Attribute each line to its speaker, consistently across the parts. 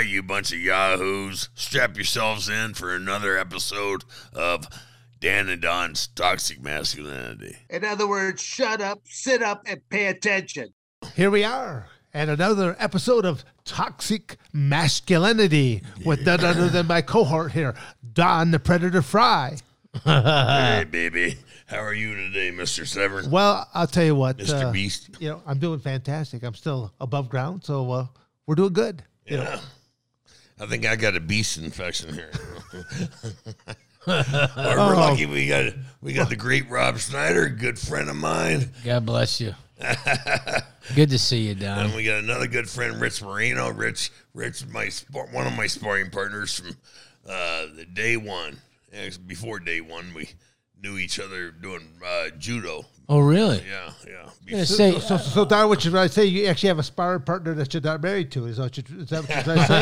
Speaker 1: right, you bunch of yahoos, strap yourselves in for another episode of Dan and Don's Toxic Masculinity.
Speaker 2: In other words, shut up, sit up, and pay attention.
Speaker 3: Here we are and another episode of Toxic Masculinity with none other than my cohort here, Don the Predator Frye.
Speaker 1: hey, baby. How are you today, Mr. Severn?
Speaker 3: Well, I'll tell you what,
Speaker 1: Mr.
Speaker 3: uh,
Speaker 1: Beast.
Speaker 3: You know, I'm doing fantastic. I'm still above ground, so uh, we're doing good. You know,
Speaker 1: Yeah. I think I got a beast infection here. We're lucky we got we got the great Rob Schneider, a good friend of mine.
Speaker 4: God bless you. Good to see you, Don.
Speaker 1: And we got another good friend, Rich Moreno. Rich, Rich, my one of my sparring partners from uh, the day one. Actually, Before day one, we knew each other doing uh, judo.
Speaker 4: Oh, really?
Speaker 1: Yeah, yeah.
Speaker 4: I'm say,
Speaker 3: so, so, so Don, what you I say? You actually have a sparring partner that you're not married to. Is that what you, is that what you're trying to say?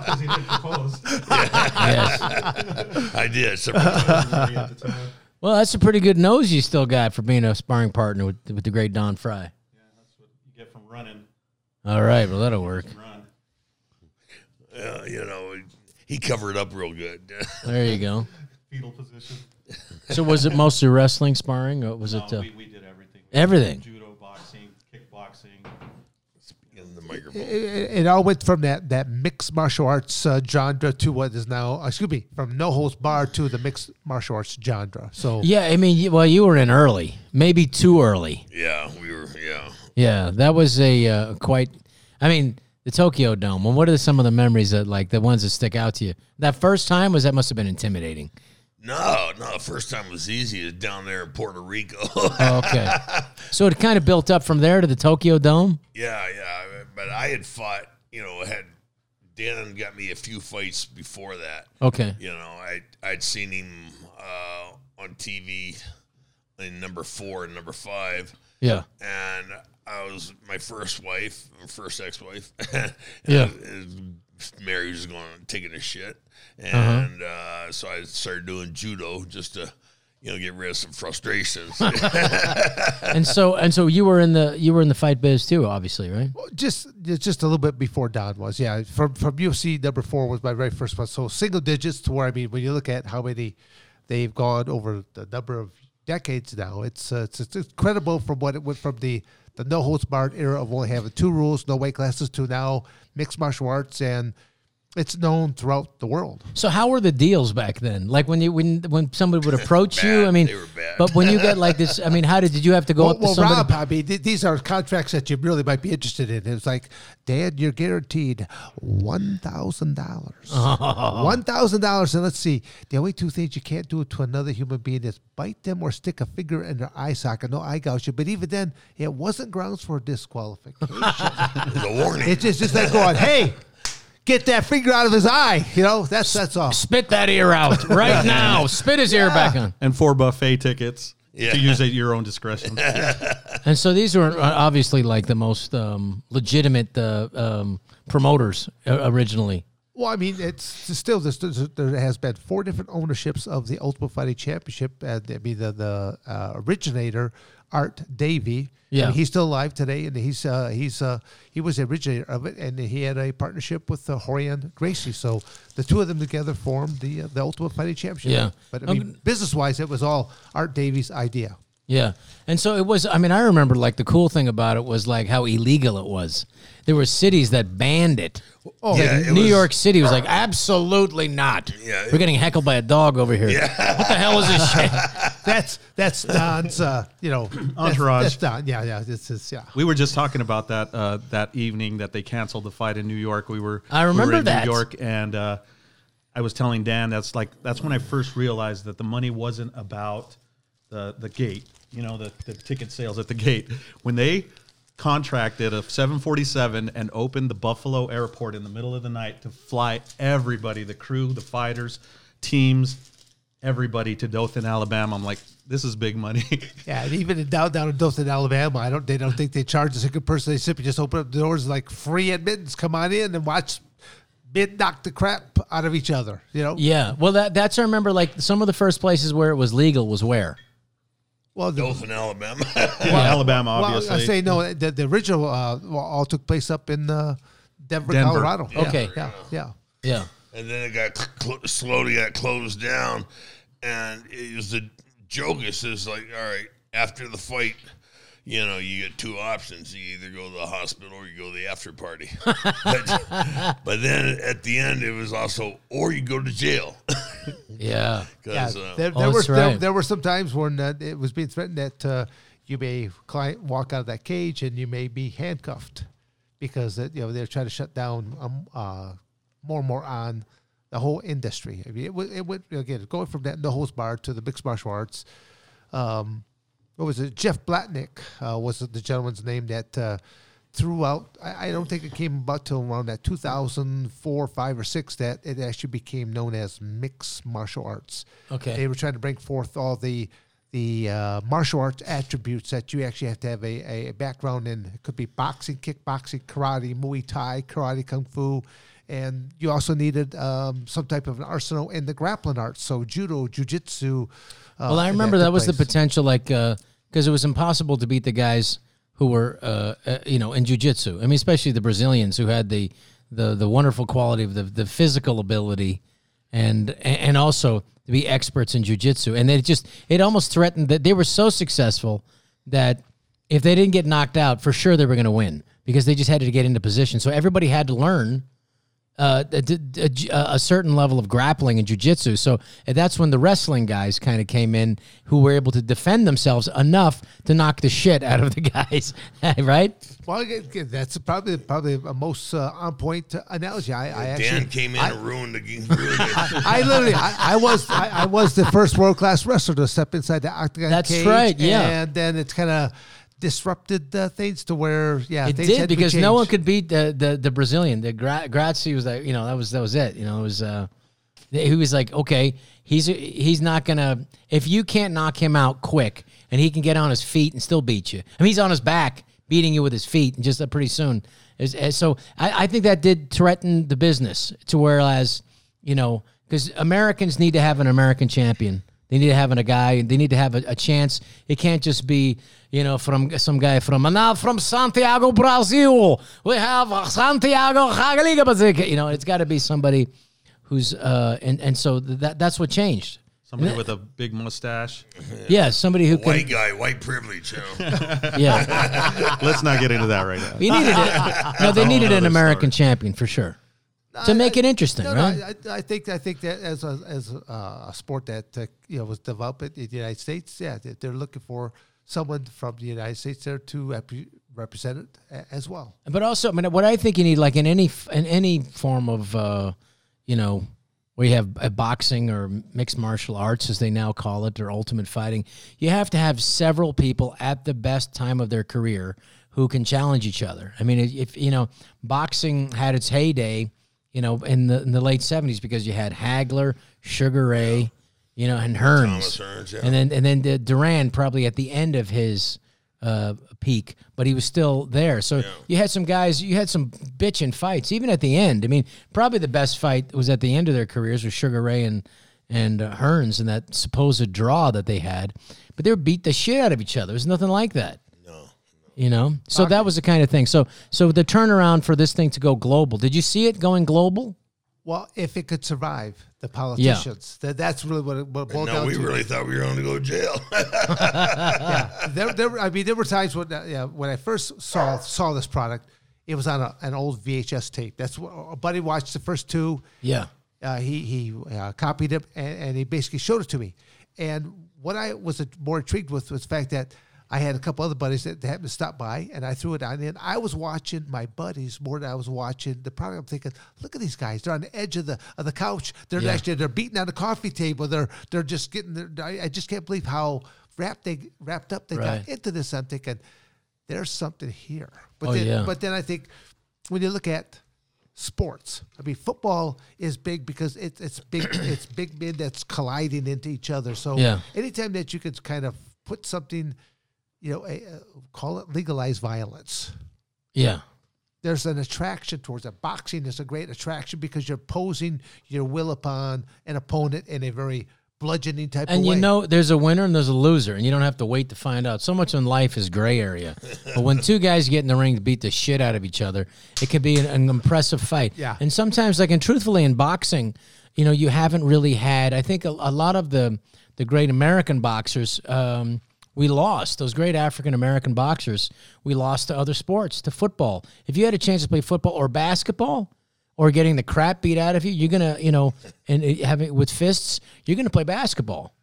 Speaker 5: because he didn't propose
Speaker 4: yes.
Speaker 1: I did. several times.
Speaker 5: Really at the time.
Speaker 4: Well, that's a pretty good nose you still got for being a sparring partner with, with the great Don Frye.
Speaker 5: Yeah, that's what you get from running.
Speaker 4: All right, well that'll work.
Speaker 5: Run.
Speaker 1: Uh, you know, he covered up real good.
Speaker 4: There you go.
Speaker 5: Fetal position.
Speaker 4: So was it mostly wrestling sparring, or was
Speaker 5: No,
Speaker 4: it uh,
Speaker 5: we, we did everything. We
Speaker 4: everything?
Speaker 5: did Judo, boxing, kickboxing.
Speaker 1: in the microphone.
Speaker 3: it, it all went from that, that mixed martial arts uh, genre to what is now, excuse me, from no holds bar to the mixed martial arts genre. So
Speaker 4: Yeah, I mean, well, you were in early, maybe too early.
Speaker 1: Yeah, we were. Yeah.
Speaker 4: Yeah, that was a uh, quite. I mean, the Tokyo Dome. Well, what are some of the memories that like the ones that stick out to you? That first time was that must have been intimidating.
Speaker 1: No, no. First time was easy. It was down there in Puerto Rico.
Speaker 4: Oh, okay, so it kind of built up from there to the Tokyo Dome.
Speaker 1: yeah, yeah. But I had fought. You know, had Dan got me a few fights before that.
Speaker 4: Okay,
Speaker 1: You know, I I'd seen him uh, on TV in number four and number five,
Speaker 4: yeah,
Speaker 1: and I was my first wife, my first ex-wife.
Speaker 4: Yeah.
Speaker 1: And Mary was going taking a shit,
Speaker 4: Uh-huh.
Speaker 1: and uh, so I started doing judo just to, you know, get rid of some frustrations.
Speaker 4: and so and so you were in the you were in the fight biz too, obviously, right?
Speaker 3: just just a little bit before Don was. Yeah, from from UFC number four was my very first one. So single digits to where I mean, when you look at how many they've gone over the number of decades now, it's uh, it's, it's incredible from what it went from the the no holds barred era of only having two rules, no weight classes, to now mixed martial arts, and it's known throughout the world.
Speaker 4: So how were the deals back then? Like when you when when somebody would approach you, I mean,
Speaker 1: They were bad.
Speaker 4: but when you get like this, I mean, how did did you have to go
Speaker 3: Well,
Speaker 4: up to
Speaker 3: well
Speaker 4: somebody?
Speaker 3: Rob, I mean, th- these are contracts that you really might be interested in. It's like, Dad, you're guaranteed one thousand dollars. One thousand dollars, and let's see. The only two things you can't do to another human being is bite them or stick a finger in their eye socket. No eye gouge you. But even then, it wasn't grounds for disqualification.
Speaker 1: it was a warning.
Speaker 3: it's just just like going, hey, get that finger out of his eye. You know, that's that's all.
Speaker 4: Spit that ear out right now. Spit his ear back on.
Speaker 5: And four buffet tickets
Speaker 1: Yeah.
Speaker 5: to use at your own discretion.
Speaker 4: And so these were uh, obviously like the most um, legitimate uh, um, promoters uh, originally.
Speaker 3: Well, I mean, it's still there's, there's, there has been four different ownerships of the Ultimate Fighting Championship, and I mean the the uh, originator Art Davie. I
Speaker 4: Yeah.
Speaker 3: mean, he's still alive today, and he's uh, he's uh, he was the originator of it, and he had a partnership with uh, Rorion Gracie. So the two of them together formed the uh, the Ultimate Fighting Championship.
Speaker 4: Yeah.
Speaker 3: but I mean,
Speaker 4: Um,
Speaker 3: business wise, it was all Art Davie's idea.
Speaker 4: Yeah. And so it was, I mean, I remember like the cool thing about it was like how illegal it was. There were cities that banned it. Oh,
Speaker 1: Yeah, it
Speaker 4: New
Speaker 1: was-
Speaker 4: York City was like, absolutely not.
Speaker 1: Yeah,
Speaker 4: We're getting heckled by a dog over here. Yeah. What the hell is this shit?
Speaker 3: That's that's Don's, uh, you know, that's-
Speaker 5: Entourage.
Speaker 3: That's Don. Yeah, yeah. This is yeah.
Speaker 5: We were just talking about that uh, that evening that they canceled the fight in New York. We were
Speaker 4: I remember
Speaker 5: we were in
Speaker 4: that.
Speaker 5: New York, and uh, I was telling Dan that's like that's when I first realized that the money wasn't about the the gate. You know, the, the ticket sales at the gate when they contracted a 747 and opened the Buffalo airport in the middle of the night to fly everybody, the crew, the fighters, teams, everybody to Dothan, Alabama. I'm like, this is big money.
Speaker 3: Yeah, and even in down down in Dothan, Alabama, I don't they don't think they charge a single person. They simply just open up the doors like free admittance. Come on in and watch mid knock the crap out of each other. You know.
Speaker 4: Yeah. Well, that that's I remember like some of the first places where it was legal was where.
Speaker 3: Well, the,
Speaker 1: Dothan, Alabama.
Speaker 5: Alabama,
Speaker 3: well,
Speaker 5: obviously.
Speaker 3: I say no. The, the original uh, all took place up in uh, Denver,
Speaker 5: Denver.
Speaker 3: Colorado. Yeah,
Speaker 4: Okay.
Speaker 3: Yeah. Yeah.
Speaker 4: Yeah.
Speaker 1: and then it got cl- slowly got closed down, and it was the joke. It says like, all right, after the fight, you know, you get two options: you either go to the hospital or you go to the after party. but, but then at the end, it was also, or you go to jail.
Speaker 4: Yeah.
Speaker 3: Yeah,
Speaker 1: 'Cause, uh,
Speaker 3: there,
Speaker 4: Oh,
Speaker 3: were
Speaker 4: that's
Speaker 3: there, there were some times when uh, it was being threatened that uh, you may client walk out of that cage and you may be handcuffed because uh, you know they're trying to shut down um, uh, more and more on the whole industry. I mean, it went, it went again going from that no holds bar to the mixed martial arts. Um, what was it? Jeff Blatnick uh, was the gentleman's name that uh, throughout. I, I don't think it came about till around that 2004, five or six that it actually became known as mixed martial arts.
Speaker 4: Okay.
Speaker 3: They were trying to bring forth all the the uh, martial arts attributes that you actually have to have a, a background in. It could be boxing, kickboxing, karate, Muay Thai, karate, kung fu, and you also needed um, some type of an arsenal in the grappling arts. So judo, jujitsu. Uh,
Speaker 4: Well, I remember that
Speaker 3: took
Speaker 4: was the potential, like, because it was impossible to beat the guys who were, uh, uh, you know, in jujitsu. I mean, especially the Brazilians who had the the the wonderful quality of the the physical ability, and and also to be experts in jujitsu. And it just it almost threatened that they were so successful that if they didn't get knocked out, for sure they were going to win because they just had to get into position. So everybody had to learn uh, a, a, a certain level of grappling and jujitsu. So that's when the wrestling guys kind of came in who were able to defend themselves enough to knock the shit out of the guys, right?
Speaker 3: Well, that's probably probably a most uh, on point analogy. I, I actually
Speaker 1: Dan came in
Speaker 3: I,
Speaker 1: and ruined the game. Ruined it.
Speaker 3: I literally, I, I was, I, I was the first world class wrestler to step inside the octagon
Speaker 4: That's
Speaker 3: cage,
Speaker 4: right, yeah.
Speaker 3: and then it's kind of disrupted uh, things to where, yeah,
Speaker 4: It did
Speaker 3: be
Speaker 4: because no one could beat the the, the Brazilian. The Gra- Gracie was like, you know, that was that was it. You know, it was. Uh, he was like, okay, he's he's not gonna if you can't knock him out quick and he can get on his feet and still beat you. I mean, he's on his back beating you with his feet, and just uh, pretty soon. So I, I think that did threaten the business to whereas you know because Americans need to have an American champion. They need to have a guy. They need to have a, a chance. It can't just be, you know, from some guy from now from Santiago, Brazil. We have Santiago Hagaliga. You know, it's got to be somebody who's uh and and so that that's what changed.
Speaker 5: Somebody with a big mustache.
Speaker 4: Yeah, somebody who
Speaker 1: White
Speaker 4: can.
Speaker 1: guy, white privilege. You know?
Speaker 4: Yeah,
Speaker 5: Let's not get into that right now.
Speaker 4: he needed it. No, they needed an American
Speaker 5: story.
Speaker 4: champion for sure to make it interesting,
Speaker 3: No,
Speaker 4: right?
Speaker 3: no, I, I think I think that as a as a, uh, a sport that uh, you know was developed in the United States, yeah, they- they're looking for someone from the United States there to rep- represent it as well.
Speaker 4: But also, I mean, what I think you need, like in any in any form of, uh, you know, where you have a boxing or mixed martial arts, as they now call it, or ultimate fighting, you have to have several people at the best time of their career who can challenge each other. I mean, if you know, boxing had its heyday, you know, in the in the late seventies because you had Hagler, Sugar Ray, you know, and Hearns,
Speaker 1: Thomas Hearns, yeah.
Speaker 4: and then and then the Duran probably at the end of his uh, peak, but he was still there. So you had some guys, you had some bitchin' fights, even at the end. I mean, probably the best fight was at the end of their careers with Sugar Ray and and uh, Hearns and that supposed draw that they had. But they were beat the shit out of each other. There's nothing like that.
Speaker 1: No.
Speaker 4: You know, so that was the kind of thing. So, so the turnaround for this thing to go global. Did you see it going global?
Speaker 3: Well, if it could survive the politicians, that, that's really what it, what it boiled
Speaker 1: No,
Speaker 3: down
Speaker 1: we
Speaker 3: to.
Speaker 1: really thought we were going to go to jail.
Speaker 3: yeah, there, there, were- I mean, there were times when, uh, yeah, when I first saw saw this product, it was on a, an old VHS tape. That's what a buddy watched the first two.
Speaker 4: Yeah.
Speaker 3: Uh, he he uh, copied it and, and he basically showed it to me. And what I was more intrigued with was the fact that I had a couple other buddies that happened to stop by, and I threw it on. And I was watching my buddies more than I was watching the product. I'm thinking, look at these guys; they're on the edge of the of the couch. They're
Speaker 4: Yeah.
Speaker 3: actually they're beating on the coffee table. They're they're just getting. Their, I, I just can't believe how wrapped they wrapped up they
Speaker 4: Right.
Speaker 3: got into this. I'm thinking, there's something here. But
Speaker 4: Oh,
Speaker 3: then,
Speaker 4: yeah.
Speaker 3: but then I think when you look at sports. I mean, football is big because it's it's big it's big men that's colliding into each other. So
Speaker 4: Yeah.
Speaker 3: anytime that you could kind of put something, you know, a, uh, call it legalized violence.
Speaker 4: Yeah.
Speaker 3: There's an attraction towards it. Boxing is a great attraction because you're posing your will upon an opponent in a very bludgeoning type
Speaker 4: And you
Speaker 3: way.
Speaker 4: know, there's a winner and there's a loser, and you don't have to wait to find out. So much in life is gray area. but when two guys get in the ring to beat the shit out of each other, it can be an, an impressive fight.
Speaker 3: Yeah.
Speaker 4: And sometimes, like, and truthfully, in boxing, you know, you haven't really had. I think a, a lot of the the great American boxers. Um, we lost those great African American boxers. We lost to other sports, to football. If you had a chance to play football or basketball, or getting the crap beat out of you, you're gonna, you know, and uh, having with fists, you're gonna play basketball.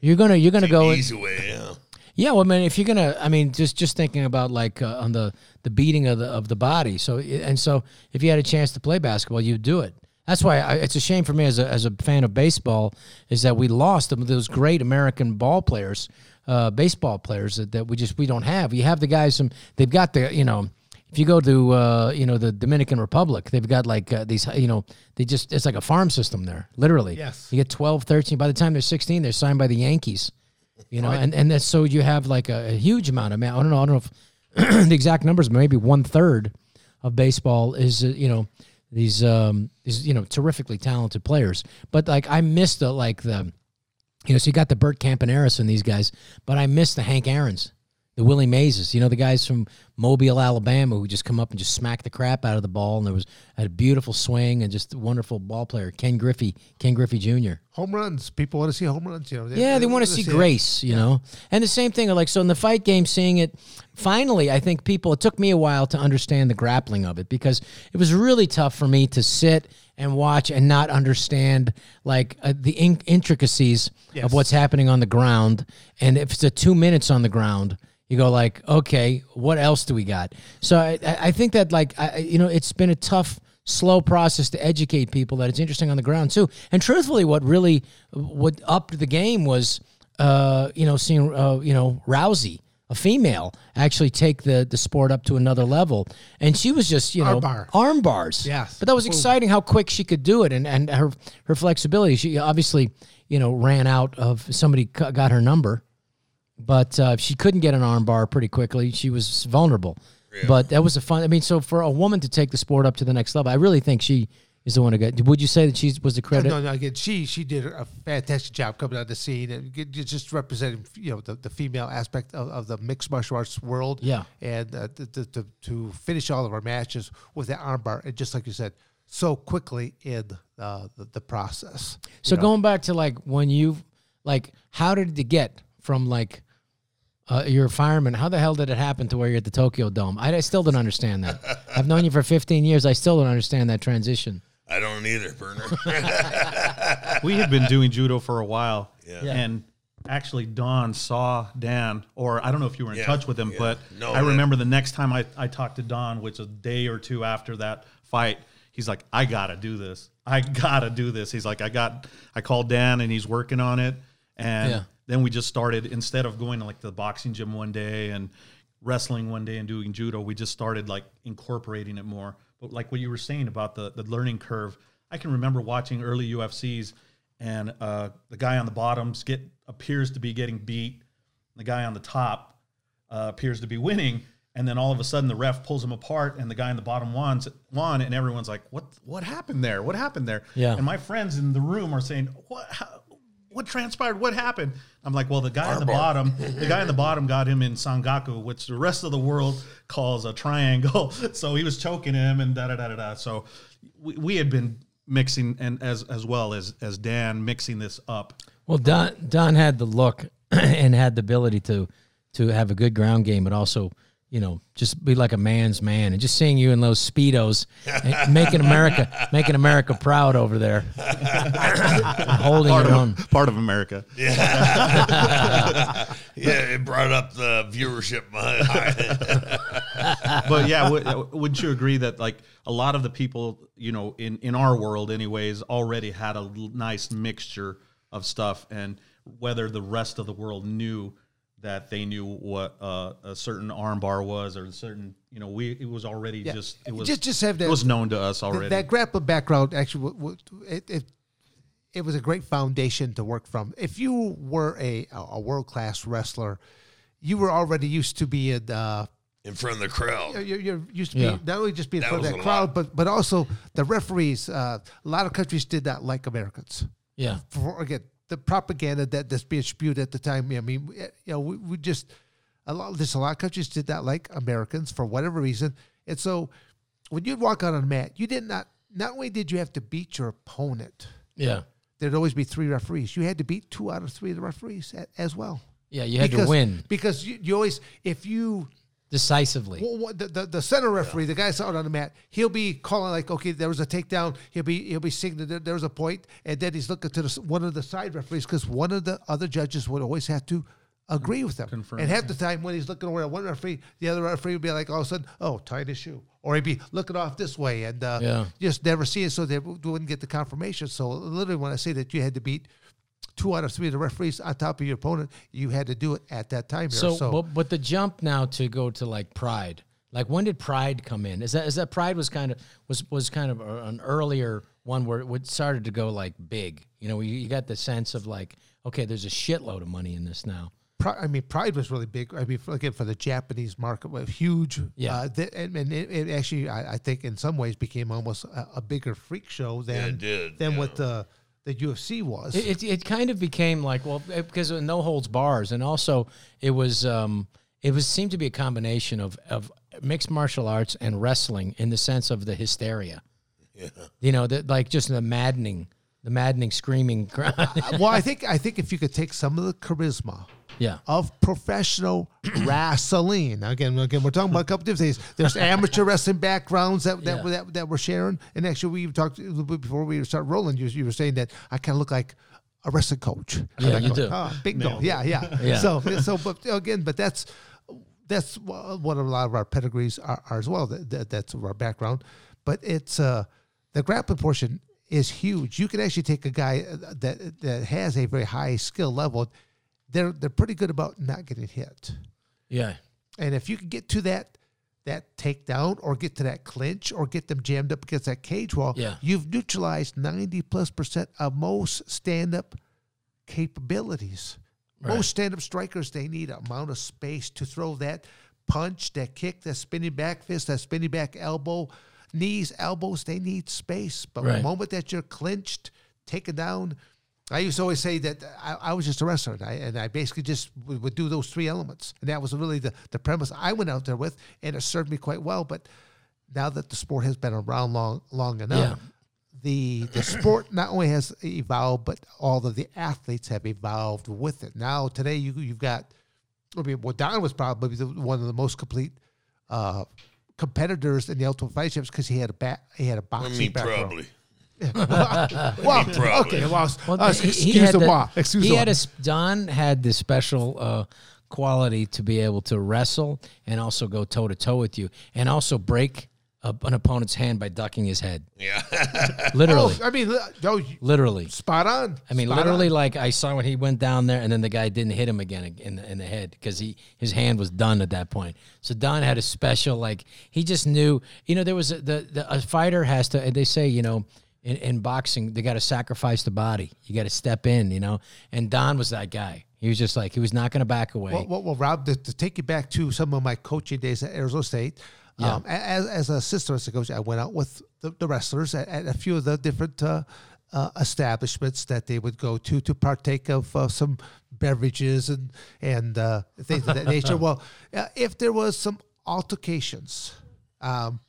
Speaker 4: You're gonna, you're gonna go.
Speaker 1: Easy way, yeah.
Speaker 4: Yeah, well, I mean, if you're gonna, I mean, just just thinking about like uh, on the the beating of the of the body. So and so, if you had a chance to play basketball, you'd do it. That's why I, it's a shame for me as a as a fan of baseball is that we lost them, those great American ball players, uh, baseball players that, that we just we don't have. You have the guys from they've got the you know. If you go to uh, you know the Dominican Republic, they've got like uh, these you know they just it's like a farm system there, literally.
Speaker 3: Yes.
Speaker 4: You get 12, 13. By the time they're 16, they're signed by the Yankees. You know, and, and that's so you have like a, a huge amount of man. I don't know. I don't know if the exact numbers, maybe one third of baseball is uh, you know these um these you know terrifically talented players. But like I missed the like the you know so you got the Bert Campaneris and these guys, but I miss the Hank Aaron's, the Willie Mazes. You know the guys from Mobile, Alabama, who just come up and just smack the crap out of the ball, and there was had a beautiful swing and just a wonderful ball player, Ken Griffey, Ken Griffey Jr.
Speaker 3: home runs. People want to see home runs. You know.
Speaker 4: Yeah, they want to see
Speaker 3: it.
Speaker 4: grace, you know. And the same thing, like so in the fight game, seeing it. Finally, I think people. It took me a while to understand the grappling of it because it was really tough for me to sit and watch and not understand like uh, the in- intricacies
Speaker 3: Yes.
Speaker 4: of what's happening on the ground. And if it's a two minutes on the ground, you go like, okay, what else do we got? So I, I think that like I- you know, it's been a tough slow process to educate people that it's interesting on the ground too. And truthfully, what really what upped the game was, uh, you know, seeing uh, you know Rousey, a female, actually take the the sport up to another level, and she was just you know
Speaker 3: Armbar.
Speaker 4: arm bars.
Speaker 3: Yes.
Speaker 4: but that was exciting how quick she could do it, and and her her flexibility. She obviously you know ran out of somebody cu- got her number but uh, she couldn't get an arm bar pretty quickly. She was vulnerable. But that was a fun. I mean, so for a woman to take the sport up to the next level, I really think she is the one to get. Would you say that she was the credit?
Speaker 3: no, no. Again, she she did a fantastic job coming on the scene and just representing you know the, the female aspect of, of the mixed martial arts world.
Speaker 4: Yeah.
Speaker 3: and uh, to, to, to, finish all of our matches with that armbar and just like you said, so quickly in uh, the the process.
Speaker 4: So going back to like when you like, how did it get from like uh, you're a fireman? How the hell did it happen to where you're at the Tokyo Dome? I, I still don't understand that. I've known you for 15 years. I still don't understand that transition.
Speaker 1: I don't either, Burner.
Speaker 5: we had been doing judo for a while,
Speaker 1: Yeah.
Speaker 5: and actually Don saw Dan, or I don't know if you were in
Speaker 1: Yeah,
Speaker 5: touch with him,
Speaker 1: yeah.
Speaker 5: but
Speaker 1: No,
Speaker 5: I
Speaker 1: that-
Speaker 5: remember the next time I, I talked to Don, which was a day or two after that fight, he's like, I gotta do this. I gotta do this. He's like, I got, I called Dan and he's working on it, and
Speaker 4: Yeah.
Speaker 5: then we just started instead of going to like the boxing gym one day and wrestling one day and doing judo, we just started like incorporating it more. But like what you were saying about the the learning curve, I can remember watching early UFCs and uh, the guy on the bottoms get appears to be getting beat, the guy on the top uh, appears to be winning, and then all of a sudden the ref pulls him apart, and the guy in the bottom won, won, and everyone's like, "What? What happened there? What happened there?"
Speaker 4: Yeah.
Speaker 5: And my friends in the room are saying, "What? How, what transpired? What happened?" I'm like, "Well, the guy in the bottom, the guy in the bottom got him in sankaku, which the rest of the world calls a triangle. So he was choking him, and da da da da da. So we, we had been mixing, and as as well as as Dan mixing this up.
Speaker 4: Well, Don Don had the look and had the ability to to have a good ground game, but also you know just be like a man's man. And just seeing you in those speedos, making America making America proud over there, holding
Speaker 5: Part
Speaker 4: your own.
Speaker 5: of, part of America.
Speaker 1: yeah, yeah, it brought up the viewership.
Speaker 5: but yeah, w- uh, wouldn't you agree that like a lot of the people, you know, in in our world, anyways, already had a l- nice mixture of stuff, and whether the rest of the world knew that they knew what uh, a certain armbar was or a certain, you know, we it was already
Speaker 3: Yeah.
Speaker 5: just it was
Speaker 3: Just- just have that-
Speaker 5: it was known to us
Speaker 3: Th-
Speaker 5: already.
Speaker 3: That grappling background actually, w- w- it, it, it was a great foundation to work from. If you were a a world class wrestler, you were already used to being. Uh,
Speaker 1: in front of the crowd.
Speaker 3: you're, you're used to
Speaker 4: Yeah.
Speaker 3: be not only just being in
Speaker 1: That
Speaker 3: front of that crowd,
Speaker 1: lot.
Speaker 3: but but also the referees. Uh, a lot of countries did not like Americans.
Speaker 4: Yeah,
Speaker 3: For again, the propaganda that that's being spewed at the time. I mean, eh, you know, we, we just a lot. There's a lot of countries did not like Americans for whatever reason, and so when you'd walk out on a mat, you did not. Not only did you have to beat your opponent,
Speaker 4: Yeah.
Speaker 3: there'd always be three referees. You had to beat two out of three of the referees a- as well.
Speaker 4: Yeah. You had
Speaker 3: because,
Speaker 4: to win
Speaker 3: because you, you always if you
Speaker 4: decisively.
Speaker 3: well, what- the, the the center referee, the guy out on the mat, he'll be calling like, okay, there was a takedown. He'll be he'll be saying that there, there was a point, and then he's looking to the, one of the side referees because one of the other judges would always have to agree with them.
Speaker 5: Confirm,
Speaker 3: And half the time when he's looking over at one referee, the other referee would be like, all of a sudden, oh, tight his shoe, or he'd be looking off this way, and uh,
Speaker 4: Yeah.
Speaker 3: just never see it, so they w- wouldn't get the confirmation. So literally, when I say that you had to beat. Two out of three of the referees on top of your opponent, you had to do it at that time. here.
Speaker 4: So, but, but the jump now to go to like Pride, like when did Pride come in? Is that is that Pride was kind of was was kind of an earlier one where it started to go like big. You know, you, you got the sense of like, okay, there's a shitload of money in this now.
Speaker 3: Pri- I mean, Pride was really big. I mean, for, again, for the Japanese market, was huge.
Speaker 4: Yeah.
Speaker 3: uh, th- and, and it, it actually, I, I think, in some ways, became almost a, a bigger freak show than
Speaker 1: it did,
Speaker 3: than
Speaker 1: yeah.
Speaker 3: what the the UFC was.
Speaker 4: It, it, it kind of became like well because of no holds bars, and also it was um it was seemed to be a combination of of mixed martial arts and wrestling in the sense of the hysteria.
Speaker 1: Yeah.
Speaker 4: You know, that like just the maddening, the maddening screaming.
Speaker 3: well, I think I think if you could take some of the charisma
Speaker 4: yeah.
Speaker 3: of professional wrestling. Again, again, we're talking about a couple different things. There's amateur wrestling backgrounds that that,
Speaker 4: Yeah.
Speaker 3: that that we're sharing, and actually, we even talked a little bit before we start rolling. You, you were saying that I kind of look like a wrestling coach.
Speaker 4: Yeah,
Speaker 3: And
Speaker 4: you do.
Speaker 3: "Ah, bingo. Yeah, yeah,
Speaker 4: Yeah.
Speaker 3: So, so, but again, but that's that's what a lot of our pedigrees are, are as well. That, that that's our background, but it's uh the grappling portion is huge. You can actually take a guy uh, that that has a very high skill level. They're they're pretty good about not getting hit.
Speaker 4: Yeah.
Speaker 3: And if you can get to that that takedown or get to that clinch or get them jammed up against that cage wall,
Speaker 4: Yeah.
Speaker 3: you've neutralized 90 plus percent of most stand up capabilities.
Speaker 4: Right.
Speaker 3: Most stand up strikers, they need a amount of space to throw that punch, that kick, that spinning back fist, that spinning back elbow, knees, elbows, they need space. But the moment that you're clinched, taken down, I used to always say that I, I was just a wrestler, and I, and I basically just would, would do those three elements, and that was really the, the premise I went out there with, and it served me quite well. But now that the sport has been around long long enough, the the sport not only has evolved, but all of the athletes have evolved with it. Now today, you you've got, I mean, well, Don was probably the, one of the most complete uh, competitors in the Ultimate Fight Champions because he had a bat, he had a
Speaker 1: I
Speaker 3: boxing
Speaker 1: mean,
Speaker 3: background.
Speaker 1: probably.
Speaker 3: Well, okay, well,
Speaker 4: Well,
Speaker 3: uh, excuse
Speaker 4: he had
Speaker 3: the excuse
Speaker 4: he had a Don had the special uh, quality to be able to wrestle and also go toe to toe with you, and also break a, an opponent's hand by ducking his head.
Speaker 1: Yeah.
Speaker 4: Literally,
Speaker 3: Oh, I mean, no,
Speaker 4: literally.
Speaker 3: spot on.
Speaker 4: I mean,
Speaker 3: Spot
Speaker 4: literally,
Speaker 3: on.
Speaker 4: like I saw when he went down there, and then the guy didn't hit him again in the, in the head because he his hand was done at that point. So Don had a special like he just knew. You know, there was a, the, the a fighter has to. They say you know. In, in boxing, they got to sacrifice the body. You got to step in, you know. And Don was that guy. He was just like he was not going to back away.
Speaker 3: Well, well, well Rob, to, to take you back to some of my coaching days at Arizona State, um, as, as a assistant coach, I went out with the, the wrestlers at, at a few of the different uh, uh, establishments that they would go to to partake of uh, some beverages and and uh, things of that nature. Well, uh, if there was some altercations. Um,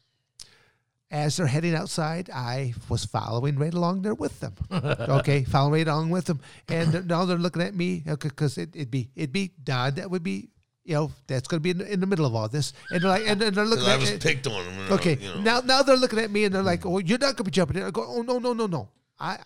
Speaker 3: as they're heading outside, I was following right along there with them. okay, following right along with them, and they're- now they're looking at me because it, it'd be it'd be Don that would be you know that's going to be in, the- in the middle of all this, and they're like, and then they're looking
Speaker 1: I
Speaker 3: at
Speaker 1: was
Speaker 3: me.
Speaker 1: picked on him.
Speaker 3: Okay,
Speaker 1: You know.
Speaker 3: now now they're looking at me and they're like, "Oh, you're not going to be jumping in." I go, "Oh no, no, no, no! I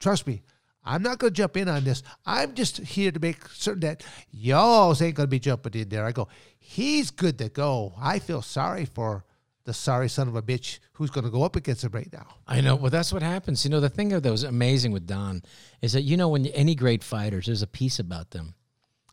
Speaker 3: trust me, I'm not going to jump in on this. I'm just here to make certain that y'all ain't going to be jumping in there." I go, "He's good to go. I feel sorry for the sorry son of a bitch who's going to go up against him right now."
Speaker 4: I know. Well, that's what happens. You know, the thing that was amazing with Don is that you know when any great fighters, there's a piece about them.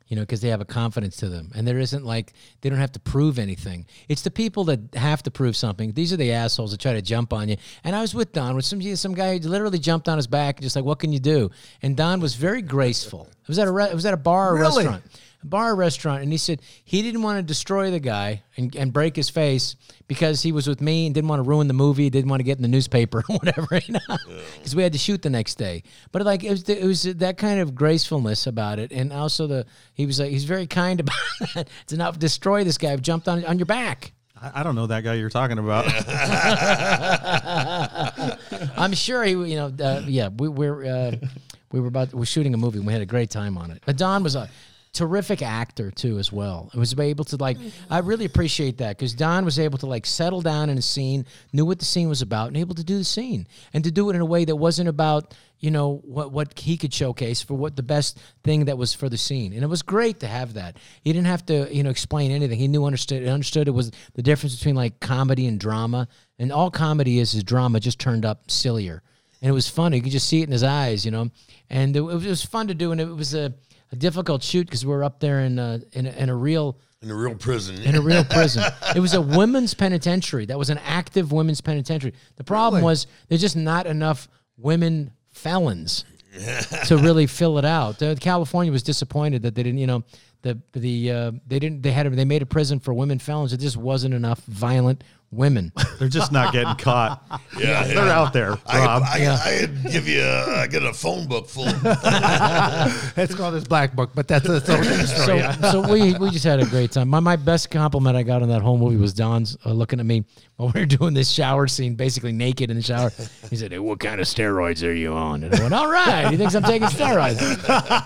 Speaker 4: You know, because they have a confidence to them, and there isn't like they don't have to prove anything. It's the people that have to prove something. These are the assholes that try to jump on you. And I was with Don, with some some guy who literally jumped on his back, and just like, "What can you do?" And Don was very graceful. It was at a re- it was at a bar or
Speaker 3: Really?
Speaker 4: restaurant. A bar restaurant, and he said he didn't want to destroy the guy and, and break his face because he was with me and didn't want to ruin the movie, didn't want to get in the newspaper or whatever, you know, because we had to shoot the next day. But like it was, it was that kind of gracefulness about it, and also the he was like he's very kind about that to not destroy this guy who jumped on on your back.
Speaker 5: I, I don't know that guy you're talking about.
Speaker 4: I'm sure he, you know, uh, yeah, we, we're uh, we were about we're shooting a movie. and We had a great time on it. But Don was a terrific actor too, as well. It was able to like, I really appreciate that because Don was able to like settle down in a scene, knew what the scene was about, and able to do the scene and to do it in a way that wasn't about you know what what he could showcase for what the best thing that was for the scene. And it was great to have that. He didn't have to you know explain anything. He knew understood understood it was the difference between like comedy and drama. And all comedy is is drama just turned up sillier and it was funny. You could just see it in his eyes, you know. And it, it was fun to do, and it was a, a difficult shoot because we were up there in a, in a, in a real
Speaker 1: in a real prison.
Speaker 4: in a real prison. it was a women's penitentiary. That was an active women's penitentiary. The problem
Speaker 3: Really?
Speaker 4: was there's just not enough women felons to really fill it out. Uh, California was disappointed that they didn't, you know, the the uh, they didn't they had a, they made a prison for women felons. It just wasn't enough violent women.
Speaker 5: They're just not getting caught.
Speaker 1: Yeah,
Speaker 5: they're
Speaker 1: yeah.
Speaker 5: out there,
Speaker 1: I,
Speaker 5: Rob.
Speaker 1: I, I'd give you. A, I get a phone book full. Of,
Speaker 3: It's called his black book, but that's, that's another story.
Speaker 4: So, so we we just had a great time. My my best compliment I got on that whole movie was Don's uh, looking at me while we were doing this shower scene, basically naked in the shower. He said, hey, "What kind of steroids are you on?" And I went, "All right, he thinks I'm taking steroids.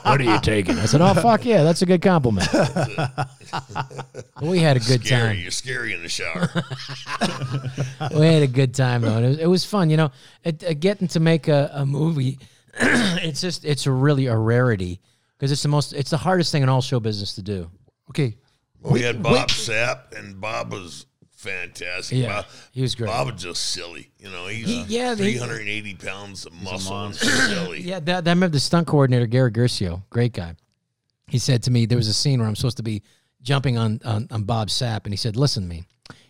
Speaker 4: what are you taking?" I said, "Oh fuck yeah, that's a good compliment." we had a good
Speaker 1: scary.
Speaker 4: time.
Speaker 1: You're scary in the shower.
Speaker 4: We had a good time though, and it was, it was fun. You know, it, uh, getting to make a, a movie, it's just it's really a rarity because it's the most it's the hardest thing in all show business to do.
Speaker 3: okay.
Speaker 1: we had Bob Sapp, and Bob was fantastic.
Speaker 4: Yeah,
Speaker 1: Bob,
Speaker 4: he was great.
Speaker 1: Bob was just silly. You know, he's
Speaker 4: He- yeah, they-
Speaker 1: 380 pounds of muscle and silly.
Speaker 4: Yeah, that, that I remember the stunt coordinator Gary Gercio, great guy. He said to me, there was a scene where I'm supposed to be jumping on on, on Bob Sapp, and he said, "Listen to me.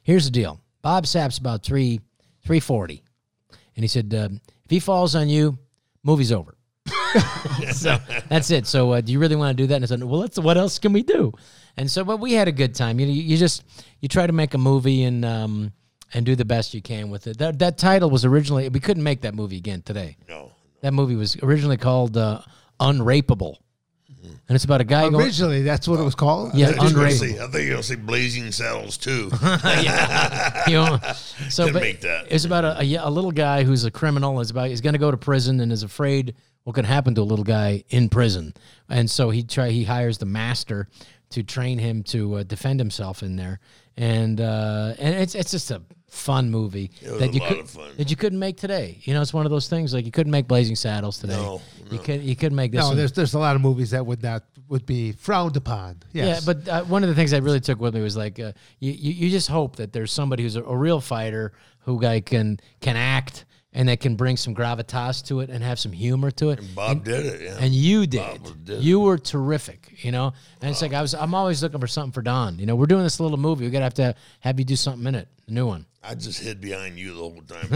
Speaker 4: Here's the deal. Bob Sapp's about three three forty, and he said um, if he falls on you, movie's over." so that's it. So uh, do you really want to do that? And I said, well, let's, what else can we do? And so, but we had a good time. You you just you try to make a movie and um and do the best you can with it. That that title was originally we couldn't make that movie again today.
Speaker 1: No.
Speaker 4: That movie was originally called uh, Unrapeable, and it's about a guy going.
Speaker 3: Originally, that's what it was called.
Speaker 4: Yeah,
Speaker 1: I think you're gonna
Speaker 4: Unrapeable.
Speaker 1: say- I think you're going Blazing Saddles too.
Speaker 4: you know, so
Speaker 1: Couldn't
Speaker 4: but
Speaker 1: make that.
Speaker 4: It's about a, a, a little guy who's a criminal. Is about he's going to go to prison and is afraid what could happen to a little guy in prison, and so he try he hires the master to train him to uh, defend himself in there, and uh, and it's it's just a fun movie
Speaker 1: was
Speaker 4: that
Speaker 1: a
Speaker 4: you
Speaker 1: lot
Speaker 4: could
Speaker 1: of fun.
Speaker 4: that you couldn't make today. You know, it's one of those things like you couldn't make Blazing Saddles today.
Speaker 1: No,
Speaker 4: You could you couldn't make this.
Speaker 3: No,
Speaker 4: one.
Speaker 3: there's there's a lot of movies that would not would be frowned upon. Yes.
Speaker 4: Yeah, but uh, one of the things I really took with me was like uh, you, you you just hope that there's somebody who's a, a real fighter who guy can can act and that can bring some gravitas to it and have some humor to it.
Speaker 1: And Bob did it. Yeah.
Speaker 4: And you
Speaker 1: Bob
Speaker 4: did.
Speaker 1: did.
Speaker 4: You were terrific, you know. And it's like I was. I'm always looking for something for Don. You know, we're doing this little movie. We gotta have to have you do something in it, a new one.
Speaker 1: I just hid behind you the whole time.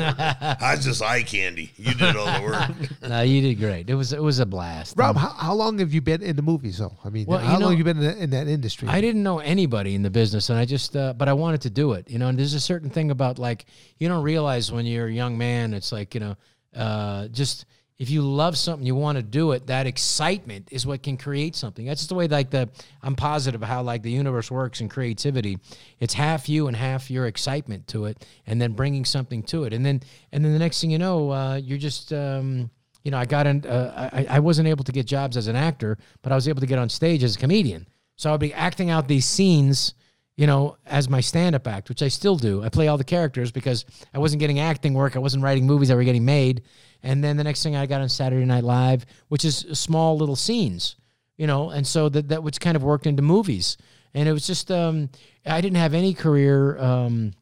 Speaker 1: I was just eye candy. You did all the work.
Speaker 4: no, you did great. It was it was a blast.
Speaker 3: Rob, how, how long have you been in the movies though? I mean,
Speaker 4: Well,
Speaker 3: how
Speaker 4: you know-
Speaker 3: long have you been in, in that industry?
Speaker 4: I didn't know anybody in the business, and I just, uh, but I wanted to do it, you know. And there's a certain thing about like you don't realize when you're a young man. It's like you know, uh, just if you love something, you want to do it. That excitement is what can create something. That's just the way like the I'm positive how like the universe works and creativity. It's half you and half your excitement to it, and then bringing something to it, and then and then the next thing you know, uh, you're just. Um, you know, I got in. Uh, I, I wasn't able to get jobs as an actor, but I was able to get on stage as a comedian. So I'd be acting out these scenes, you know, as my stand-up act, which I still do. I play all the characters because I wasn't getting acting work. I wasn't writing movies that were getting made. And then the next thing I got on Saturday Night Live, which is small little scenes, you know, and so that that was kind of worked into movies. And it was just um, I didn't have any career. Um,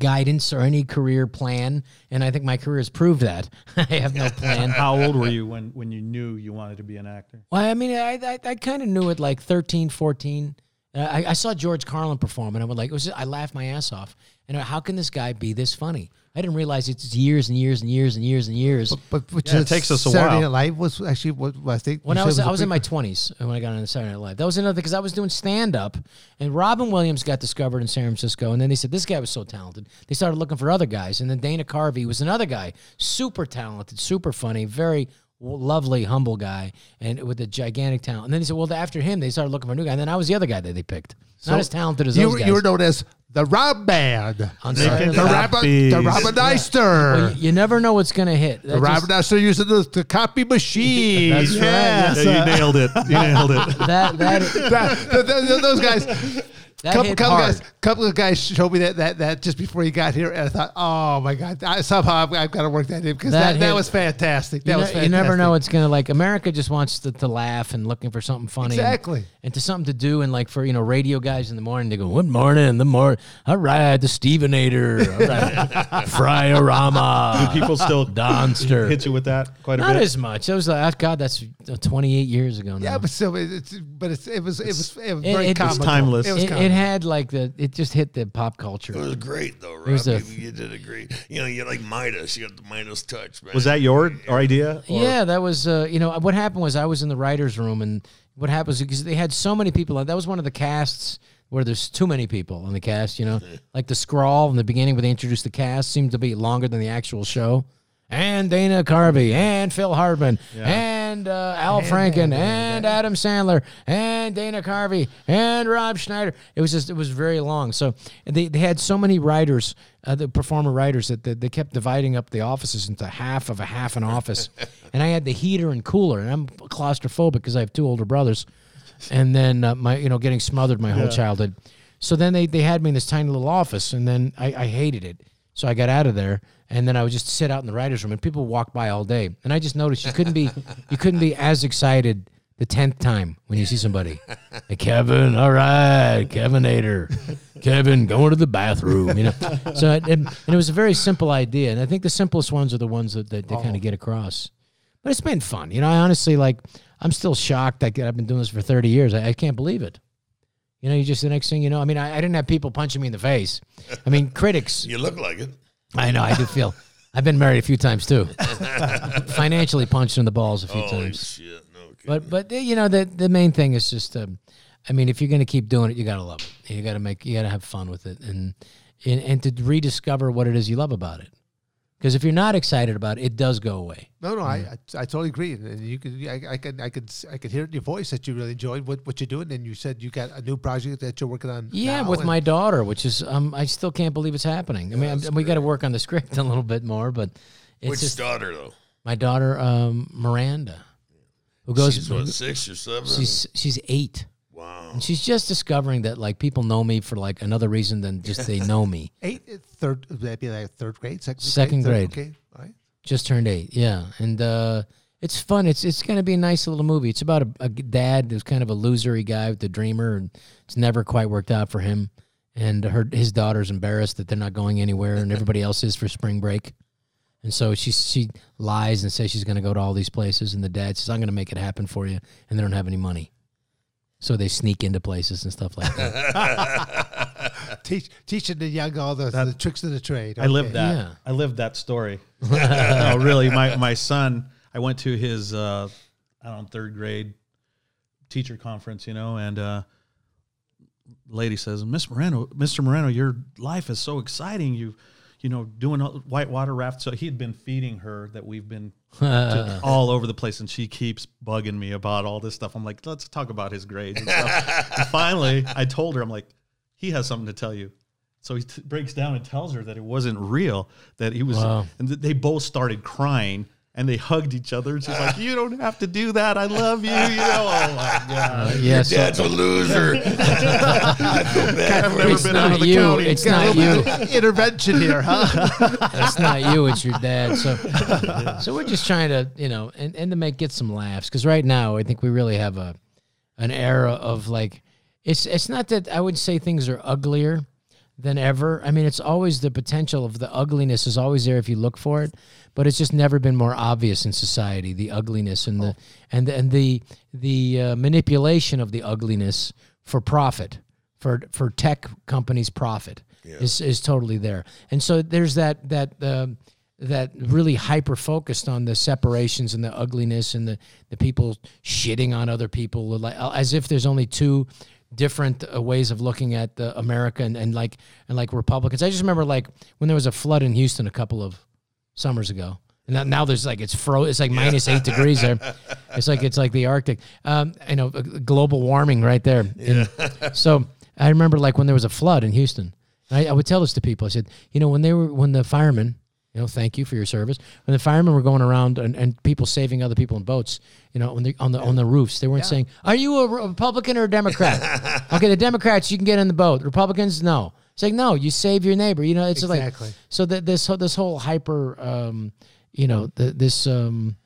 Speaker 4: guidance or any career plan and i think my career has proved that i have no plan
Speaker 5: How old were you when, when you knew you wanted to be an actor?
Speaker 4: well i mean i i, I kind of knew it like 13 14 I, I saw George Carlin perform, and I was like, it was, just, I laughed my ass off. And how can this guy be this funny? I didn't realize it's years and years and years and years and years.
Speaker 3: But which
Speaker 5: Yeah, it
Speaker 3: is
Speaker 5: takes us a
Speaker 3: Saturday
Speaker 5: while.
Speaker 3: Night Live was actually what what I think.
Speaker 4: When I
Speaker 3: said
Speaker 4: was, I
Speaker 3: a
Speaker 4: was in my twenties when I got on Saturday Night Live. That was another because I was doing stand up, and Robin Williams got discovered in San Francisco, and then they said this guy was so talented. They started looking for other guys, and then Dana Carvey was another guy, super talented, super funny, very lovely, humble guy, and with a gigantic talent. And then they said, well, after him, they started looking for a new guy, and then I was the other guy that they picked, not as talented as
Speaker 3: you,
Speaker 4: those guys.
Speaker 3: you were known as the Rob Band.
Speaker 4: on
Speaker 3: The,
Speaker 4: Saturday
Speaker 3: the,
Speaker 4: Night Live.
Speaker 3: The
Speaker 5: Copies.
Speaker 3: Robin
Speaker 4: Well, you, you never know what's gonna hit. That
Speaker 3: The Robin
Speaker 4: just-
Speaker 3: Eister using the, the copy machine.
Speaker 4: That's right,
Speaker 3: Yes.
Speaker 4: yes.
Speaker 5: Yeah, you nailed it. You nailed it.
Speaker 4: that that
Speaker 3: That- th- th- those guys.
Speaker 4: that
Speaker 3: couple,
Speaker 4: hit
Speaker 3: couple
Speaker 4: hard.
Speaker 3: guys, couple of guys showed me that that that just before he got here, and I thought, oh my god, I, somehow I've, I've got to work that in because
Speaker 4: That
Speaker 3: that, that,
Speaker 4: hit-
Speaker 3: was fantastic. That
Speaker 4: You,
Speaker 3: was
Speaker 4: ne-
Speaker 3: fantastic.
Speaker 4: you never know what's gonna like. America just wants to, to laugh and looking for something funny, and-
Speaker 3: Exactly.
Speaker 4: And, to something to do. And like for you know, radio guys in the morning, they go, "Good morning, the more, all right, the Stevenator, all right, Fryerama,
Speaker 5: People still
Speaker 4: Donster."
Speaker 5: hit you with that quite a
Speaker 4: Not
Speaker 5: bit.
Speaker 4: as much. It was like, God, that's uh, 28 years ago now.
Speaker 3: Yeah, but still, it's but it's it was it was it was
Speaker 4: It-
Speaker 3: very
Speaker 4: it- It's
Speaker 3: comical.
Speaker 5: timeless.
Speaker 3: It was
Speaker 4: it, it had like the, it just hit the pop culture.
Speaker 1: It was great though, Rob.
Speaker 4: was a-
Speaker 1: you, you did a great. You know, you like Midas. You got the Midas touch, man.
Speaker 5: was that your idea? or-
Speaker 4: Yeah, that was uh, you know what happened was I was in the writers' room and what happens because they had so many people. That was one of the casts where there's too many people on the cast. You know, like the scrawl in the beginning where they introduced the cast seemed to be longer than the actual show. And Dana Carvey and Phil Hartman and uh, Al Franken and Adam Sandler and Dana Carvey and Rob Schneider. It was just it was very long. So they, they had so many writers, uh, the performer writers that, that they kept dividing up the offices into half of a half an office. and I had the heater and cooler, and I'm claustrophobic because I have two older brothers, and then uh, my you know getting smothered my whole childhood. So then they, they had me in this tiny little office, and then I, I hated it. So I got out of there, and then I would just sit out in the writers' room, and people walk by all day, and I just noticed you couldn't be you couldn't be as excited the tenth time when you see somebody. Hey, Kevin, all right, Kevinator, Kevin, going to the bathroom, you know. So it, and it was a very simple idea, and I think the simplest ones are the ones that, that they oh. kind of get across. But it's been fun, you know. I honestly like. I'm still shocked. that I've been doing this for 30 years. I, I can't believe it. You know, you just the next thing you know. I mean, I, I didn't have people punching me in the face. I mean, critics.
Speaker 1: You look like it.
Speaker 4: I know. I do feel. I've been married a few times too. Financially punched in the balls a few
Speaker 1: Holy
Speaker 4: times.
Speaker 1: shit! No.
Speaker 4: But but you know the the main thing is just. Um, I mean, if you're going to keep doing it, you got to love it. You got to make. You got to have fun with it, and, and and to rediscover what it is you love about it. Because if you're not excited about it, it does go away.
Speaker 3: No, no, I, I I totally agree, and you could I, I could I could I could hear it in your voice that you really enjoyed what, what you're doing, and you said you got a new project that you're working on.
Speaker 4: Yeah,
Speaker 3: now,
Speaker 4: with my daughter, which is um, I still can't believe it's happening. I mean, we got to work on the script a little bit more, but it's
Speaker 1: Which
Speaker 4: just
Speaker 1: daughter though?
Speaker 4: my daughter um, Miranda, who goes.
Speaker 1: She's what six or seven?
Speaker 4: she's she's eight,
Speaker 1: wow.
Speaker 4: and she's just discovering that like people know me for like another reason than just they know me.
Speaker 3: eight third would that be like third grade second
Speaker 4: Second
Speaker 3: grade,
Speaker 4: grade.
Speaker 3: Third- okay all right
Speaker 4: Just turned eight, yeah, and uh, it's fun. It's it's gonna be a nice little movie. It's about a, a dad who's kind of a losery guy with the dreamer, and it's never quite worked out for him. And her his daughter's embarrassed that they're not going anywhere, and everybody else is for spring break. And so she she lies and says she's going to go to all these places, and the dad says, "I'm going to make it happen for you," and they don't have any money. So they sneak into places and stuff like that.
Speaker 3: Teach teaching the young all the, the tricks of the trade
Speaker 5: I lived that.
Speaker 4: Yeah.
Speaker 5: I lived that story. no, really, my my son. I went to his uh, I don't know third grade teacher conference, you know, and uh, lady says, "Miss Moreno, Mr. Moreno, your life is so exciting. You, you know, doing all- whitewater raft." So he had been feeding her that we've been all over the place, and she keeps bugging me about all this stuff. I'm like, let's talk about his grades and stuff. and finally, I told her, I'm like, he has something to tell you. So he t- breaks down and tells her that it wasn't real, that he was,
Speaker 4: Wow.
Speaker 5: and th- they both started crying and they hugged each other. And she's like, "You don't have to do that. I love you." You know, oh my uh, god.
Speaker 4: yeah, so
Speaker 1: Dad's a loser. I feel bad
Speaker 5: I've never
Speaker 4: it's
Speaker 5: been out
Speaker 4: not
Speaker 5: of the
Speaker 4: you.
Speaker 5: county.
Speaker 4: It's
Speaker 3: Got a
Speaker 4: not you.
Speaker 3: intervention here, huh?
Speaker 4: It's not you, it's your dad. So, so we're just trying to, you know, and, and to make get some laughs because right now I think we really have a an era of like, it's it's not that I would say things are uglier than ever. I mean, it's always the potential of the ugliness is always there if you look for it, but it's just never been more obvious in society. The ugliness and the and and the the uh, manipulation of the ugliness for profit. for for tech companies' profit is is totally there. And so there's that that uh, that really hyper focused on the separations and the ugliness and the the people shitting on other people like as if there's only two different uh, ways of looking at the America and, and like and like Republicans. I just remember like when there was a flood in Houston a couple of summers ago. And now, now there's like it's fro it's like minus eight degrees there. It's like it's like the Arctic. Um, you know, uh, global warming right there. And so I remember like when there was a flood in Houston. I, I would tell this to people. I said, you know, when they were when the firemen, you know, thank you for your service. When the firemen were going around and, and people saving other people in boats, you know, when they, on the on the roofs, they weren't saying, "Are you a Republican or a Democrat?" okay, the Democrats you can get in the boat. Republicans, no. It's like no, you save your neighbor. You know, it's
Speaker 3: Exactly.
Speaker 4: like so that this whole- this whole hyper, um, you know, the, this um,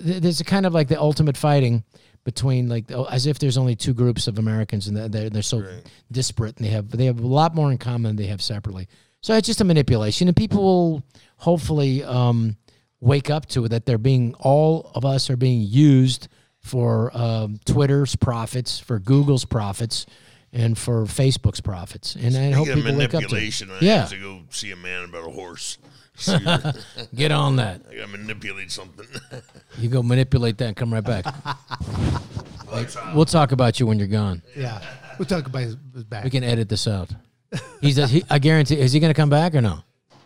Speaker 4: th- there's a kind of like the ultimate fighting between like oh, as if there's only two groups of Americans and they're they're, they're so disparate and they have they have a lot more in common than they have separately. So it's just a manipulation, and people will hopefully um, wake up to it that they're being all of us are being used for um, Twitter's profits, for Google's profits, and for Facebook's profits. And I hope people wake up to it.
Speaker 1: manipulation, I
Speaker 4: Yeah,
Speaker 1: have to go see a man about a horse. See,
Speaker 4: get on that.
Speaker 1: I gotta manipulate something.
Speaker 4: You go manipulate that and come right back. we'll talk about you when you're gone.
Speaker 3: Yeah, we'll talk about his, his back.
Speaker 4: We can edit this out. He's. He, I guarantee. Is he going to come back or no?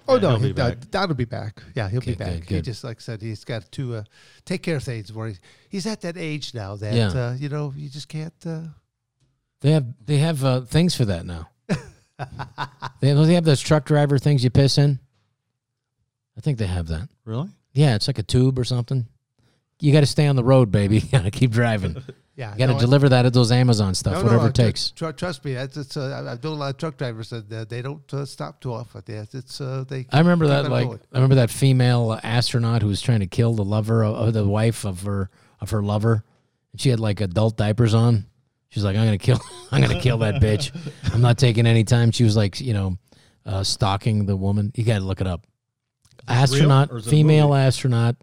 Speaker 3: oh no,
Speaker 5: he'll be
Speaker 3: he, uh,
Speaker 5: back.
Speaker 3: Don'll be back. Yeah, he'll be
Speaker 4: Okay,
Speaker 3: back.
Speaker 4: good,
Speaker 3: He
Speaker 4: good.
Speaker 3: just like I said, he's got to uh, take care of things. Where he's, he's at that age now that
Speaker 4: Yeah.
Speaker 3: uh, you know you just can't. Uh,
Speaker 4: They have. They have uh, things for that now. they have, they have those truck driver things you piss in. I think they have that.
Speaker 5: Really?
Speaker 4: Yeah, it's like a tube or something. You got to stay on the road, baby. You got to keep driving.
Speaker 3: yeah,
Speaker 4: You got to
Speaker 3: no, I-
Speaker 4: deliver that at those Amazon stuff,
Speaker 3: no,
Speaker 4: whatever
Speaker 3: no,
Speaker 4: it takes.
Speaker 3: tr- trust me, that's it's. Uh, I- I've known a lot of truck drivers that uh, they don't uh, stop too often. It's uh, they.
Speaker 4: I remember that like. I remember that female astronaut who was trying to kill the lover of, of the wife of her of her lover. She had like adult diapers on. She's like, I'm gonna kill I'm gonna kill that bitch. I'm not taking any time. She was like, you know, uh, stalking the woman. You gotta look it up. Astronaut,
Speaker 5: or it
Speaker 4: female astronaut,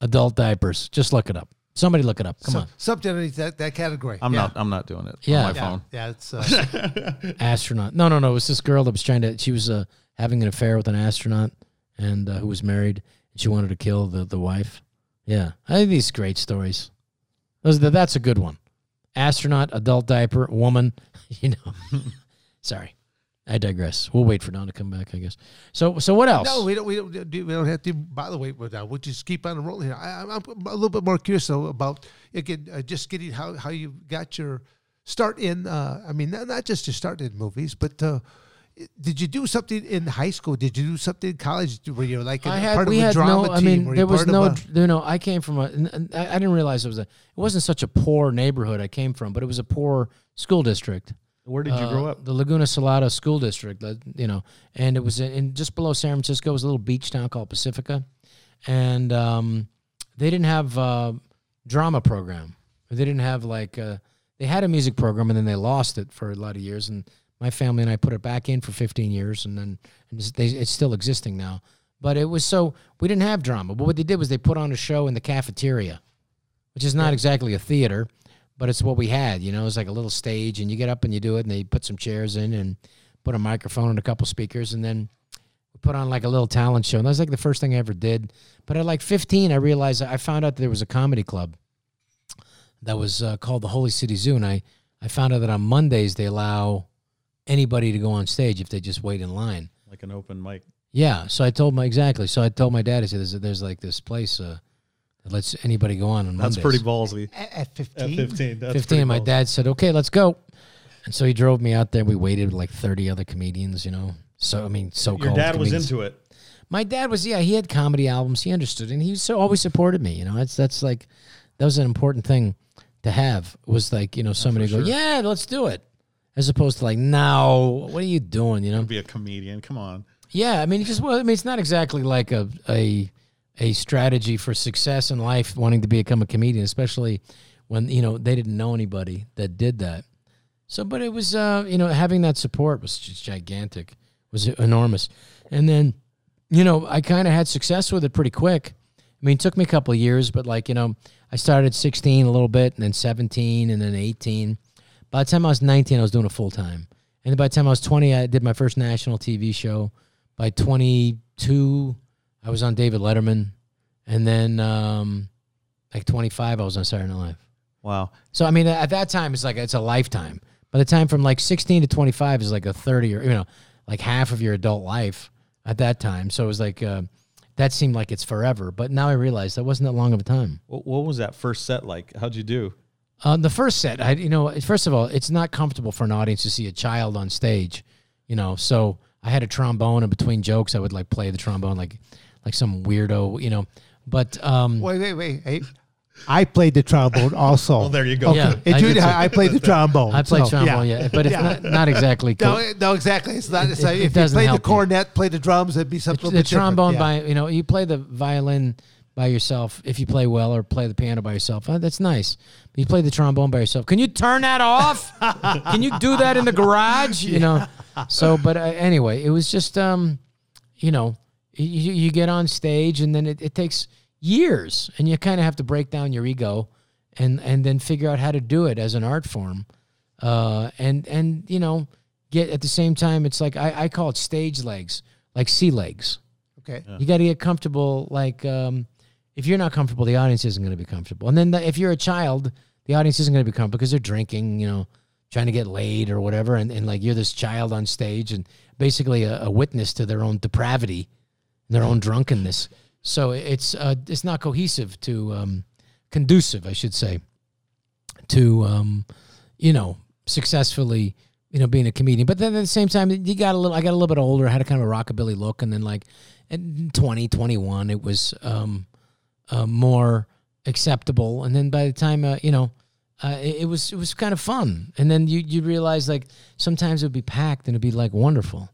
Speaker 4: adult diapers. Just look it up. Somebody look it up. Come
Speaker 3: So-
Speaker 4: on.
Speaker 3: something underneath that, that category.
Speaker 5: I'm
Speaker 3: yeah.
Speaker 5: not. I'm not doing it.
Speaker 4: Yeah.
Speaker 5: On my
Speaker 3: Yeah,
Speaker 5: phone.
Speaker 3: yeah, it's uh,
Speaker 4: astronaut. No, no, no. It was this girl that was trying to. She was uh, having an affair with an astronaut, and uh, who was married, and she wanted to kill the the wife. Yeah, I think these great stories. Those that's a good one. Astronaut, adult diaper, woman. You know. Sorry, I digress. We'll wait for Don to come back. I guess. So, so what else?
Speaker 3: No, we don't. We don't. We don't have to bother wait with that. We'll just keep on rolling here. I, I'm I'm a little bit more curious though about again, uh, just getting how how you got your start in. Uh, I mean, not, not just your start in movies, but uh, did you do something in high school? Did you do something in college where you're like a
Speaker 4: I had
Speaker 3: part
Speaker 4: we
Speaker 3: of a
Speaker 4: had
Speaker 3: drama
Speaker 4: no. I
Speaker 3: team?
Speaker 4: mean,
Speaker 3: Were
Speaker 4: there was no.
Speaker 3: of a-
Speaker 4: You know, I came from a. and- and I I didn't realize it was a. It wasn't such a poor neighborhood I came from, but it was a poor school district.
Speaker 5: Where did you
Speaker 4: uh,
Speaker 5: grow up?
Speaker 4: The Laguna Salada School District, uh, you know, and it was in, in just below San Francisco. It was a little beach town called Pacifica, and um, they didn't have uh, drama program. They didn't have like uh, they had a music program, and then they lost it for a lot of years. And my family and I put it back in for 15 years, and then and it's, they, it's still existing now. But it was so we didn't have drama. But what they did was they put on a show in the cafeteria, which is not exactly a theater, but it's what we had. You know, it's like a little stage, and you get up and you do it, and they put some chairs in and put a microphone and a couple speakers, and then we put on like a little talent show. And that was like the first thing I ever did. But at like 15, I realized I found out that there was a comedy club that was uh, called the Holy City Zoo, and I I found out that on Mondays they allow anybody to go on stage if they just wait in line.
Speaker 5: Like an open mic.
Speaker 4: Yeah, so I told my exactly. So I told my dad, I said, "There's, there's like this place uh, that lets anybody go on on
Speaker 5: That's
Speaker 4: Mondays."
Speaker 5: pretty ballsy.
Speaker 3: at, at
Speaker 5: At
Speaker 3: 15?
Speaker 5: 15. That's
Speaker 4: 15 and my
Speaker 5: ballsy.
Speaker 4: dad said okay let's go and so he drove me out there we waited with like 30 other comedians you know so i mean so
Speaker 5: Your dad was into it.
Speaker 4: my dad was yeah he had comedy albums he understood and he so always supported me you know that's that's like that was an important thing to have was like you know somebody go
Speaker 5: sure.
Speaker 4: yeah let's do it as opposed to like now. what are you doing you know
Speaker 5: Be a comedian. Come on.
Speaker 4: yeah, I mean, it just well, I mean, it's not exactly like a a a strategy for success in life, wanting to become a comedian, especially when you know they didn't know anybody that did that. So, but it was uh, you know having that support was just gigantic, was enormous, and then you know I kind of had success with it pretty quick. I mean, it took me a couple of years, but like you know, I started 16 a little bit, and then 17, and then 18. By the time I was 19, I was doing it full time. And then by the time I was 20, I did my first national TV show. By 22, I was on David Letterman. And then um, like 25, I was on Saturday Night Live.
Speaker 5: Wow.
Speaker 4: So I mean, at that time, it's like it's a lifetime. By the time from like 16 to 25 is like a 30 or you know, like half of your adult life at that time. So it was like uh, that seemed like it's forever. But now I realize that wasn't that long of a time.
Speaker 5: What, what was that first set like? How'd you do?
Speaker 4: Uh, the first set, I you know, first of all, it's not comfortable for an audience to see a child on stage, you know. So I had a trombone, and between jokes, I would like play the trombone like like some weirdo, you know. But um,
Speaker 3: Wait, wait, wait. Hey, I played the trombone also.
Speaker 5: Well, there you go.
Speaker 4: Yeah.
Speaker 3: In
Speaker 4: I did
Speaker 3: junior
Speaker 4: too.
Speaker 3: high, I played the trombone.
Speaker 4: I played
Speaker 3: so,
Speaker 4: trombone, yeah, but it's
Speaker 3: Yeah.
Speaker 4: not, not exactly.
Speaker 3: No, no, exactly. It's not. It's
Speaker 4: It-
Speaker 3: like
Speaker 4: it
Speaker 3: if you
Speaker 4: doesn't
Speaker 3: play the
Speaker 4: help you.
Speaker 3: cornet, play the drums, it'd be something. a
Speaker 4: the
Speaker 3: little bit different.
Speaker 4: trombone
Speaker 3: Yeah.
Speaker 4: by you know you play the violin by yourself if you play well or play the piano by yourself. Uh, that's nice. But you play the trombone by yourself. Can you turn that off? Can you do that in the garage? You know? So but uh, anyway it was just um you know you, you get on stage and then it, it takes years and you kind of have to break down your ego and and then figure out how to do it as an art form. Uh and and you know get at the same time it's like i, I call it stage legs like sea legs.
Speaker 3: Okay.
Speaker 4: you got to get comfortable. Like, um, if you're not comfortable, the audience isn't going to be comfortable. And then the, if you're a child, the audience isn't going to be comfortable because they're drinking, you know, trying to get laid or whatever. And, and like you're this child on stage and basically a, a witness to their own depravity, their own drunkenness. So it's uh, it's not cohesive to um, conducive, I should say, to um, you know successfully you know being a comedian. But then at the same time, you got a little. I got a little bit older. I had a kind of a rockabilly look, and then like at 20, 21, it was um, uh, more acceptable. And then by the time uh, you know. Uh, it, it was it was kind of fun, and then you you realize like sometimes it would be packed and it'd be like wonderful,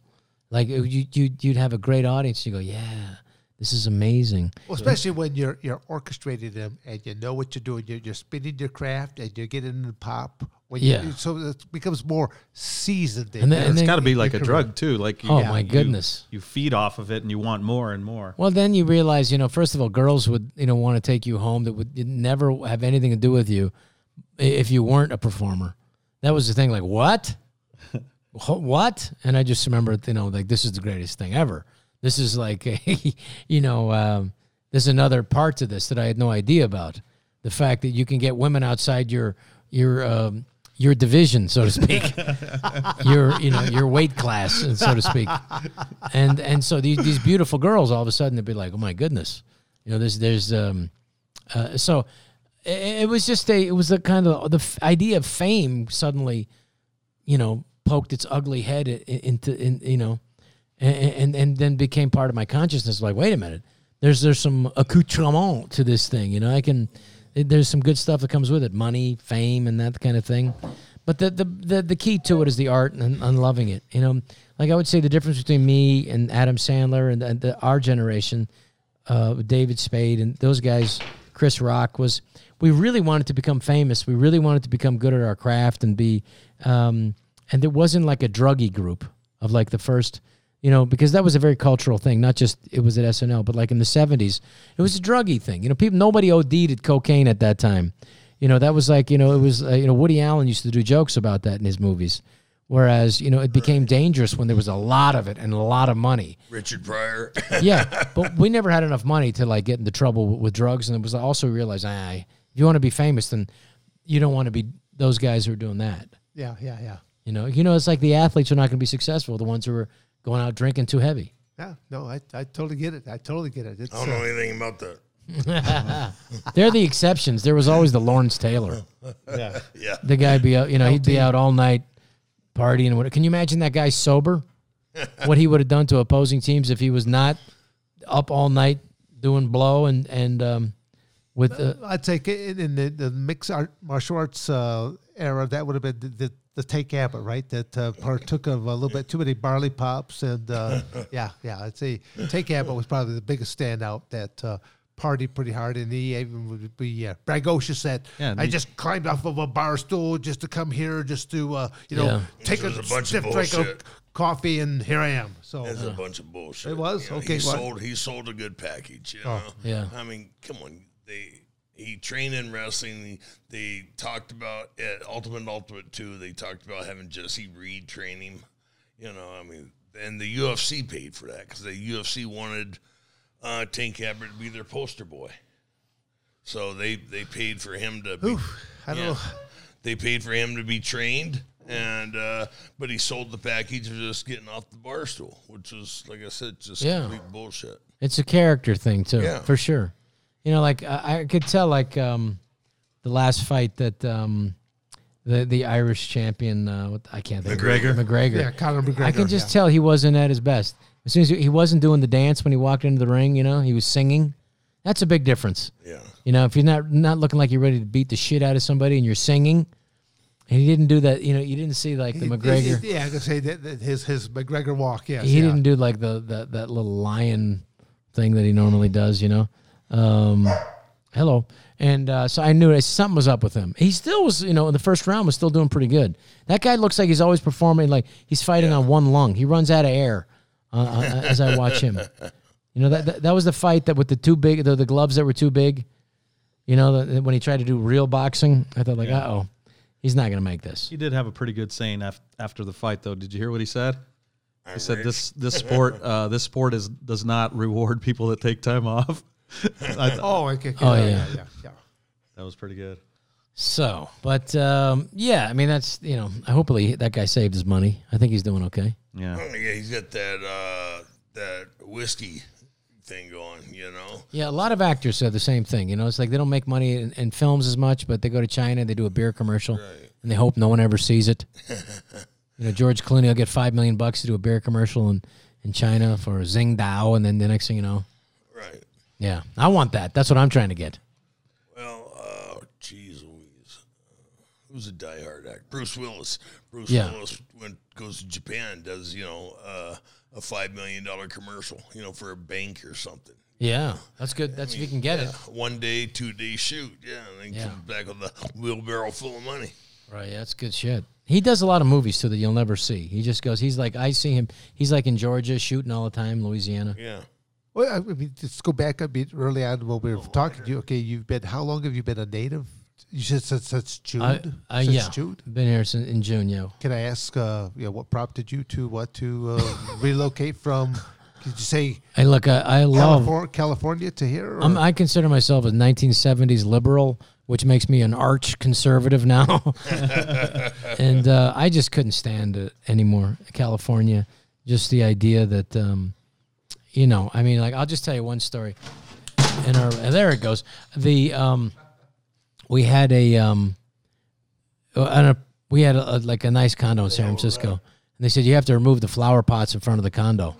Speaker 4: like you you you'd have a great audience. You go, yeah, this is amazing.
Speaker 3: Well, especially when you're you're orchestrating them and you know what you're doing. You're, you're spinning your craft and you're getting the pop. When
Speaker 4: Yeah.
Speaker 3: You, so it becomes more seasoned. in
Speaker 4: And then- and
Speaker 5: It's
Speaker 4: then-
Speaker 5: got to be like a drug too. Like, you,
Speaker 4: Oh,
Speaker 5: yeah,
Speaker 4: my
Speaker 5: you-
Speaker 4: goodness.
Speaker 5: you, feed off of it and you want more and more.
Speaker 4: Well, then you realize, you know, first of all, girls would, you know, want to take you home that would never have anything to do with you if you weren't a performer. That was the thing. Like, what? What? And I just remember, you know, like this is the greatest thing ever. This is like, a, you know, um, there's another part to this that I had no idea about. The fact that you can get women outside your your um, your division, so to speak, your you know your weight class, so to speak, and and so these these beautiful girls all of a sudden they'd be like, oh my goodness, you know, there's there's um, uh, so it, it was just a it was a kind of the f- idea of fame suddenly, you know, poked its ugly head into in you know, and, and and then became part of my consciousness. Like, wait a minute, there's there's some accoutrement to this thing. You know, I can there's some good stuff that comes with it, money, fame, and that kind of thing. But the the the, the key to it is the art and, and loving it. You know, like I would say the difference between me and Adam Sandler and, and the, our generation, uh, David Spade and those guys, Chris Rock was we really wanted to become famous. We really wanted to become good at our craft and be, um, and it wasn't like a druggy group of like the first, you know, because that was a very cultural thing. Not just it was at SNL, but like in the '70s, it was a druggy thing. You know, people nobody OD'd at cocaine at that time. You know, that was like you know it was uh, you know Woody Allen used to do jokes about that in his movies. Whereas, you know, it became dangerous when there was a lot of it and a lot of money
Speaker 1: Richard Pryor.
Speaker 4: yeah, but we never had enough money to like get into trouble with drugs, and it was also realized, ah, if you want to be famous, then you don't want to be those guys who are doing that.
Speaker 3: yeah, yeah, yeah.
Speaker 4: You know, you know, it's like the athletes are not going to be successful, the ones who are going out drinking too heavy.
Speaker 3: Yeah, no, I, I totally get it. I totally get it. It's,
Speaker 1: I don't
Speaker 3: uh,
Speaker 1: know anything about that.
Speaker 4: They're the exceptions. There was always the Lawrence Taylor.
Speaker 5: Yeah.
Speaker 1: Yeah.
Speaker 4: The guy be out, you know, he'd be out all night partying. and what- Can you imagine that guy sober? what he would have done to opposing teams if he was not up all night doing blow and and um, with uh,
Speaker 3: I'd say in, in the, the mixed art martial arts uh, era, that would have been the, the, the Tank Abbott, right? That uh, partook of a little bit too many barley pops, and uh, yeah, yeah. I'd say Tank Abbott was probably the biggest standout that uh, partied pretty hard, and he even would be uh, braggadocious said,
Speaker 5: Yeah,
Speaker 3: "I
Speaker 5: the-
Speaker 3: just climbed off of a bar stool just to come here, just to uh, you know
Speaker 4: Yeah.
Speaker 3: take a,
Speaker 1: This is a bunch of
Speaker 3: stiff drink of coffee, and here I am." So
Speaker 1: It's a bunch of bullshit.
Speaker 3: It was?
Speaker 1: You know,
Speaker 3: Okay,
Speaker 1: He
Speaker 3: what?
Speaker 1: sold. He sold a good package. You
Speaker 3: Oh,
Speaker 1: know?
Speaker 4: yeah.
Speaker 1: I mean, come on. They he trained in wrestling. He, they talked about at Ultimate Ultimate 2, they talked about having Jesse Reed train him. You know, I mean, and the UFC paid for that because the UFC wanted uh, Tank Abbott to be their poster boy. So they, they paid for him to be.
Speaker 3: I don't
Speaker 1: yeah.
Speaker 3: know.
Speaker 1: They paid for him to be trained, and uh, but he sold the package of just getting off the bar stool, which is like I said, just
Speaker 4: Yeah.
Speaker 1: complete bullshit.
Speaker 4: It's a character thing too,
Speaker 1: Yeah.
Speaker 4: for sure. You know, like I, I could tell, like um, the last fight that um, the the Irish champion, uh, what, I can't think. of it.
Speaker 1: McGregor.
Speaker 4: McGregor.
Speaker 3: Yeah, Conor McGregor.
Speaker 4: I can just
Speaker 3: yeah.
Speaker 4: tell he wasn't at his best. As soon as he, he wasn't doing the dance when he walked into the ring, you know, he was singing. That's a big difference.
Speaker 1: Yeah.
Speaker 4: You know, if you're not not looking like you're ready to beat the shit out of somebody and you're singing, and he didn't do that. You know, you didn't see like the
Speaker 3: He- he-
Speaker 4: McGregor.
Speaker 3: yeah, I can say that, that his his McGregor walk. Yes,
Speaker 4: he
Speaker 3: yeah.
Speaker 4: didn't do like the, the that little lion thing that he normally does, you know. Um, hello, and uh, so I knew it, something was up with him. He still was, you know, in the first round was still doing pretty good. That guy looks like he's always performing like he's fighting on one lung. He runs out of air uh, uh, as I watch him. You know that, that that was the fight that with the too big the, the gloves that were too big. You know the, when he tried to do real boxing, I thought like, uh oh, he's not gonna make this.
Speaker 5: He did have a pretty good saying af- after the fight, though. Did you hear what he said? He said
Speaker 1: rich.
Speaker 5: this this sport uh, this sport is does not reward people that take time off. I th-
Speaker 3: Oh, okay.
Speaker 4: Oh,
Speaker 3: yeah,
Speaker 4: yeah.
Speaker 3: yeah, yeah. yeah.
Speaker 5: that was pretty good.
Speaker 4: So, but um, yeah, I mean that's you know, hopefully that guy saved his money. I think he's doing okay.
Speaker 5: Yeah.
Speaker 1: Oh, yeah, he's got that uh, that whiskey thing going, you know.
Speaker 4: Yeah, a lot of actors said the same thing. You know, it's like they don't make money in, in films as much, but they go to China, they do a beer commercial, and they hope no one ever sees it. you know, George Clooney will get five million bucks to do a beer commercial in, in China for Tsingtao, and then the next thing you know,
Speaker 1: Right.
Speaker 4: Yeah, I want that. That's what I'm trying to get.
Speaker 1: Well, uh, geez Louise. Who's a diehard actor? Bruce Willis. Bruce
Speaker 4: Yeah.
Speaker 1: Willis when goes to Japan, does, you know, uh, a $5 million commercial, you know, for a bank or something.
Speaker 4: Yeah, that's good. That's if you can get it.
Speaker 1: One day, two day shoot. Yeah. And then
Speaker 4: Yeah.
Speaker 1: comes back with a wheelbarrow full of money.
Speaker 4: Right, yeah, that's good shit. He does a lot of movies too that you'll never see. He just goes. He's like I see him. He's like in Georgia shooting all the time, Louisiana.
Speaker 1: Yeah.
Speaker 3: Well, I mean, just go back a bit early on when we were talking to you. Okay, you've been how long have you been a native? You said since, since June.
Speaker 4: I, I,
Speaker 3: since
Speaker 4: yeah,
Speaker 3: June.
Speaker 4: been here since in June. Yeah,
Speaker 3: Can I ask, uh, you know, what prompted you to what to uh, relocate from? Did you say
Speaker 4: I look. I, I love.
Speaker 3: California, California to here?
Speaker 4: I'm, I consider myself a 1970s liberal, which makes me an arch conservative now. and uh, I just couldn't stand it anymore. California, just the idea that, um, you know, I mean, like I'll just tell you one story. And our and there it goes. The um, we had a um, uh, I we had a, a- like a nice condo in San Francisco, and they said you have to remove the flower pots in front of the condo.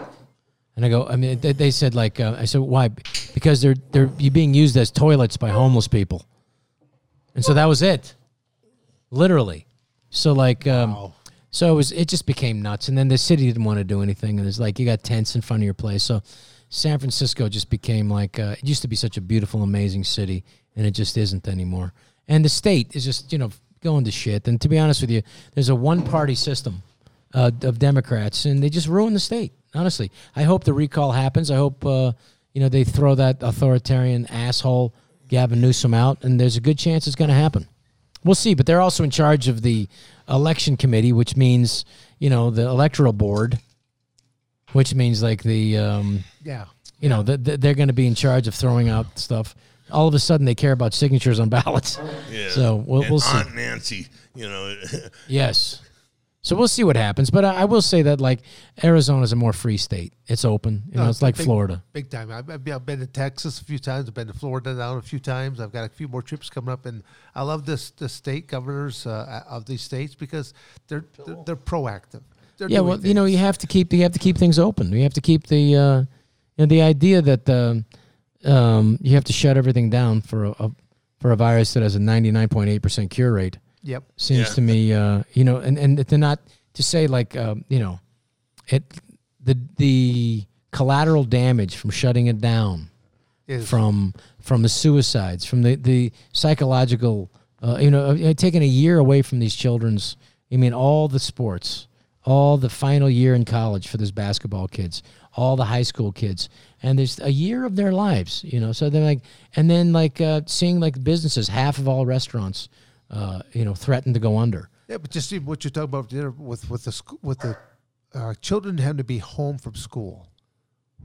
Speaker 4: And I go, I mean, they, they said like, uh, I said, why? Because they're they're being used as toilets by homeless people, and so that was it, literally. So like, um, so it was it just became nuts, and then the city didn't want to do anything, and it's like you got tents in front of your place, so San Francisco just became like uh, it used to be such a beautiful, amazing city, and it just isn't anymore. And the state is just you know going to shit. And to be honest with you, there's a one party system uh, of Democrats, and they just ruin the state. Honestly, I hope the recall happens. I hope uh, you know they throw that authoritarian asshole Gavin Newsom out, and there's a good chance it's going to happen. We'll see, but they're also in charge of the election committee, which means you know the electoral board, which means like the um,
Speaker 3: yeah.
Speaker 4: you know the, the, they're going to be in charge of throwing out stuff. All of a sudden, they care about signatures on ballots.
Speaker 1: Yeah.
Speaker 4: So we'll,
Speaker 1: And
Speaker 4: we'll see.
Speaker 1: Aunt Nancy, you know,
Speaker 4: Yes. So we'll see what happens, but I, I will say that like Arizona is a more free state. It's open. You know,
Speaker 3: No,
Speaker 4: it's like
Speaker 3: big-
Speaker 4: Florida.
Speaker 3: Big time. I've, I've been- I've been to Texas a few times. I've been to Florida now a few times. I've got a few more trips coming up, and I love this the state governors uh, of these states because they're they're, they're proactive. They're
Speaker 4: Yeah,
Speaker 3: doing
Speaker 4: well, you know,
Speaker 3: things.
Speaker 4: you have to keep you have to keep things open. You have to keep the uh, you know the idea that um, um, you have to shut everything down for a, a for a virus that has a ninety nine point eight percent cure rate
Speaker 3: Yep.
Speaker 4: seems
Speaker 1: Yeah.
Speaker 4: to me uh, you know and and to not to say like um, you know it the the collateral damage from shutting it down
Speaker 3: Is-
Speaker 4: from from the suicides, from the the psychological, uh, you know, uh, taking a year away from these children's. I mean, all the sports, all the final year in college for those basketball kids, all the high school kids, and there's a year of their lives, you know. So they're like, and then like uh, seeing like businesses, half of all restaurants, uh, you know, threatened to go under.
Speaker 3: Yeah, but just see what you're talking about there with with the sc- with the uh, children having to be home from school.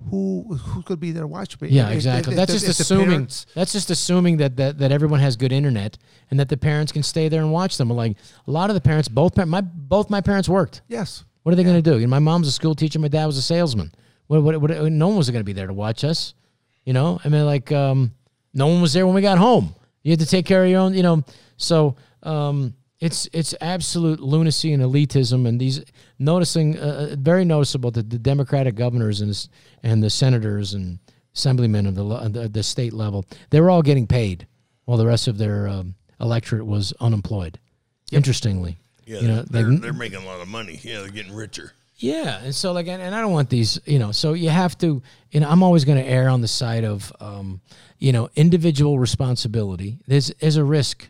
Speaker 3: Who who could be there watching? me?
Speaker 4: Yeah,
Speaker 3: If-
Speaker 4: exactly.
Speaker 3: if-
Speaker 4: that's
Speaker 3: if-
Speaker 4: just assuming.
Speaker 3: parents-
Speaker 4: That's just assuming that, that that everyone has good internet and that the parents can stay there and watch them. Like a lot of the parents, both my both my parents worked.
Speaker 3: yes.
Speaker 4: What are they going to do? You know, my mom's a school teacher. My dad was a salesman. What, what, what, no one was going to be there to watch us. You know, I mean, like, um, no one was there when we got home. You had to take care of your own. You know, so um, it's it's absolute lunacy and elitism, and these noticing uh, uh, very noticeable that the Democratic governors and s- and the senators and assemblymen of the the, the state level they were all getting paid, while the rest of their um, electorate was unemployed. Interestingly,
Speaker 1: Yeah,
Speaker 4: you know,
Speaker 1: they're,
Speaker 4: like-
Speaker 1: they're making a lot of money. Yeah, they're getting richer.
Speaker 4: yeah, and so like, and, and I don't want these, you know. So you have to, you know, I'm always going to err on the side of, um, you know, individual responsibility. There's there's a risk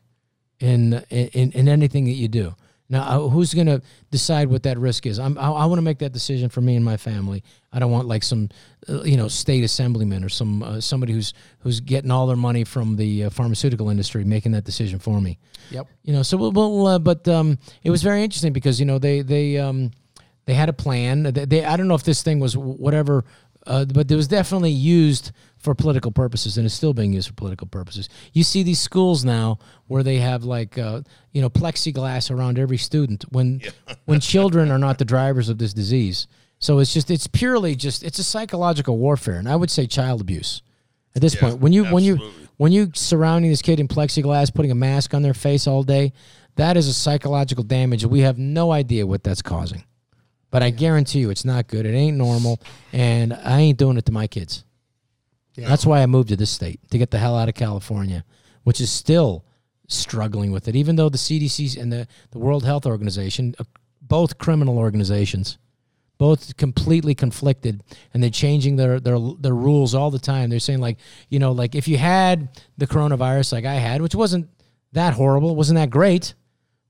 Speaker 4: in in in anything that you do. Now, uh, who's going to decide what that risk is? I'm, I, I want to make that decision for me and my family. I don't want like some, uh, you know, state assemblyman or some uh, somebody who's who's getting all their money from the uh, pharmaceutical industry making that decision for me
Speaker 3: Yep.
Speaker 4: you know so we'll, we'll uh, but um it was very interesting because you know they they um they had a plan they, they i don't know if this thing was whatever uh, but it was definitely used for political purposes and it's still being used for political purposes you see these schools now where they have like uh, you know plexiglass around every student when when children are not the drivers of this disease so it's just it's purely just it's a psychological warfare and i would say child abuse at this
Speaker 1: Yeah,
Speaker 4: point when you when you when you surrounding this kid in plexiglass, putting a mask on their face all day, that is a psychological damage. We have no idea what that's causing. But I guarantee you, it's not good. It ain't normal, and I ain't doing it to my kids.
Speaker 3: Yeah.
Speaker 4: That's why I moved to this state to get the hell out of California, which is still struggling with it. Even though the CDC and the, the World Health Organization, uh, both criminal organizations, both completely conflicted and they're changing their, their their rules all the time they're saying like you know like if you had the coronavirus like i had which wasn't that horrible wasn't that great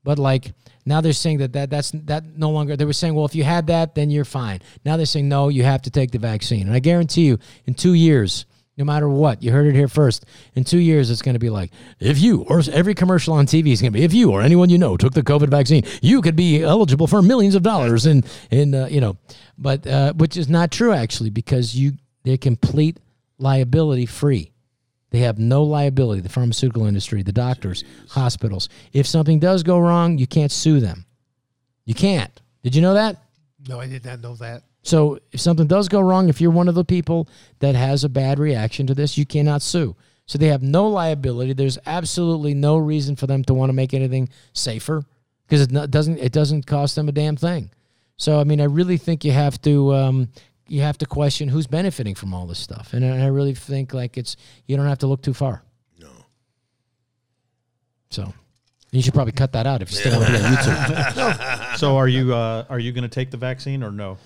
Speaker 4: but like now they're saying that, that that's that no longer they were saying well if you had that then you're fine now they're saying no you have to take the vaccine and i guarantee you in two years no matter what you heard it here first in two years it's going to be like if you or every commercial on tv is going to be if you or anyone you know took the covid vaccine you could be eligible for millions of dollars in in uh, you know but uh, which is not true actually because you they're complete liability free they have no liability, the pharmaceutical industry, the doctors, hospitals. If something does go wrong, you can't sue them. You can't. Did you know that?
Speaker 3: No, I did not know that.
Speaker 4: So if something does go wrong, if you're one of the people that has a bad reaction to this, you cannot sue. So they have no liability. There's absolutely no reason for them to want to make anything safer because it not- doesn't it doesn't cost them a damn thing. So I mean, I really think you have to um, you have to question who's benefiting from all this stuff, and I I really think like it's you don't have to look too far.
Speaker 1: No.
Speaker 4: So you should probably cut that out if you still want to be on YouTube.
Speaker 5: So are you uh, are you going to take the vaccine or no?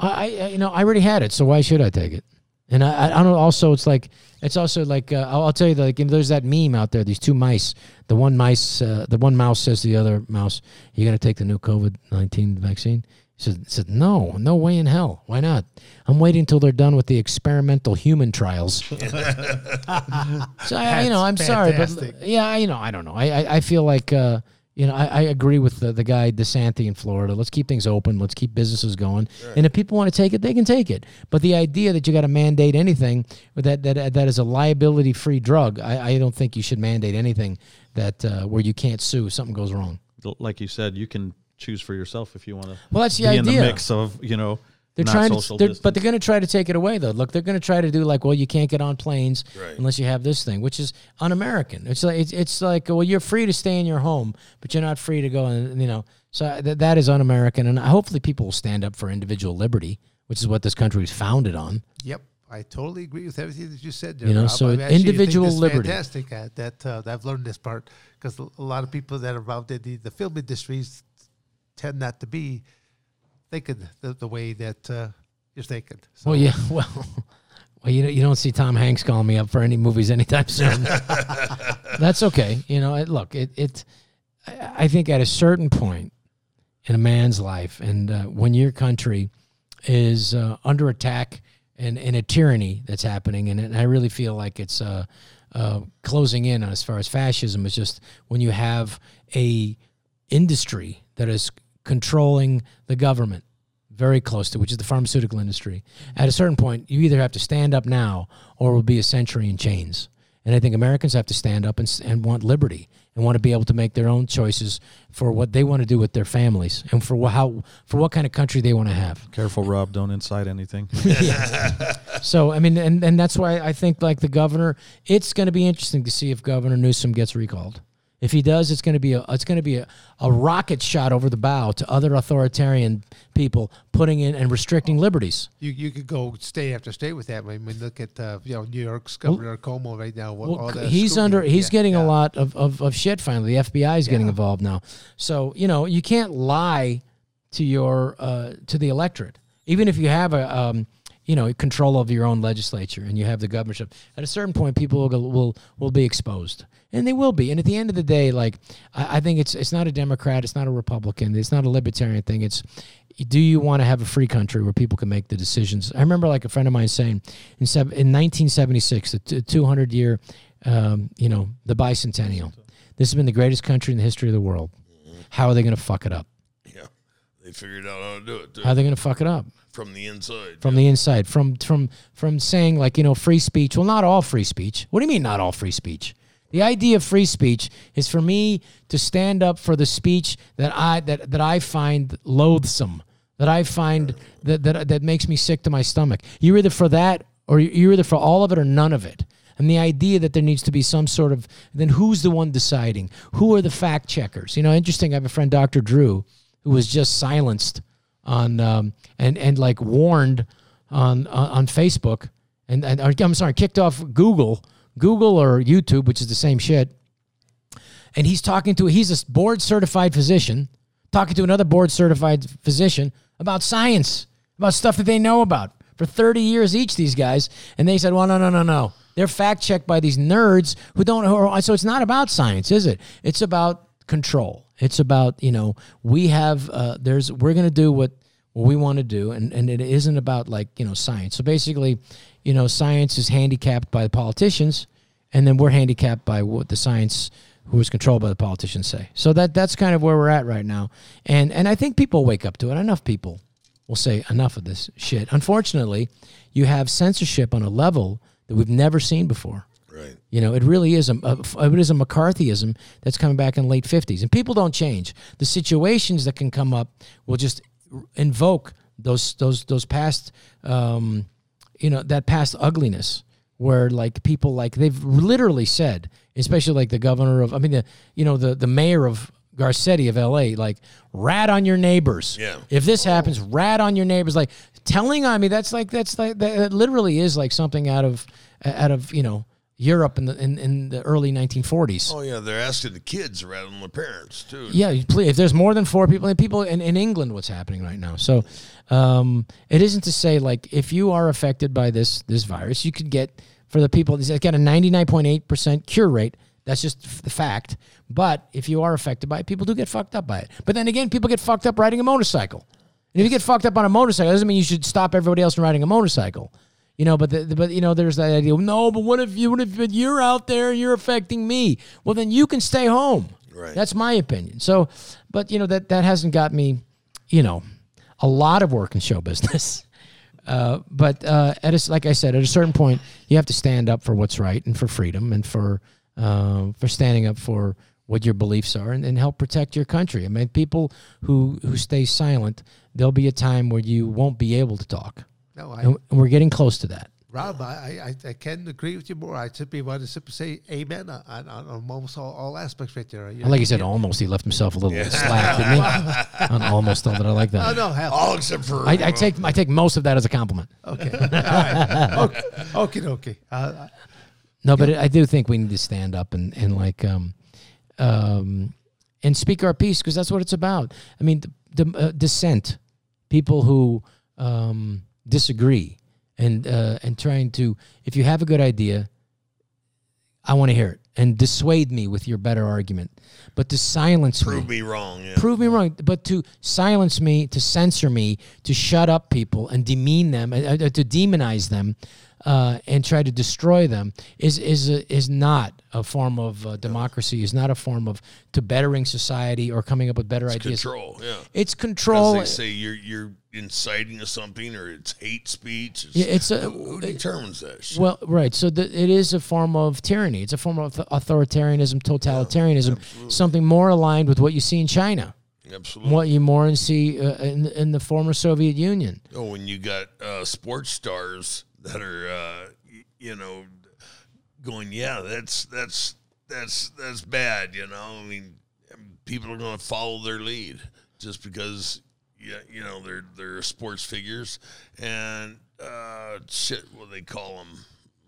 Speaker 4: I, I, you know, I already had it, so why should I take it? And I, I- don't. Also, it's like it's also like uh, I'll, I'll tell you, like you know, there's that meme out there. These two mice. The one mice, uh, the one mouse says to the other mouse, "You got to take the new COVID nineteen vaccine." He said, said, "No, no way in hell. Why not? I'm waiting until they're done with the experimental human trials." so I, you know, I'm
Speaker 3: That's
Speaker 4: sorry, but yeah, I- you know, I don't know. I, I, I feel like. Uh, you know, I, I agree with the, the guy DeSanti in Florida. Let's keep things open. Let's keep businesses going. And if people want to take it, they can take it. But the idea that you got to mandate anything that that that is a liability free drug, I, I don't think you should mandate anything that uh, where you can't sue if something goes wrong.
Speaker 5: Like you said, you can choose for yourself if you want to.
Speaker 4: Well, that's the
Speaker 5: be in the mix of you know.
Speaker 4: They're
Speaker 5: not
Speaker 4: trying
Speaker 5: social
Speaker 4: to, they're, but they're going to try to take it away though. Look, they're going to try to do like, well, you can't get on planes
Speaker 1: Right.
Speaker 4: unless you have this thing, which is un-American. It's like it's, it's like, well, you're free to stay in your home, but you're not free to go and you know. So that that is un-American, and hopefully people will stand up for individual liberty, which is what this country is founded on.
Speaker 3: Yep, I totally agree with everything that you said there.
Speaker 4: You know,
Speaker 3: Rob.
Speaker 4: so
Speaker 3: I actually think
Speaker 4: individual
Speaker 3: this
Speaker 4: liberty.
Speaker 3: Fantastic uh, that uh, that I've learned this part because a lot of people that are involved in the, the film industries tend not to be thinking the, the way that uh, you're thinking. So,
Speaker 4: Well, yeah, well, well, you you don't see Tom Hanks calling me up for any movies anytime soon. That's okay. You know, it, look, it it I I think at a certain point, in a man's life. And uh, when your country is uh, under attack and, and a tyranny that's happening, and, and I really feel like it's uh, uh, closing in on as far as fascism is just when you have a industry that is controlling the government very close to, which is the pharmaceutical industry. At a certain point, you either have to stand up now or will be a century in chains. And I think Americans have to stand up and, and want liberty and want to be able to make their own choices for what they want to do with their families and for wh- how for what kind of country they want to have.
Speaker 5: Careful, Rob. Don't incite anything.
Speaker 4: So I mean, and and that's why I think like the governor, it's going to be interesting to see if Governor Newsom gets recalled. If he does, it's going to be a it's going to be a, a rocket shot over the bow to other authoritarian people putting in and restricting liberties.
Speaker 3: You you could go state after state with that. I mean, look at uh, you know New York's Governor Cuomo right now. What,
Speaker 4: Well, he's
Speaker 3: scrutiny.
Speaker 4: under he's
Speaker 3: Yeah,
Speaker 4: getting
Speaker 3: yeah.
Speaker 4: a lot of, of, of shit finally. The FBI is getting
Speaker 3: Yeah.
Speaker 4: involved now. So, you know, you can't lie to your uh, to the electorate. Even if you have a um, you know, control of your own legislature and you have the governorship. At a certain point people will will will be exposed. And they will be. And at the end of the day, like I, I think it's it's not a Democrat, it's not a Republican, it's not a libertarian thing. It's do you want to have a free country where people can make the decisions? I remember like a friend of mine saying in in 1976, the 200 year, um, you know, the bicentennial. This has been the greatest country in the history of the world. How are they going to fuck it up?
Speaker 1: Yeah, they figured out how to do it too,
Speaker 4: How are they going to fuck it up
Speaker 1: from the inside.
Speaker 4: from the inside? From from from saying like you know free speech. Well, not all free speech. What do you mean not all free speech? The idea of free speech is for me to stand up for the speech that I that, that I find loathsome, that I find that, that that makes me sick to my stomach. You're either for that or you're either for all of it or none of it. And the idea that there needs to be some sort of then who's the one deciding? Who are the fact checkers? You know, interesting. I have a friend, Dr. Drew, who was just silenced on um, and and like warned on on, Facebook and, and or, I'm sorry, kicked off Google, Google or YouTube, which is the same shit. And he's talking to he's a board certified physician talking to another board certified physician about science, about stuff that they know about for 30 years each. These guys, and they said, "Well, no, no, no, no. They're fact checked by these nerds who don't." So it's not about science, is it? It's about control. It's about you know we have uh, there's we're gonna do what what we want to do, and and it isn't about like you know science. So basically, you know, science is handicapped by the politicians, and then we're handicapped by what the science who is controlled by the politicians say. So that that's kind of where we're at right now, and and I think people wake up to it. Enough people will say enough of this shit. Unfortunately, you have censorship on a level that we've never seen before.
Speaker 1: Right.
Speaker 4: You know, it really is a, a it is a McCarthyism that's coming back in the late fifties, and people don't change. The situations that can come up will just invoke those those those past, um, you know, that past ugliness where like people like they've literally said, especially like the governor of, I mean, the you know the the mayor of Garcetti of L.A. like rat on your neighbors.
Speaker 1: Yeah.
Speaker 4: If this happens, rat on your neighbors. Like telling on me, that's like that's like that literally is like something out of out of you know Europe in the in, in the early 1940s.
Speaker 1: Oh yeah, they're asking the kids rather than the parents too.
Speaker 4: Yeah, please, if there's more than four people, and people in, in England, what's happening right now. So, um, it isn't to say like if you are affected by this this virus, you could get for the people. It's got a 99.8 percent cure rate. That's just f- the fact. But if you are affected by it, people do get fucked up by it. But then again, people get fucked up riding a motorcycle. And if you get fucked up on a motorcycle, it doesn't mean you should stop everybody else from riding a motorcycle. You know, but the, but you know, there's that idea. No, but what if you what if you're out there and you're affecting me? Well, then you can stay home.
Speaker 1: Right.
Speaker 4: That's my opinion. So, but you know that that hasn't got me, you know, a lot of work in show business. Uh, but uh, at a, like I said, at a certain point, you have to stand up for what's right and for freedom and for uh, for standing up for what your beliefs are and, and help protect your country. I mean, people who who stay silent, there'll be a time where you won't be able to talk,
Speaker 3: No, I,
Speaker 4: and we're getting close to that.
Speaker 3: Rob, I, I, I can agree with you more. I simply want to simply say amen on, on, on almost all, all aspects right there. You
Speaker 4: I like you said,
Speaker 3: yeah.
Speaker 4: almost. He left himself a little slack, didn't he? on almost all that. I like
Speaker 3: Oh,
Speaker 4: that.
Speaker 3: no, hell.
Speaker 1: All except for
Speaker 4: I, I take I take most of that as a compliment.
Speaker 3: Okay. All right. Okay. Okay. okay. Uh,
Speaker 4: No, but I do think we need to stand up and, and like um, um, and speak our piece because that's what it's about. I mean, the, the uh, dissent, people who um, disagree, and uh, and trying to if you have a good idea, I want to hear it, and dissuade me with your better argument, but to silence me
Speaker 1: Prove
Speaker 4: me.
Speaker 1: me wrong. Yeah.
Speaker 4: Prove me wrong, but to silence me, to censor me, to shut up people and demean them, uh, uh, to demonize them, uh, and try to destroy them is is a, is not a form of uh, democracy. Is not a form of to bettering society or coming up with better ideas.
Speaker 1: Control. Yeah.
Speaker 4: It's control.
Speaker 1: they say you're you're inciting to something or it's hate speech. It's,
Speaker 4: Yeah, it's a-
Speaker 1: who, who determines that shit?
Speaker 4: Well, right. So the, it is a form of tyranny. It's a form of authoritarianism, totalitarianism, something more aligned with what you see in China,
Speaker 1: Absolutely.
Speaker 4: what you more and see uh, in, in the former Soviet Union.
Speaker 1: Oh, when you got uh, sports stars that are, uh, y- you know, going, yeah, that's that's that's that's bad. You know, I mean, people are going to follow their lead just because, yeah, you know, they're they're sports figures and uh, shit. What they call them,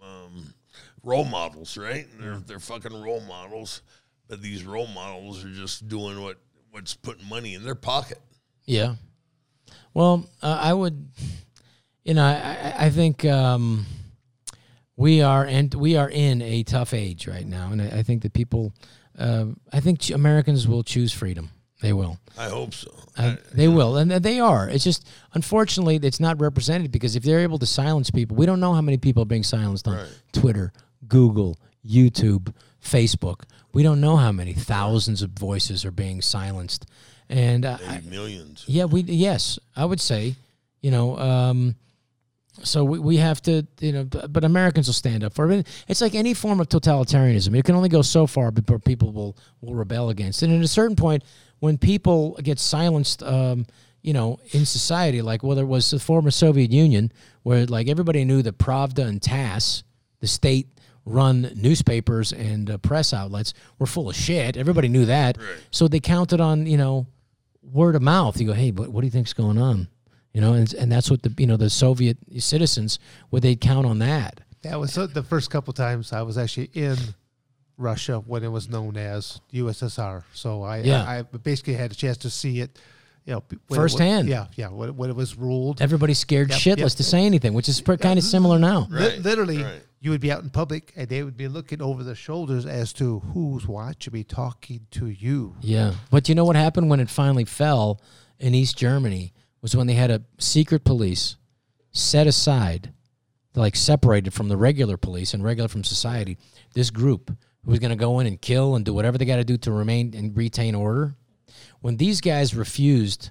Speaker 1: um, role models, right? They're they're fucking role models, but these role models are just doing what what's putting money in their pocket.
Speaker 4: Yeah. Well, uh, I would, you know, I, I- I think um, we are and we are in a tough age right now, and I, I think that people, uh, I think Americans will choose freedom. They will.
Speaker 1: I hope so.
Speaker 4: Uh, they will, and they are. It's just unfortunately it's not represented because if they're able to silence people, we don't know how many people are being silenced on
Speaker 1: Right.
Speaker 4: Twitter, Google, YouTube, Facebook. We don't know how many thousands of voices are being silenced, and uh, I-
Speaker 1: millions.
Speaker 4: yeah, we yes, I would say, you know, um, so we, we have to, you know, but, but Americans will stand up for it. It's like any form of totalitarianism; it can only go so far before people will will rebel against it. And at a certain point, when people get silenced, um, you know, in society, like whether it was the former Soviet Union, where like everybody knew that Pravda and TASS, the state run newspapers and uh, press outlets were full of shit. Everybody knew that.
Speaker 1: Right.
Speaker 4: So they counted on, you know, word of mouth. You go, hey, what, what do you think's going on? You know, and, and that's what the you know the Soviet citizens would they count on that.
Speaker 3: That was uh, the first couple times I was actually in Russia when it was known as USSR. So I,
Speaker 4: Yeah.
Speaker 3: I, I basically had a chance to see it, you know, when it
Speaker 4: Firsthand.
Speaker 3: yeah, yeah, when, it- when it was ruled.
Speaker 4: Everybody's scared
Speaker 3: Yep,
Speaker 4: shitless
Speaker 3: yep.
Speaker 4: to say anything, which is kind of similar now.
Speaker 3: Li-
Speaker 1: Right,
Speaker 3: literally,
Speaker 1: right.
Speaker 3: you would be out in public and they would be looking over their shoulders as to who's watching me talking to you.
Speaker 4: Yeah, but you know what happened when it finally fell in East Germany was when they had a secret police set aside, like separated from the regular police and regular from society. This group who was going to go in and kill and do whatever they got to do to remain and retain order. When these guys refused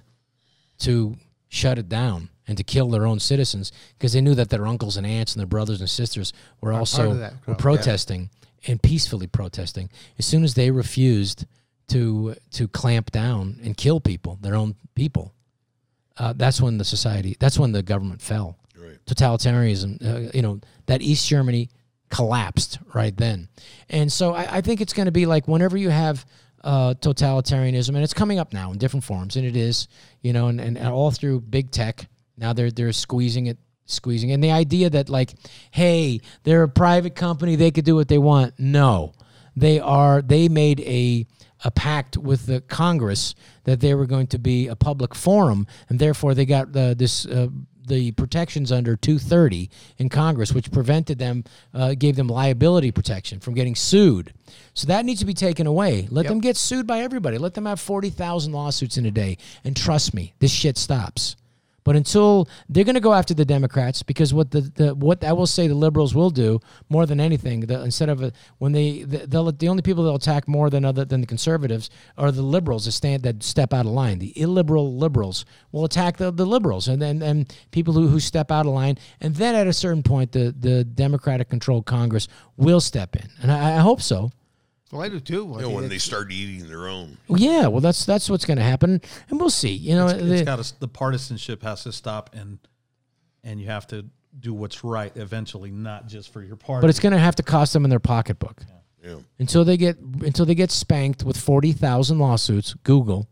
Speaker 4: to shut it down and to kill their own citizens because they knew that their uncles and aunts and their brothers and sisters were also
Speaker 3: that
Speaker 4: were
Speaker 3: crowd,
Speaker 4: protesting and peacefully protesting. As soon as they refused to to clamp down and kill people, their own people, uh, that's when the society, that's when the government fell.
Speaker 1: Right.
Speaker 4: Totalitarianism, uh, you know, that East Germany collapsed right then. And so I, I think it's going to be like whenever you have uh, totalitarianism, and it's coming up now in different forms, and it is, you know, and, and, and all through big tech. Now they're they're squeezing it, squeezing, and the idea that like, hey, they're a private company, they could do what they want. No, they are. They made a a pact with the Congress that they were going to be a public forum, and therefore they got the, this uh, the protections under 230 in Congress, which prevented them, uh, gave them liability protection from getting sued. So that needs to be taken away. Let them get sued by everybody. Let them have 40,000 lawsuits in a day, and trust me, this shit stops. But until they're going to go after the Democrats, because what the, the what I will say the liberals will do more than anything, the, instead of a, when they the, the only people they'll attack more than other than the conservatives are the liberals that stand that step out of line. The illiberal liberals will attack the, the liberals and then and people who, who step out of line, and then at a certain point the the Democratic controlled Congress will step in, and I, I hope so.
Speaker 3: Well, I do too. I
Speaker 1: You know,
Speaker 3: mean,
Speaker 1: when they
Speaker 3: it's-
Speaker 1: start eating their own.
Speaker 4: Yeah, well that's that's what's going to happen, and we'll see. You know,
Speaker 5: It's
Speaker 4: the-
Speaker 5: got to, the partisanship has to stop, and and you have to do what's right eventually, not just for your party.
Speaker 4: but it's going to have to cost them in their pocketbook.
Speaker 1: Yeah.
Speaker 4: until they get until they get spanked with forty thousand lawsuits. Google,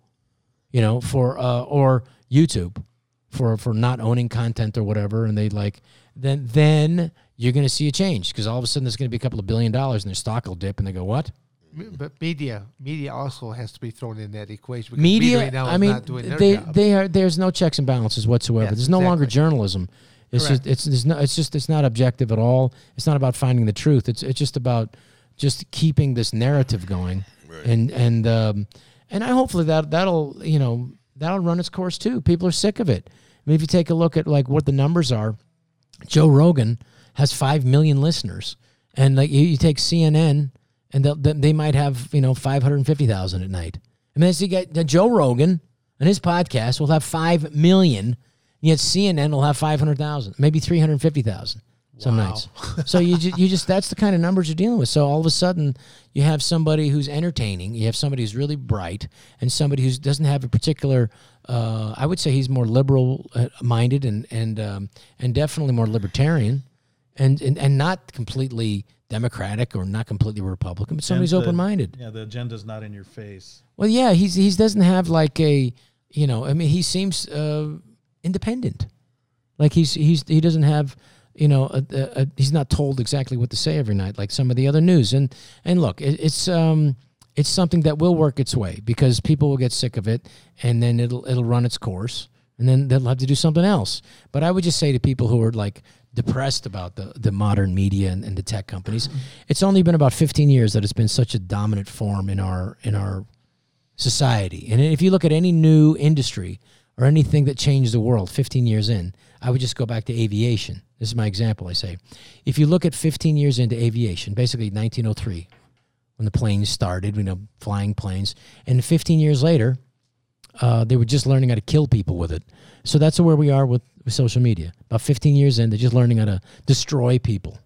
Speaker 4: you know, for uh, or YouTube for for not owning content or whatever, and they like then then you're going to see a change because all of a sudden there's going to be a couple of billion dollars and their stock will dip, and they go what?
Speaker 3: But media, media also has to be thrown in that equation. because
Speaker 4: Media,
Speaker 3: right now
Speaker 4: I mean,
Speaker 3: not doing their
Speaker 4: they
Speaker 3: job.
Speaker 4: they are there's no checks and balances whatsoever.
Speaker 3: Yes,
Speaker 4: there's no longer journalism. It's
Speaker 3: Correct.
Speaker 4: just it's there's no it's just it's not objective at all. It's not about finding the truth. It's it's just about just keeping this narrative going, and and um, and I hopefully that that'll you know that'll run its course too. People are sick of it. I mean, if you take a look at like what the numbers are, Joe Rogan has five million listeners, and like you, you take CNN, and they they might have you know five hundred fifty thousand at night. I mean, so you get the Joe Rogan and his podcast will have five million, yet CNN will have five hundred thousand, maybe three hundred fifty thousand some nights. so you just, you just that's the kind of numbers you're dealing with. So all of a sudden you have somebody who's entertaining, you have somebody who's really bright, and somebody who doesn't have a particular. Uh, I would say he's more liberal uh, minded and and um, and definitely more libertarian, and, and and not completely democratic or not completely republican, but somebody's open minded.
Speaker 5: Yeah, the agenda's not in your face.
Speaker 4: Well, yeah, he's he doesn't have like a you know. I mean, he seems uh, independent. Like he's he's he doesn't have you know a, a, a, he's not told exactly what to say every night like some of the other news. And and look, it, it's um it's something that will work its way because people will get sick of it, and then it'll it'll run its course, and then they'll have to do something else. But I would just say to people who are like depressed about the, the modern media and, and the tech companies, it's only been about 15 years that it's been such a dominant form in our in our society. And if you look at any new industry or anything that changed the world 15 years in, I would just go back to aviation. This is my example. I say, if you look at 15 years into aviation, basically 1903, when the planes started, you know, flying planes, and 15 years later, uh, they were just learning how to kill people with it. So that's where we are with, with social media. About 15 years in, they're just learning how to destroy people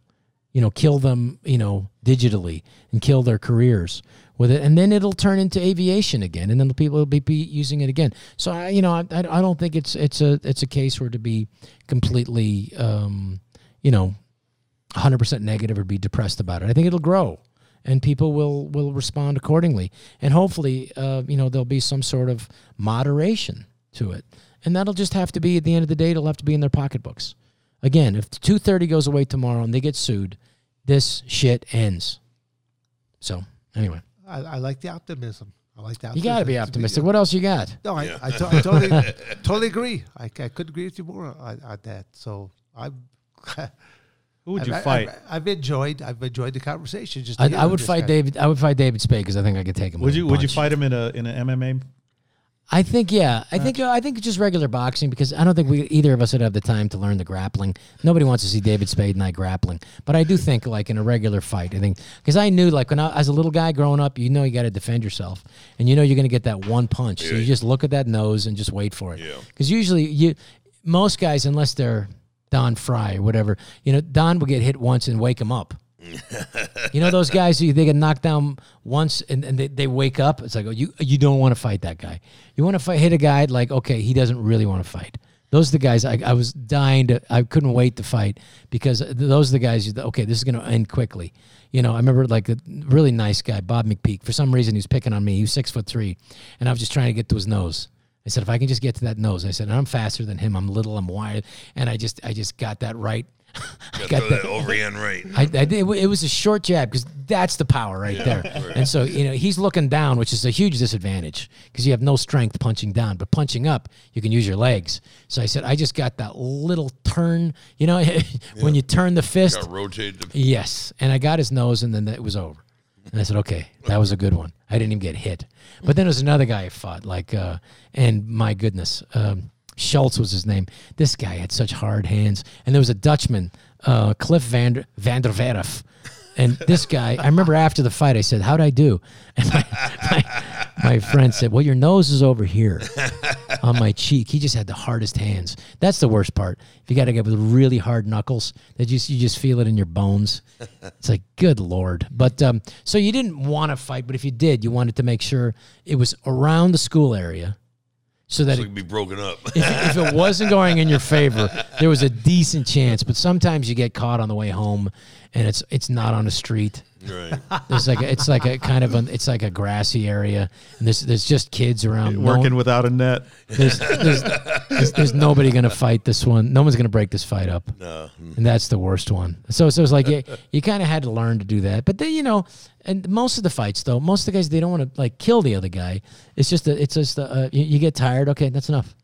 Speaker 4: you know, kill them, you know, digitally and kill their careers with it, and then it'll turn into aviation again, and then the people will be, be using it again. So I, you know, I, I don't think it's it's a it's a case where to be completely, um, you know, 100 percent negative or be depressed about it. I think it'll grow, and people will will respond accordingly, and hopefully, uh, you know, there'll be some sort of moderation to it, and that'll just have to be at the end of the day, it'll have to be in their pocketbooks. Again, if 230 goes away tomorrow and they get sued, this shit ends. So, anyway,
Speaker 3: I, I like the optimism. I like that.
Speaker 4: you got to be optimistic. What else you got?
Speaker 3: No, I, I, to- I totally, totally agree. I, I couldn't agree with you more on, on that. So I'm.
Speaker 5: Who would you
Speaker 3: I,
Speaker 5: fight?
Speaker 3: I, have enjoyed. I've enjoyed the conversation. Just
Speaker 4: I, I would fight
Speaker 3: guy.
Speaker 4: David. I would fight David Spade because I think I could take him.
Speaker 5: would you would you fight him in a in an MMA?
Speaker 4: I think yeah. I think I think just regular boxing because I don't think we either of us would have the time to learn the grappling. Nobody wants to see David Spade and I grappling. But I do think like in a regular fight, I think because I knew like when I as a little guy growing up, you know you got to defend yourself, and you know you're going to get that one punch. So you just look at that nose and just wait for it.
Speaker 1: Yeah.
Speaker 4: Because usually you, most guys unless they're Don Frye or whatever, you know Don will get hit once and wake him up. You know those guys who they get knocked down once and, and they, they wake up. It's like oh, you you don't want to fight that guy. You want to fight hit a guy like okay he doesn't really want to fight. Those are the guys I, I was dying to. I couldn't wait to fight because those are the guys. Okay, this is going to end quickly. You know, I remember like a really nice guy, Bob McPeak. For some reason, he was picking on me. He was six foot three, and I was just trying to get to his nose. I said, if I can just get to that nose, I said, I'm faster than him. I'm little. I'm wide, and I just I just got that right. I
Speaker 1: Got that overhand right.
Speaker 4: I, I did, it was a short jab because that's the power right there. And so you know he's looking down, which is a huge disadvantage because you have no strength punching down, but punching up you can use your legs. So I said I just got that little turn, you know, when you turn the fist.
Speaker 1: Rotate the
Speaker 4: Yes, and I got his nose, and then it was over. And I said, okay, that was a good one. I didn't even get hit. But then there was another guy I fought, like, uh, and my goodness, um, Schultz was his name. This guy had such hard hands. And there was a Dutchman, uh, Cliff Vander, Vander Werf. And this guy, I remember after the fight, I said, how'd I do? And my, my, my friend said, well, your nose is over here on my cheek. He just had the hardest hands. That's the worst part. If you got to get with really hard knuckles, that you you just feel it in your bones. It's like good lord. But um, so you didn't want to fight, but if you did, you wanted to make sure it was around the school area, so that
Speaker 1: so
Speaker 4: it,
Speaker 1: could be broken up.
Speaker 4: if, if it wasn't going in your favor, there was a decent chance. But sometimes you get caught on the way home, and it's it's not on a street.
Speaker 1: Right.
Speaker 4: There's like a, it's like a kind of a, it's like a grassy area, and there's there's just kids around. No-
Speaker 5: Working without a net.
Speaker 4: there's, there's, there's, there's nobody going to fight this one. No one's going to break this fight up.
Speaker 1: No.
Speaker 4: And that's the worst one. So, so it's like you, you kind of had to learn to do that. But then, you know, and most of the fights, though, most of the guys, they don't want to like kill the other guy. It's just, a, it's just, a, uh, you, you get tired. Okay, that's enough.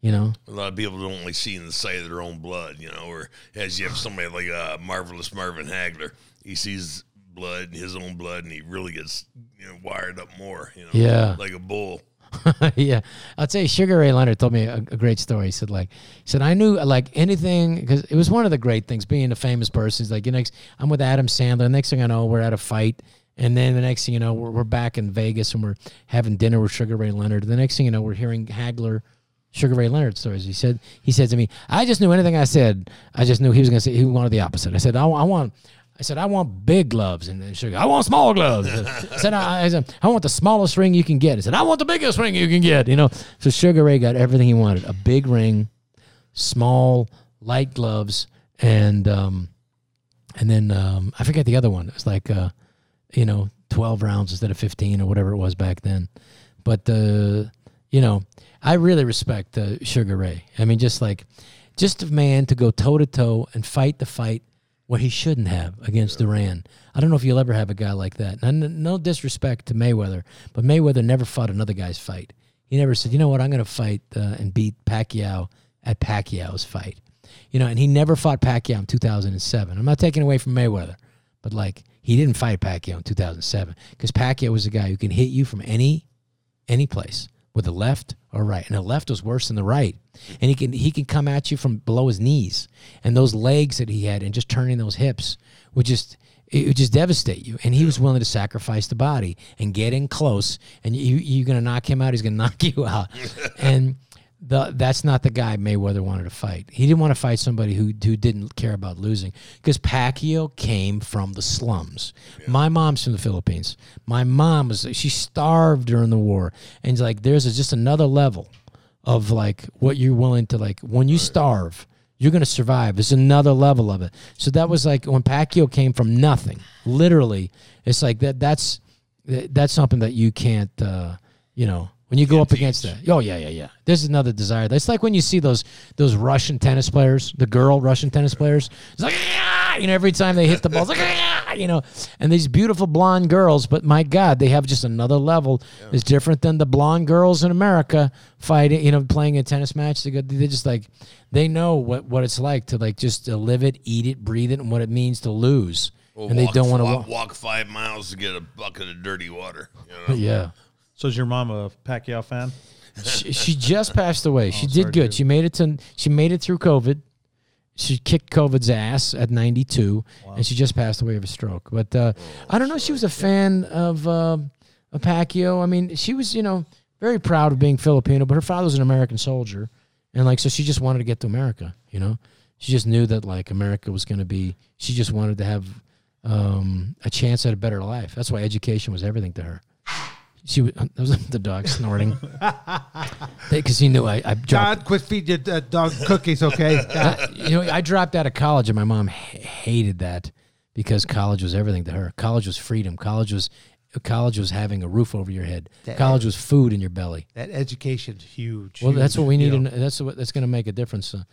Speaker 4: You know?
Speaker 1: A lot of people don't like seeing the sight of their own blood, you know, or as you have somebody like uh, Marvelous Marvin Hagler, he sees blood, his own blood, and he really gets you know wired up more. You know,
Speaker 4: Yeah.
Speaker 1: like a bull.
Speaker 4: yeah, I'd say. Sugar Ray Leonard told me a, a great story. He said, like, he said I knew like anything because it was one of the great things being a famous person. He's like, you know, I'm with Adam Sandler. Next thing I know, we're at a fight, and then the next thing you know, we're, we're back in Vegas and we're having dinner with Sugar Ray Leonard. The next thing you know, we're hearing Hagler. Sugar Ray Leonard stories. He said, he said to me, I just knew anything I said. I just knew he was going to say he wanted the opposite. I said, I, I want, I said, I want big gloves. And then Sugar, I want small gloves. I said, I, I said, I want the smallest ring you can get. I said, I want the biggest ring you can get. You know, so Sugar Ray got everything he wanted: a big ring, small light gloves, and um, and then um, I forget the other one. It was like, uh, you know, twelve rounds instead of fifteen or whatever it was back then. But uh, you know, I really respect uh, Sugar Ray. I mean, just like, just a man to go toe to toe and fight the fight where he shouldn't have against Duran. I don't know if you'll ever have a guy like that. No disrespect to Mayweather, but Mayweather never fought another guy's fight. He never said, you know what, I'm going to fight uh, and beat Pacquiao at Pacquiao's fight. You know, and he never fought Pacquiao in 2007. I'm not taking away from Mayweather, but like he didn't fight Pacquiao in 2007 because Pacquiao was a guy who can hit you from any any place with a left or right, and the left was worse than the right. And he can he can come at you from below his knees, and those legs that he had, and just turning those hips would just it would just devastate you. And he was willing to sacrifice the body and get in close, and you you're gonna knock him out. He's gonna knock you out, and. The, that's not the guy Mayweather wanted to fight. He didn't want to fight somebody who who didn't care about losing because Pacquiao came from the slums. My mom's from the Philippines. My mom was she starved during the war, and it's like there's a, just another level of like what you're willing to like when you starve. You're gonna survive. There's another level of it. So that was like when Pacquiao came from nothing. Literally, it's like that. That's that- that's something that you can't. Uh, you know, when you go up against that. Oh yeah, yeah, yeah. There's another desire. It's like when you see those those Russian tennis players, the girl Russian tennis players. It's like "Ah!" you know every time they hit the ball, it's like "Ah!" you know, and these beautiful blonde girls. But my God, they have just another level. It's different than the blonde girls in America fighting. You know, playing a tennis match. They go, they just like they know what what it's like to like just to live it, eat it, breathe it, and what it means to lose.
Speaker 1: Well,
Speaker 4: and they don't want to
Speaker 1: walk,
Speaker 4: walk.
Speaker 1: walk five miles to get a bucket of dirty water. You know?
Speaker 4: Yeah.
Speaker 5: So is your mom a Pacquiao fan?
Speaker 4: she, she just passed away. She
Speaker 5: Oh, sorry,
Speaker 4: did good.
Speaker 5: dude.
Speaker 4: She made it to she made it through COVID. She kicked COVID's ass at 92, and she just passed away of a stroke. But uh, I don't know. She was a fan of uh, of Pacquiao. I mean, she was you know very proud of being Filipino, but her father was an American soldier, and like so she just wanted to get to America. You know, she just knew that like America was going to be. She just wanted to have um, a chance at a better life. That's why education was everything to her. She was, that was the dog snorting because he knew I, I dropped.
Speaker 3: God, quit feeding your uh, dog cookies, okay?
Speaker 4: I- you know, I dropped out of college, and my mom h- hated that because college was everything to her. College was freedom. College was college was having a roof over your head. College was food in your belly.
Speaker 3: that education's huge.
Speaker 4: Well, that's what we need.
Speaker 3: you know.
Speaker 4: to, that's what that's going to make a difference. Uh,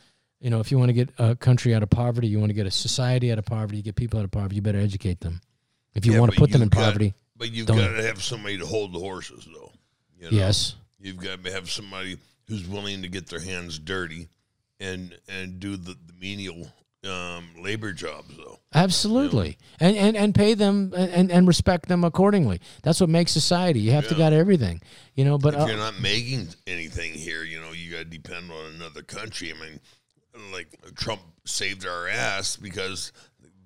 Speaker 4: you know, if you want to get a country out of poverty, you want to get a society out of poverty, you get people out of poverty. You better educate them. If you
Speaker 1: Yeah,
Speaker 4: want to put them in
Speaker 1: got-
Speaker 4: poverty,
Speaker 1: But you've got to have somebody to hold the horses, though. You know?
Speaker 4: yes,
Speaker 1: You've got to have somebody who's willing to get their hands dirty and and do the, the menial um, labor jobs, though.
Speaker 4: absolutely, and and and pay them and and respect them accordingly. That's what makes society. You have to got everything. You know, but
Speaker 1: if
Speaker 4: uh,
Speaker 1: you're not making anything here, you know, you got to depend on another country. I mean, like Trump saved our ass because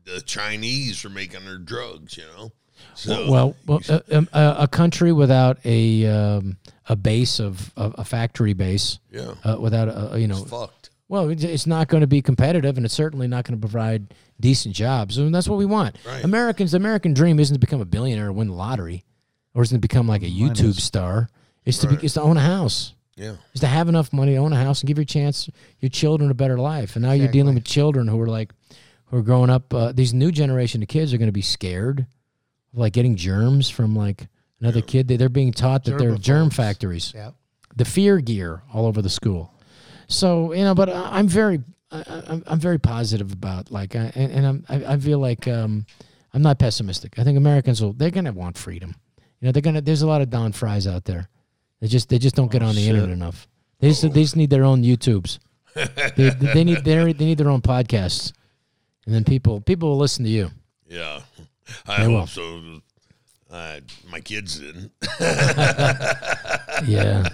Speaker 1: the Chinese are making their drugs, you know. So
Speaker 4: Well, well, uh, um, a, a country without a um, a base of, of a factory base,
Speaker 1: yeah,
Speaker 4: uh, without a, a, you know,
Speaker 1: it's fucked.
Speaker 4: well, it's- it's not going to be competitive, and it's certainly not going to provide decent jobs. And that's what we want.
Speaker 1: Right.
Speaker 4: Americans, the American dream isn't to become a billionaire or win the lottery, or isn't to become like a YouTube
Speaker 5: is.
Speaker 4: star. It's to be, it's to own a house.
Speaker 1: Yeah,
Speaker 4: Is to have enough money to own a house and give your chance your children a better life. And now you're dealing with children who are like who are growing up. Uh, these new generation of kids are going to be scared of like getting germs from like another kid. They, they're being taught that they're germ
Speaker 3: Germaphobes.
Speaker 4: factories.
Speaker 3: Yeah.
Speaker 4: The fear gear all over the school. So you know, but I- I'm very, I, I- I'm, I'm very positive about like, I, and, and I'm, I, I feel like um, I'm not pessimistic. I think Americans will, they're gonna want freedom. You know, they're gonna. There's a lot of Don Fryes out there. They just, they just don't get on the
Speaker 5: shit.
Speaker 4: internet enough. They just, they just need their own YouTubes. they, they need, they they need their own podcasts, and then people, people will listen to you.
Speaker 1: yeah. I
Speaker 4: They
Speaker 1: hope so. Uh, my kids didn't.
Speaker 4: yeah.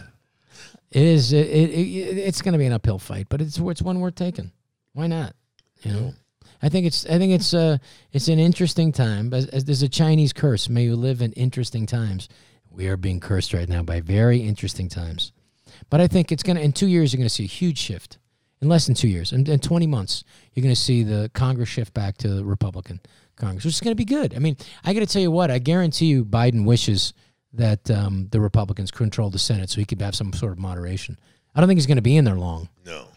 Speaker 4: It is. It, it, it it's going to be an uphill fight, but it's it's one worth taking. Why not? You know, I think it's I think it's uh it's an interesting time. As, as there's a Chinese curse, may you live in interesting times. We are being cursed right now by very interesting times. But I think it's gonna in two years you're gonna see a huge shift. In less than two years, in, in 20 months, you're gonna see the Congress shift back to the Republican Congress, which is gonna be good. I mean, I got to tell you what, I guarantee you, Biden wishes that um, the Republicans control the Senate so he could have some sort of moderation. I don't think he's going to be in there long.
Speaker 1: No.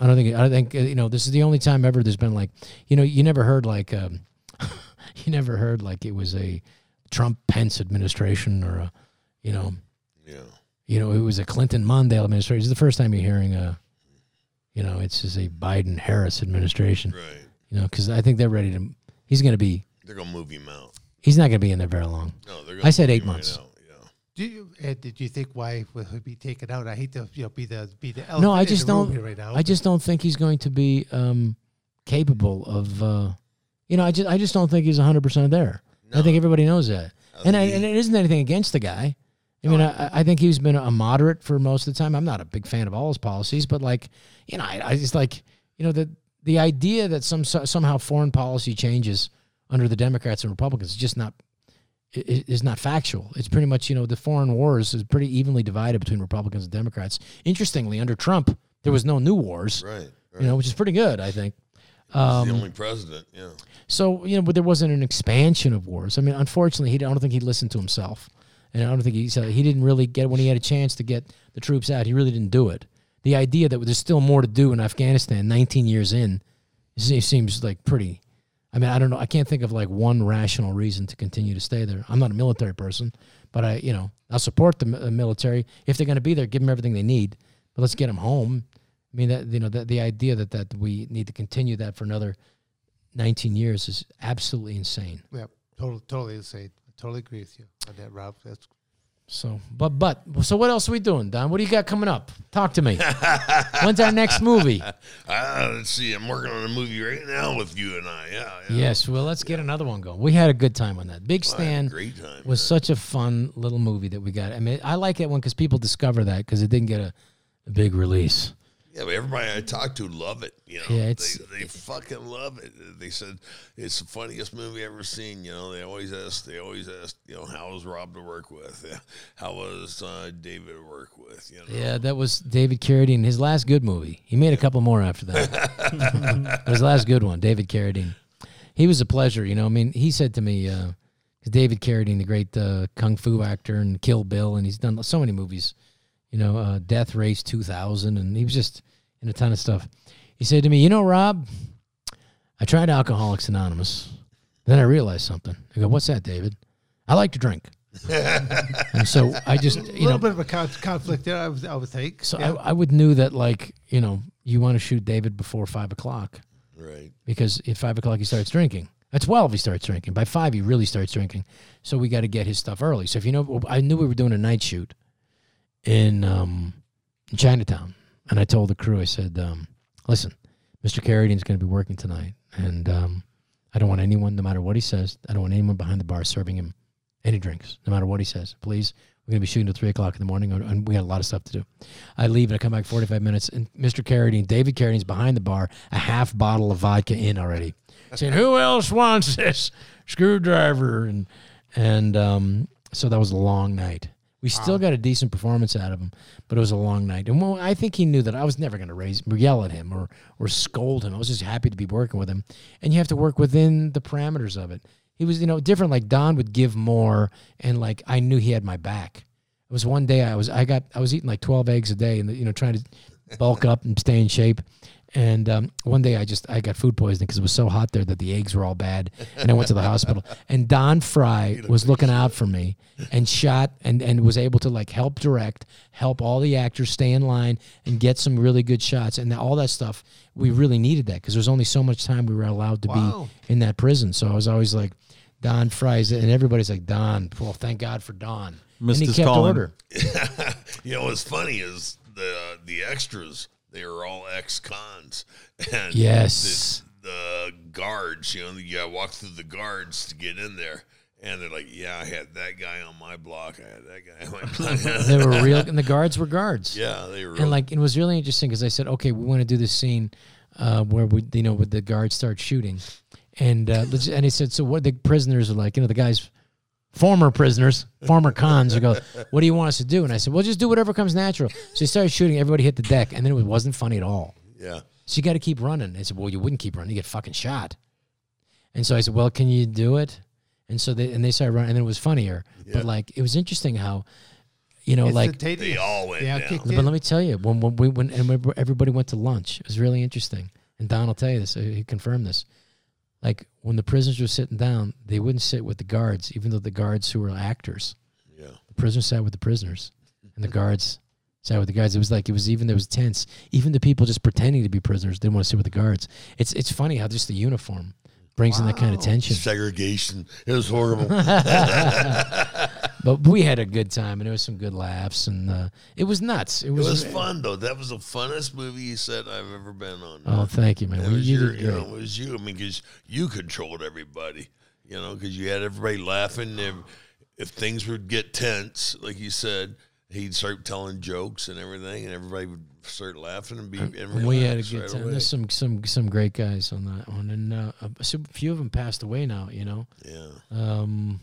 Speaker 4: I don't think. I don't think uh, you know. This is the only time ever there's been like, you know, you never heard like, um, you never heard like it was a Trump Pence administration or a, you know,
Speaker 1: Yeah.
Speaker 4: you know, it was a Clinton Mondale administration. It's the first time you're hearing a, you know, it's just a Biden Harris administration.
Speaker 1: Right.
Speaker 4: You know, because I think they're ready to. He's going to be.
Speaker 1: They're gonna move him out.
Speaker 4: He's not going to be in there very long.
Speaker 1: No, they're.
Speaker 4: I
Speaker 1: Gonna
Speaker 4: said
Speaker 1: move
Speaker 4: eight
Speaker 1: him right
Speaker 4: months.
Speaker 1: yeah.
Speaker 3: Do you, Ed, did you think why would he be taken out? I hate to you know be the be the
Speaker 4: No,
Speaker 3: elephant
Speaker 4: I
Speaker 3: in
Speaker 4: just
Speaker 3: the
Speaker 4: don't.
Speaker 3: here right now.
Speaker 4: I just don't think he's going to be um, capable of. Uh, you know, I just I just don't think he's 100 percent there. I think everybody knows that, and I, and it isn't anything against the guy. I mean, I, I think he's been a moderate for most of the time. I'm not a big fan of all his policies, but like, you know, I, I just like, you know, the the idea that some somehow foreign policy changes under the Democrats and Republicans is just not is not factual. It's pretty much you know the foreign wars is pretty evenly divided between Republicans and Democrats. Interestingly, under Trump, there was no new wars,
Speaker 1: Right. Right.
Speaker 4: you know, which is pretty good, I think.
Speaker 1: He's
Speaker 4: Um,
Speaker 1: the only president. Yeah.
Speaker 4: So you know, but there wasn't an expansion of wars. I mean, unfortunately, he I don't think he listened to himself, and I don't think he said he didn't really get when he had a chance to get the troops out. He really didn't do it. The idea that there's still more to do in Afghanistan, 19 years in, seems like pretty. I mean, I don't know. I can't think of like one rational reason to continue to stay there. I'm not a military person, but I, you know, I'll support the military if they're going to be there. Give them everything they need, but let's get them home. I mean, that you know, the, the idea that that we need to continue that for another 19 years is absolutely insane.
Speaker 3: yeah, totally totally insane. Totally agree with you on that, Rob. That's
Speaker 4: So, but but so what else are we doing, Don? What do you got coming up? Talk to me. When's our next movie?
Speaker 1: Uh, let's see. I'm working on a movie right now with you and I. Yeah. yeah.
Speaker 4: Yes, well, let's get another one going. We had a good time on that. Big Stan
Speaker 1: great time.
Speaker 4: was such a fun little movie that we got. I mean, I like that one because people discover that because it didn't get a, a big release.
Speaker 1: Yeah, but everybody I talked to love it. You know,
Speaker 4: Yeah, it's-
Speaker 1: they, they fucking love it. They said it's the funniest movie I've ever seen. You know, they always ask, they always ask, you know, how was Rob to work with? How was uh, David to work with? You know,
Speaker 4: Yeah, that was David Carradine, his last good movie. He made a couple more after that. his last good one, David Carradine. He was a pleasure, you know. I mean, he said to me, because David Carradine, the great uh, kung fu actor and Kill Bill, and he's done so many movies, you know, uh, Death Race 2000, and he was just in a ton of stuff. He said to me, You know, Rob, I tried Alcoholics Anonymous. Then I realized something. I go, What's that, David? I like to drink. and so I just,
Speaker 3: a
Speaker 4: you
Speaker 3: little
Speaker 4: know,
Speaker 3: bit of a con- conflict there. I would, I would think.
Speaker 4: so
Speaker 3: Yeah.
Speaker 4: I, I would knew that like you know you want to shoot David before five o'clock
Speaker 1: right.
Speaker 4: because at five o'clock he starts drinking. At twelve he starts drinking. By five he really starts drinking. So we got to get his stuff early. So if you know, I knew we were doing a night shoot in um, in Chinatown, and I told the crew, I said, um, "Listen, Mr. Carradine's going to be working tonight, and um, I don't want anyone, no matter what he says, I don't want anyone behind the bar serving him any drinks, no matter what he says. Please, we're going to be shooting at three o'clock in the morning, and- and we got a lot of stuff to do. I leave and I come back 45 minutes, and Mr. Carradine, David Carradine's behind the bar, a half bottle of vodka in already, saying, "Who else wants this screwdriver?" And and um, so that was a long night. We still got a decent performance out of him, but it was a long night. And well, I think he knew that I was never going to raise, yell at him, or or scold him. I was just happy to be working with him, and you have to work within the parameters of it. He was, you know, different. Like Don would give more, and like I knew he had my back. It was one day I was I got I was eating like twelve eggs a day, and you know trying to bulk up and stay in shape. And um, one day I just I got food poisoning because it was so hot there that the eggs were all bad, and I went to the hospital. And Don Frye was looking out for me and shot and and was able to like help direct, help all the actors stay in line and get some really good shots and all that stuff. We really needed that because there was only so much time we were allowed to
Speaker 3: Wow.
Speaker 4: be in that prison. So I was always like, Don Frye's, and everybody's like Don. Well, thank God for Don. And
Speaker 5: Missed
Speaker 4: he
Speaker 5: his
Speaker 4: kept
Speaker 5: calling.
Speaker 4: order.
Speaker 1: You know what's funny is the the extras. They are all ex cons. And
Speaker 4: Yes.
Speaker 1: the guards. You know, you got to walk through the guards to get in there. And they're like, "Yeah, I had that guy on my block. I had that guy on my block."
Speaker 4: They were real, and the guards were guards.
Speaker 1: yeah, they were.
Speaker 4: and like it was really interesting because I said, okay, we want to do this scene uh, where we, you know, with the guards start shooting, and uh, let's- and he said, so what the prisoners are like, you know, the guys, former prisoners, former cons, would go, what do you want us to do? And I said, well, just do whatever comes natural. So he started shooting, everybody hit the deck, and then it wasn't funny at all.
Speaker 1: yeah,
Speaker 4: So you got to keep running. I said, well, you wouldn't keep running, you get fucking shot. And so I said, well, can you do it? And so they and they started running, and then it was funnier.
Speaker 1: Yeah.
Speaker 4: But like it was interesting how, you know, like
Speaker 3: Instantaneous.
Speaker 1: they all went
Speaker 3: Yeah,
Speaker 1: down.
Speaker 4: but
Speaker 3: in.
Speaker 4: let me tell you, when, when we when and when everybody went to lunch, it was really interesting. And Don will tell you this; he confirmed this. Like when the prisoners were sitting down, they wouldn't sit with the guards, even though the guards who were actors,
Speaker 1: Yeah,
Speaker 4: the prisoners sat with the prisoners, and the guards sat with the guards. It was like it was even there was tense. Even the people just pretending to be prisoners didn't want to sit with the guards. It's it's funny how just the uniform brings in that kind of tension.
Speaker 1: segregation. It was horrible.
Speaker 4: But we had a good time, and there was some good laughs, and uh, it was nuts. It
Speaker 1: It
Speaker 4: was,
Speaker 1: was fun though. That was the funnest movie you said I've ever been on.
Speaker 4: Oh, thank you, man.
Speaker 1: It was
Speaker 4: you
Speaker 1: your, you know, it was you. I mean, because you controlled everybody. You know, because you had everybody laughing. If, if things would get tense, like you said, he'd start telling jokes and everything, and everybody would start laughing and be. And
Speaker 4: we had a good
Speaker 1: right
Speaker 4: time.
Speaker 1: away.
Speaker 4: There's some some some great guys on that one, and uh, a few of them passed away now. You know,
Speaker 1: Yeah,
Speaker 4: um,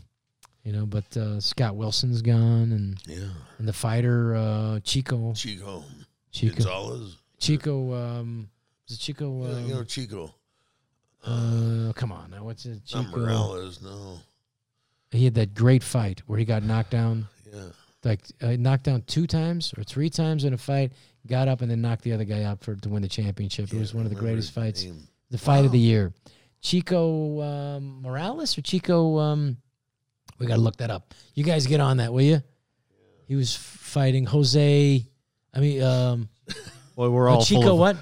Speaker 4: you know, but uh, Scott Wilson's gone, and
Speaker 1: yeah.
Speaker 4: and the fighter uh, Chico
Speaker 1: Chico
Speaker 4: Chico
Speaker 1: Gonzalez.
Speaker 4: Chico um, is it Chico?
Speaker 1: Yeah,
Speaker 4: Um,
Speaker 1: you know Chico.
Speaker 4: uh, come on now, what's it?
Speaker 1: Not
Speaker 4: Chico.
Speaker 1: Morales. No.
Speaker 4: He had that great fight where he got knocked down,
Speaker 1: Yeah.
Speaker 4: like uh, knocked down two times or three times in a fight. Got up and then knocked the other guy out for to win the championship. it was one of the greatest fights.
Speaker 1: name.
Speaker 4: the fight of the year. Chico um, Morales or Chico? Um, we got to look that up. You guys get on that, will you? He was fighting Jose. I mean, um,
Speaker 5: Well, we're
Speaker 4: no,
Speaker 5: all full
Speaker 4: Chico.
Speaker 5: of,
Speaker 4: What?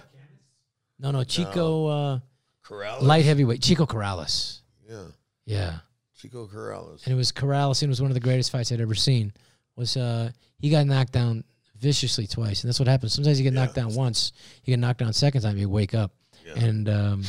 Speaker 4: No, no, Chico. Uh,
Speaker 1: Corrales.
Speaker 4: light heavyweight. Chico Corrales.
Speaker 1: Yeah.
Speaker 4: Yeah,
Speaker 1: Chico Corrales.
Speaker 4: and it was Corrales. And it was one of the greatest fights I'd ever seen. Was uh, he got knocked down viciously twice, and that's what happens. Sometimes you get knocked down once, you get knocked down second time, you wake up,
Speaker 1: Yeah.
Speaker 4: and um,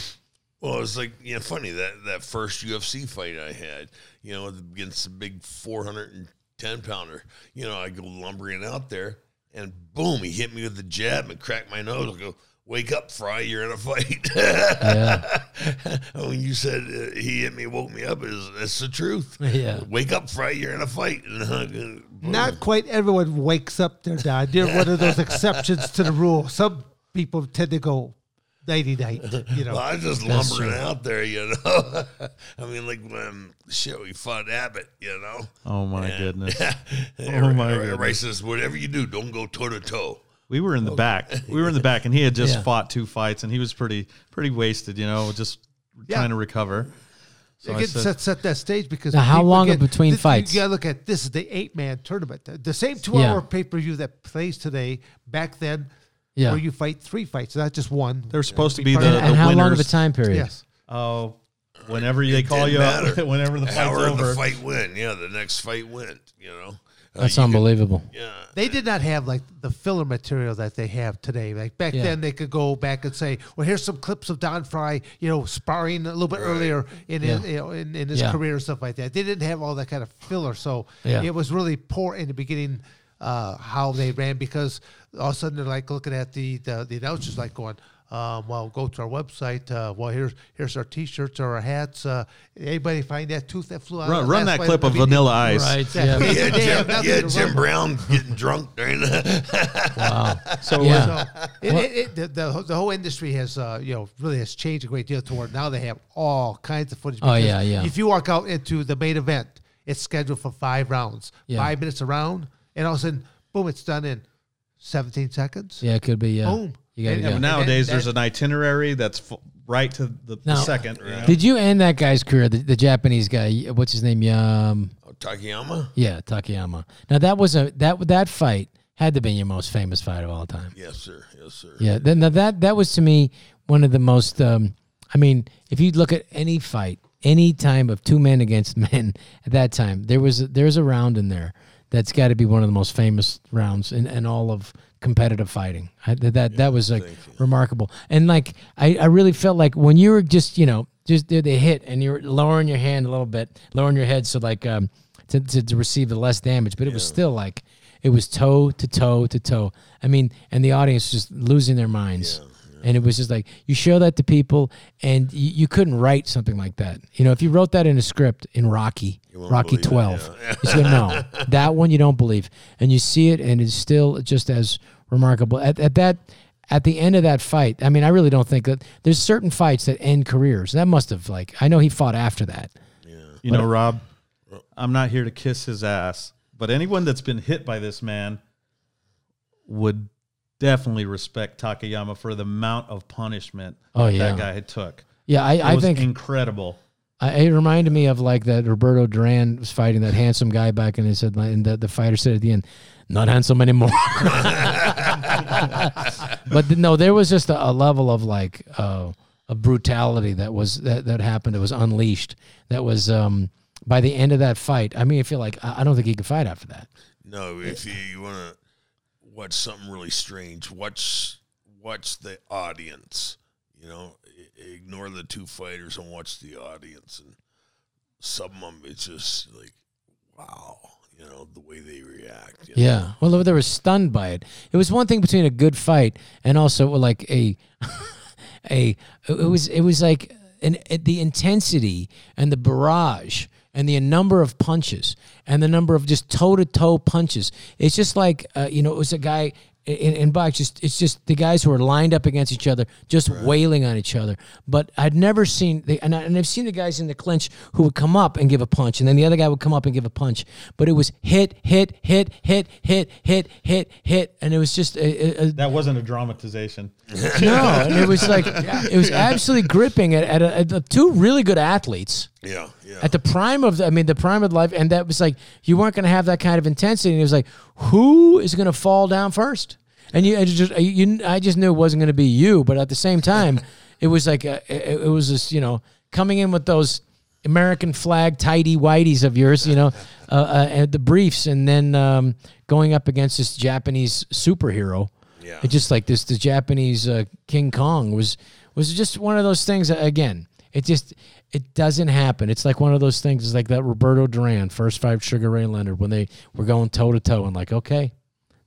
Speaker 1: Well, it's like you know, funny that that first UFC fight I had, you know, against the big four hundred and ten pounder. You know, I go lumbering out there, and boom, he hit me with the jab and cracked my nose. I go, "Wake up, Frye! You're in a fight."
Speaker 4: Yeah.
Speaker 1: when you said uh, he hit me, woke me up, is that's the truth.
Speaker 4: Yeah.
Speaker 1: Wake up, Frye! You're in a fight. And, boom.
Speaker 3: Not quite everyone wakes up their dad. You're one of those exceptions to the rule. Some people tend to go nighty night. You know,
Speaker 1: Well, I was just lumbering
Speaker 4: true.
Speaker 1: out there, you know. I mean, like when shit we fought Abbott, you know.
Speaker 5: oh my
Speaker 1: And-
Speaker 5: goodness.
Speaker 1: everybody, oh,
Speaker 5: my
Speaker 1: everybody
Speaker 5: goodness.
Speaker 1: says, whatever you do, don't go toe to toe.
Speaker 5: We were in the oh. back. We were in the back, and he had just
Speaker 4: Yeah.
Speaker 5: fought two fights, and he was pretty pretty wasted, you know, just
Speaker 3: Yeah.
Speaker 5: trying to recover. So
Speaker 3: you
Speaker 5: I
Speaker 3: get
Speaker 5: said,
Speaker 3: set, set that stage because
Speaker 4: Now, how long
Speaker 3: get-
Speaker 4: between
Speaker 3: this-
Speaker 4: fights?
Speaker 3: You gotta look at this is the eight man tournament. The, the same two hour
Speaker 4: Yeah.
Speaker 3: pay per view that plays today. Back then,
Speaker 4: Yeah.
Speaker 3: where you fight three fights, not just one.
Speaker 5: they're supposed to be
Speaker 3: And-
Speaker 5: the,
Speaker 4: and,
Speaker 5: the
Speaker 4: and how
Speaker 5: winners.
Speaker 4: long of a time period?
Speaker 3: Yes.
Speaker 5: Oh, whenever they call
Speaker 1: Didn't
Speaker 5: you up,
Speaker 1: matter.
Speaker 5: whenever the fight's
Speaker 1: However
Speaker 5: over.
Speaker 1: the fight went, yeah, the next fight went, you know. Uh,
Speaker 4: That's
Speaker 1: you could-
Speaker 4: unbelievable.
Speaker 1: yeah.
Speaker 3: They did not have like the filler material that they have today. Like back
Speaker 4: Yeah.
Speaker 3: then, they could go back and say, "Well, here's some clips of Don Frye, you know, sparring a little bit
Speaker 1: Right.
Speaker 3: earlier in his,
Speaker 4: Yeah.
Speaker 3: you know, in, in his
Speaker 4: Yeah.
Speaker 3: career and stuff like that." They didn't have all that kind of filler, so
Speaker 4: Yeah.
Speaker 3: it was really poor in the beginning uh, how they ran because all of a sudden they're like looking at the the, the announcers like going. Um, well, go to our website. Uh, well, here's here's our T-shirts or our hats. Uh, anybody find that tooth that flew out?
Speaker 5: run, run that
Speaker 3: fight?
Speaker 5: clip
Speaker 3: I
Speaker 5: of
Speaker 3: mean,
Speaker 5: Vanilla Ice.
Speaker 4: Right.
Speaker 3: Yeah.
Speaker 4: Yeah.
Speaker 3: They-
Speaker 1: Yeah, Jim, yeah, Jim Brown getting drunk during that.
Speaker 4: Wow.
Speaker 5: So
Speaker 4: Yeah.
Speaker 3: So it, it, it, the, the, the whole industry has, uh, you know, really has changed a great deal to where now they have all kinds of footage.
Speaker 4: Oh, yeah, yeah.
Speaker 3: If you walk out into the main event, it's scheduled for five rounds,
Speaker 4: Yeah.
Speaker 3: five minutes a round, and all of a sudden, boom, it's done in 17 seconds.
Speaker 4: Yeah, it could be. Yeah.
Speaker 3: Boom.
Speaker 4: You gotta
Speaker 3: And-
Speaker 4: go.
Speaker 3: and
Speaker 5: nowadays,
Speaker 3: that-
Speaker 5: there's an itinerary that's f- right to the, the
Speaker 4: Now-
Speaker 5: second. you know?
Speaker 4: Did you end that guy's career? The, the Japanese guy. What's his name? Um,
Speaker 1: oh, Takayama?
Speaker 4: yeah, Takayama. Now that was a that that fight had to be your most famous fight of all time.
Speaker 1: Yes, sir. Yes, sir.
Speaker 4: Yeah. Then now that that was to me one of the most. Um, I mean, if you look at any fight, any time of two men against men at that time, there was there's a round in there that's got to be one of the most famous rounds in, in all of competitive fighting. I, that that, that was like remarkable. And like I, I really felt like when you were just you know just they, the hit and you're lowering your hand a little bit, lowering your head so like um to to, to receive the less damage, but it was still like it was toe to toe to toe. I mean, and the audience just losing their minds. And it was just like you show that to people, and you, you couldn't write something like that. You know, if you wrote that in a script in Rocky, Rocky
Speaker 1: believe it,
Speaker 4: Twelve,
Speaker 1: yeah.
Speaker 4: you just go, no, that one you don't believe, and you see it, and it's still just as remarkable. At, at that, at the end of that fight, I mean, I really don't think that there's certain fights that end careers. That must have like I know he fought after that. Yeah.
Speaker 5: You know, Rob, I'm not here to kiss his ass, but anyone that's been hit by this man would definitely respect Takayama for the amount of punishment
Speaker 4: Oh,
Speaker 5: that
Speaker 4: yeah.
Speaker 5: that guy took.
Speaker 4: Yeah, I,
Speaker 5: It
Speaker 4: I
Speaker 5: was
Speaker 4: think
Speaker 5: incredible.
Speaker 4: I, it reminded me of like that Roberto Duran was fighting that handsome guy back, and he said, and the, the fighter said at the end, "Not handsome anymore." but no, there was just a, a level of like uh, of brutality that was that that happened. It was unleashed. That was um, by the end of that fight. I mean, I feel like I, I don't think he could fight after that.
Speaker 1: No, if you, you want to watch something really strange, watch watch the audience. You know, ignore the two fighters and watch the audience. And some of them, it's just like, wow. You know the way they react. you know?
Speaker 4: Yeah. Well, they were stunned by it. It was one thing between a good fight and also like a, a. It was it was like an the intensity and the barrage and the number of punches and the number of just toe to toe punches. It's just like uh, you know it was a guy. In, in box, just it's just the guys who are lined up against each other, just wailing on each other. But I'd never seen, the, and, I, and I've seen the guys in the clinch who would come up and give a punch, and then the other guy would come up and give a punch. But it was hit, hit, hit, hit, hit, hit, hit, hit, and it was just a, a, a
Speaker 5: That wasn't a dramatization.
Speaker 4: no, it was like it was absolutely gripping at, at, a, at a- two really good athletes
Speaker 1: Yeah, yeah.
Speaker 4: at the prime of the, I mean the prime of life, and that was like you weren't going to have that kind of intensity. And it was like, who is going to fall down first? And you, it just you, I just knew it wasn't going to be you, but at the same time, it was like a, it, it was just you know coming in with those American flag tidy whiteys of yours, you know, uh, uh, and the briefs, and then um, going up against this Japanese superhero.
Speaker 1: Yeah.
Speaker 4: It just like this, the Japanese uh, King Kong was was just one of those things. Again, it just it doesn't happen. It's like one of those things. It's like that Roberto Duran first fight Sugar Ray Leonard when they were going toe to toe and like, okay,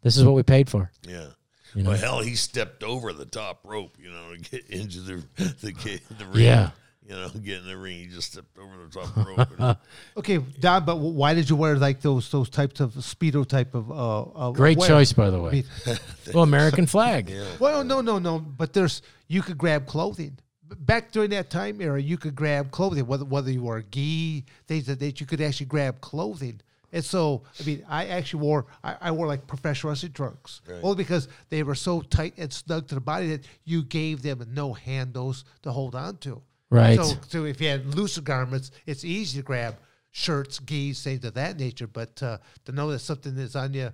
Speaker 4: this is what we paid for.
Speaker 1: Yeah.
Speaker 4: You know?
Speaker 1: Well, hell, he stepped over the top rope, you know, to get into the the, the ring.
Speaker 4: Yeah.
Speaker 1: You know, get in the ring. He just stepped over the top rope. And,
Speaker 3: Okay, Don, but why did you wear like those those types of speedo type of uh, uh
Speaker 4: Great
Speaker 3: wear?
Speaker 4: choice, by the way. Well, American flag. Yeah.
Speaker 3: well, no, no, no. But there's you could grab clothing. B- Back during that time era, you could grab clothing, whether whether you wore gi, things that that you could actually grab clothing. And so, I mean, I actually wore I, I wore like professional wrestling trunks, only because they were so tight and snug to the body that you gave them no handles to hold on to.
Speaker 4: Right.
Speaker 3: So, so if you had looser garments, it's easy to grab shirts, gis, things of that nature. But uh, to know that something is on you,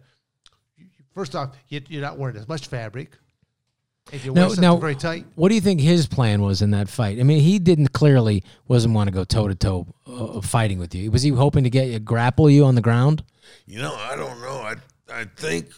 Speaker 3: you- first off, you, you're not wearing as much fabric. If you
Speaker 4: Now,
Speaker 3: something
Speaker 4: now,
Speaker 3: very tight,
Speaker 4: what do you think his plan was in that fight? I mean, he didn't clearly wasn't want to go toe to toe fighting with you. Was he hoping to get you grapple you on the ground?
Speaker 1: you know, I don't know. I I think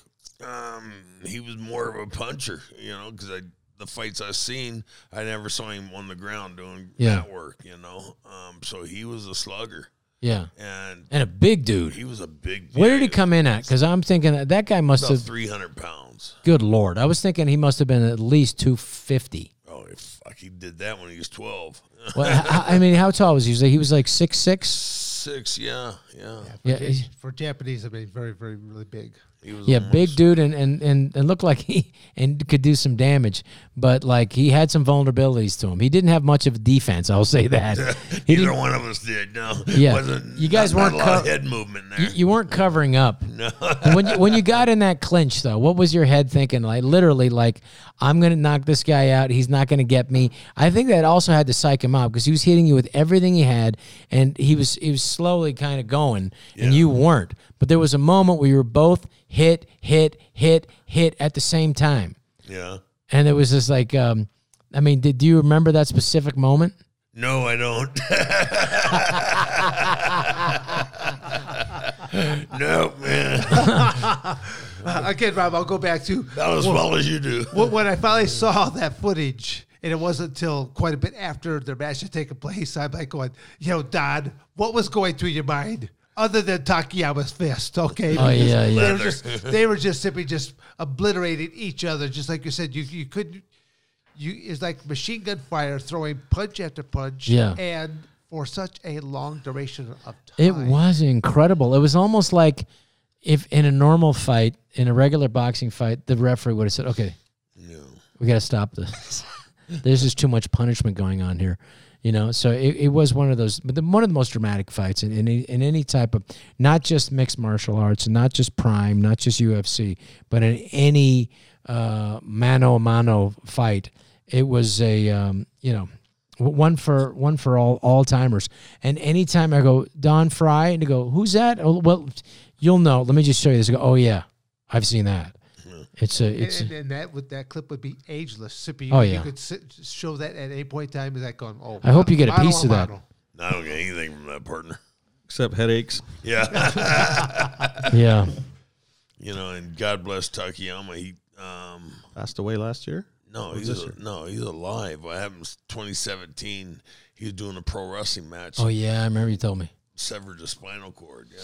Speaker 1: um, he was more of a puncher, you know, because I the fights I've seen, I never saw him on the ground doing
Speaker 4: Yeah.
Speaker 1: that work, you know. Um, so he was a slugger,
Speaker 4: Yeah,
Speaker 1: and
Speaker 4: and a big dude.
Speaker 1: he was a big.
Speaker 4: Where did he come in at? Because I'm thinking that, that guy must
Speaker 1: About
Speaker 4: have.
Speaker 1: three hundred pounds.
Speaker 4: Good lord, I was thinking he must have been at least two fifty.
Speaker 1: Oh, fuck! He did that when he was twelve.
Speaker 4: Well, I I mean, how tall was he? He? He was like six six.
Speaker 1: Six, yeah, yeah.
Speaker 4: Yeah, he-
Speaker 3: for Japanese, I mean, very, very, really big.
Speaker 1: He was
Speaker 4: yeah,
Speaker 1: almost-
Speaker 4: big dude, and, and and and looked like he and could do some damage, but like he had some vulnerabilities to him. He didn't have much of a defense. I'll say that. He
Speaker 1: Neither one of us did. No,
Speaker 4: Yeah.
Speaker 1: wasn't.
Speaker 4: You guys
Speaker 1: not,
Speaker 4: weren't
Speaker 1: not a lot of
Speaker 4: co-
Speaker 1: head movement there.
Speaker 4: you, you weren't covering up.
Speaker 1: no,
Speaker 4: when you, when you got in that clinch though, what was your head thinking? Like literally, like I'm gonna knock this guy out. He's not gonna get me. I think that also had to psych him out because he was hitting you with everything he had, and he was he was slowly kind of going, and you weren't. But there was a moment where you were both hit, hit, hit, hit at the same time,
Speaker 1: yeah.
Speaker 4: and it was just like, um, I mean, did do you remember that specific moment?
Speaker 1: No, I don't. no, man.
Speaker 3: Again, Rob, I'll go back to
Speaker 1: About as well as you do.
Speaker 3: when when I finally saw that footage, and it wasn't until quite a bit after their match had taken place, I'm like going, you know, Don, what was going through your mind? Other than Takayama's fist, okay?
Speaker 4: Oh, yeah, yeah.
Speaker 3: They were just they were just simply just obliterating each other, just like you said. You you couldn't you it's like machine gun fire, throwing punch after punch,
Speaker 4: Yeah.
Speaker 3: and for such a long duration of time.
Speaker 4: It was incredible. It was almost like if in a normal fight, in a regular boxing fight, the referee would have said, "Okay,
Speaker 1: No.
Speaker 4: we got to stop this. There's just too much punishment going on here." You know, so it, it was one of those, but the, one of the most dramatic fights in, in, any- in any type of, not just mixed martial arts, not just Pride, not just UFC, but in any uh, mano a mano fight. It was a, um, you know, one for one for all all timers. And anytime I go Don Frye and they go, "Who's that?" Oh, well, you'll know. Let me just show you this. I go, "Oh yeah, I've seen that." It's a, it's.
Speaker 3: and, and that would that clip would be ageless. Sippy,
Speaker 4: Oh,
Speaker 3: you
Speaker 4: yeah.
Speaker 3: could sit, show that at any point in time. Is that going? Oh,
Speaker 4: I hope you get a
Speaker 3: mano
Speaker 4: piece of that.
Speaker 3: mano.
Speaker 1: I don't get anything from that partner.
Speaker 5: Except headaches.
Speaker 1: Yeah.
Speaker 4: yeah.
Speaker 1: you know, and God bless Takayama. He, um,
Speaker 5: Passed away last year.
Speaker 1: no,
Speaker 5: Was
Speaker 1: he's
Speaker 5: this
Speaker 1: a, no, he's alive. What happened was 2017. He was doing a pro wrestling match.
Speaker 4: Oh yeah, I remember you told me.
Speaker 1: Severed the spinal cord. Yeah.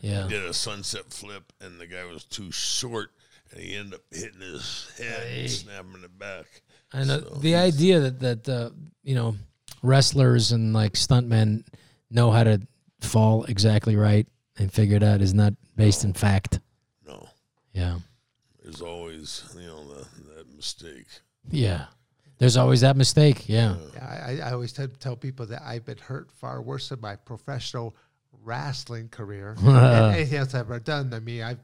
Speaker 4: Yeah.
Speaker 1: He did a sunset flip, and the guy was too short, and he ended up hitting his head and snapping it back.
Speaker 4: And uh,
Speaker 1: So
Speaker 4: the idea that that uh, you know wrestlers and like stuntmen know how to fall exactly right and figure it out is not based in fact.
Speaker 1: No,
Speaker 4: Yeah.
Speaker 1: there's always you know the, that mistake.
Speaker 4: Yeah. There's always that mistake. Yeah.
Speaker 3: Yeah, I, I always tell, tell people that I've been hurt far worse in my professional wrestling career than anything else I've ever done. I mean, I've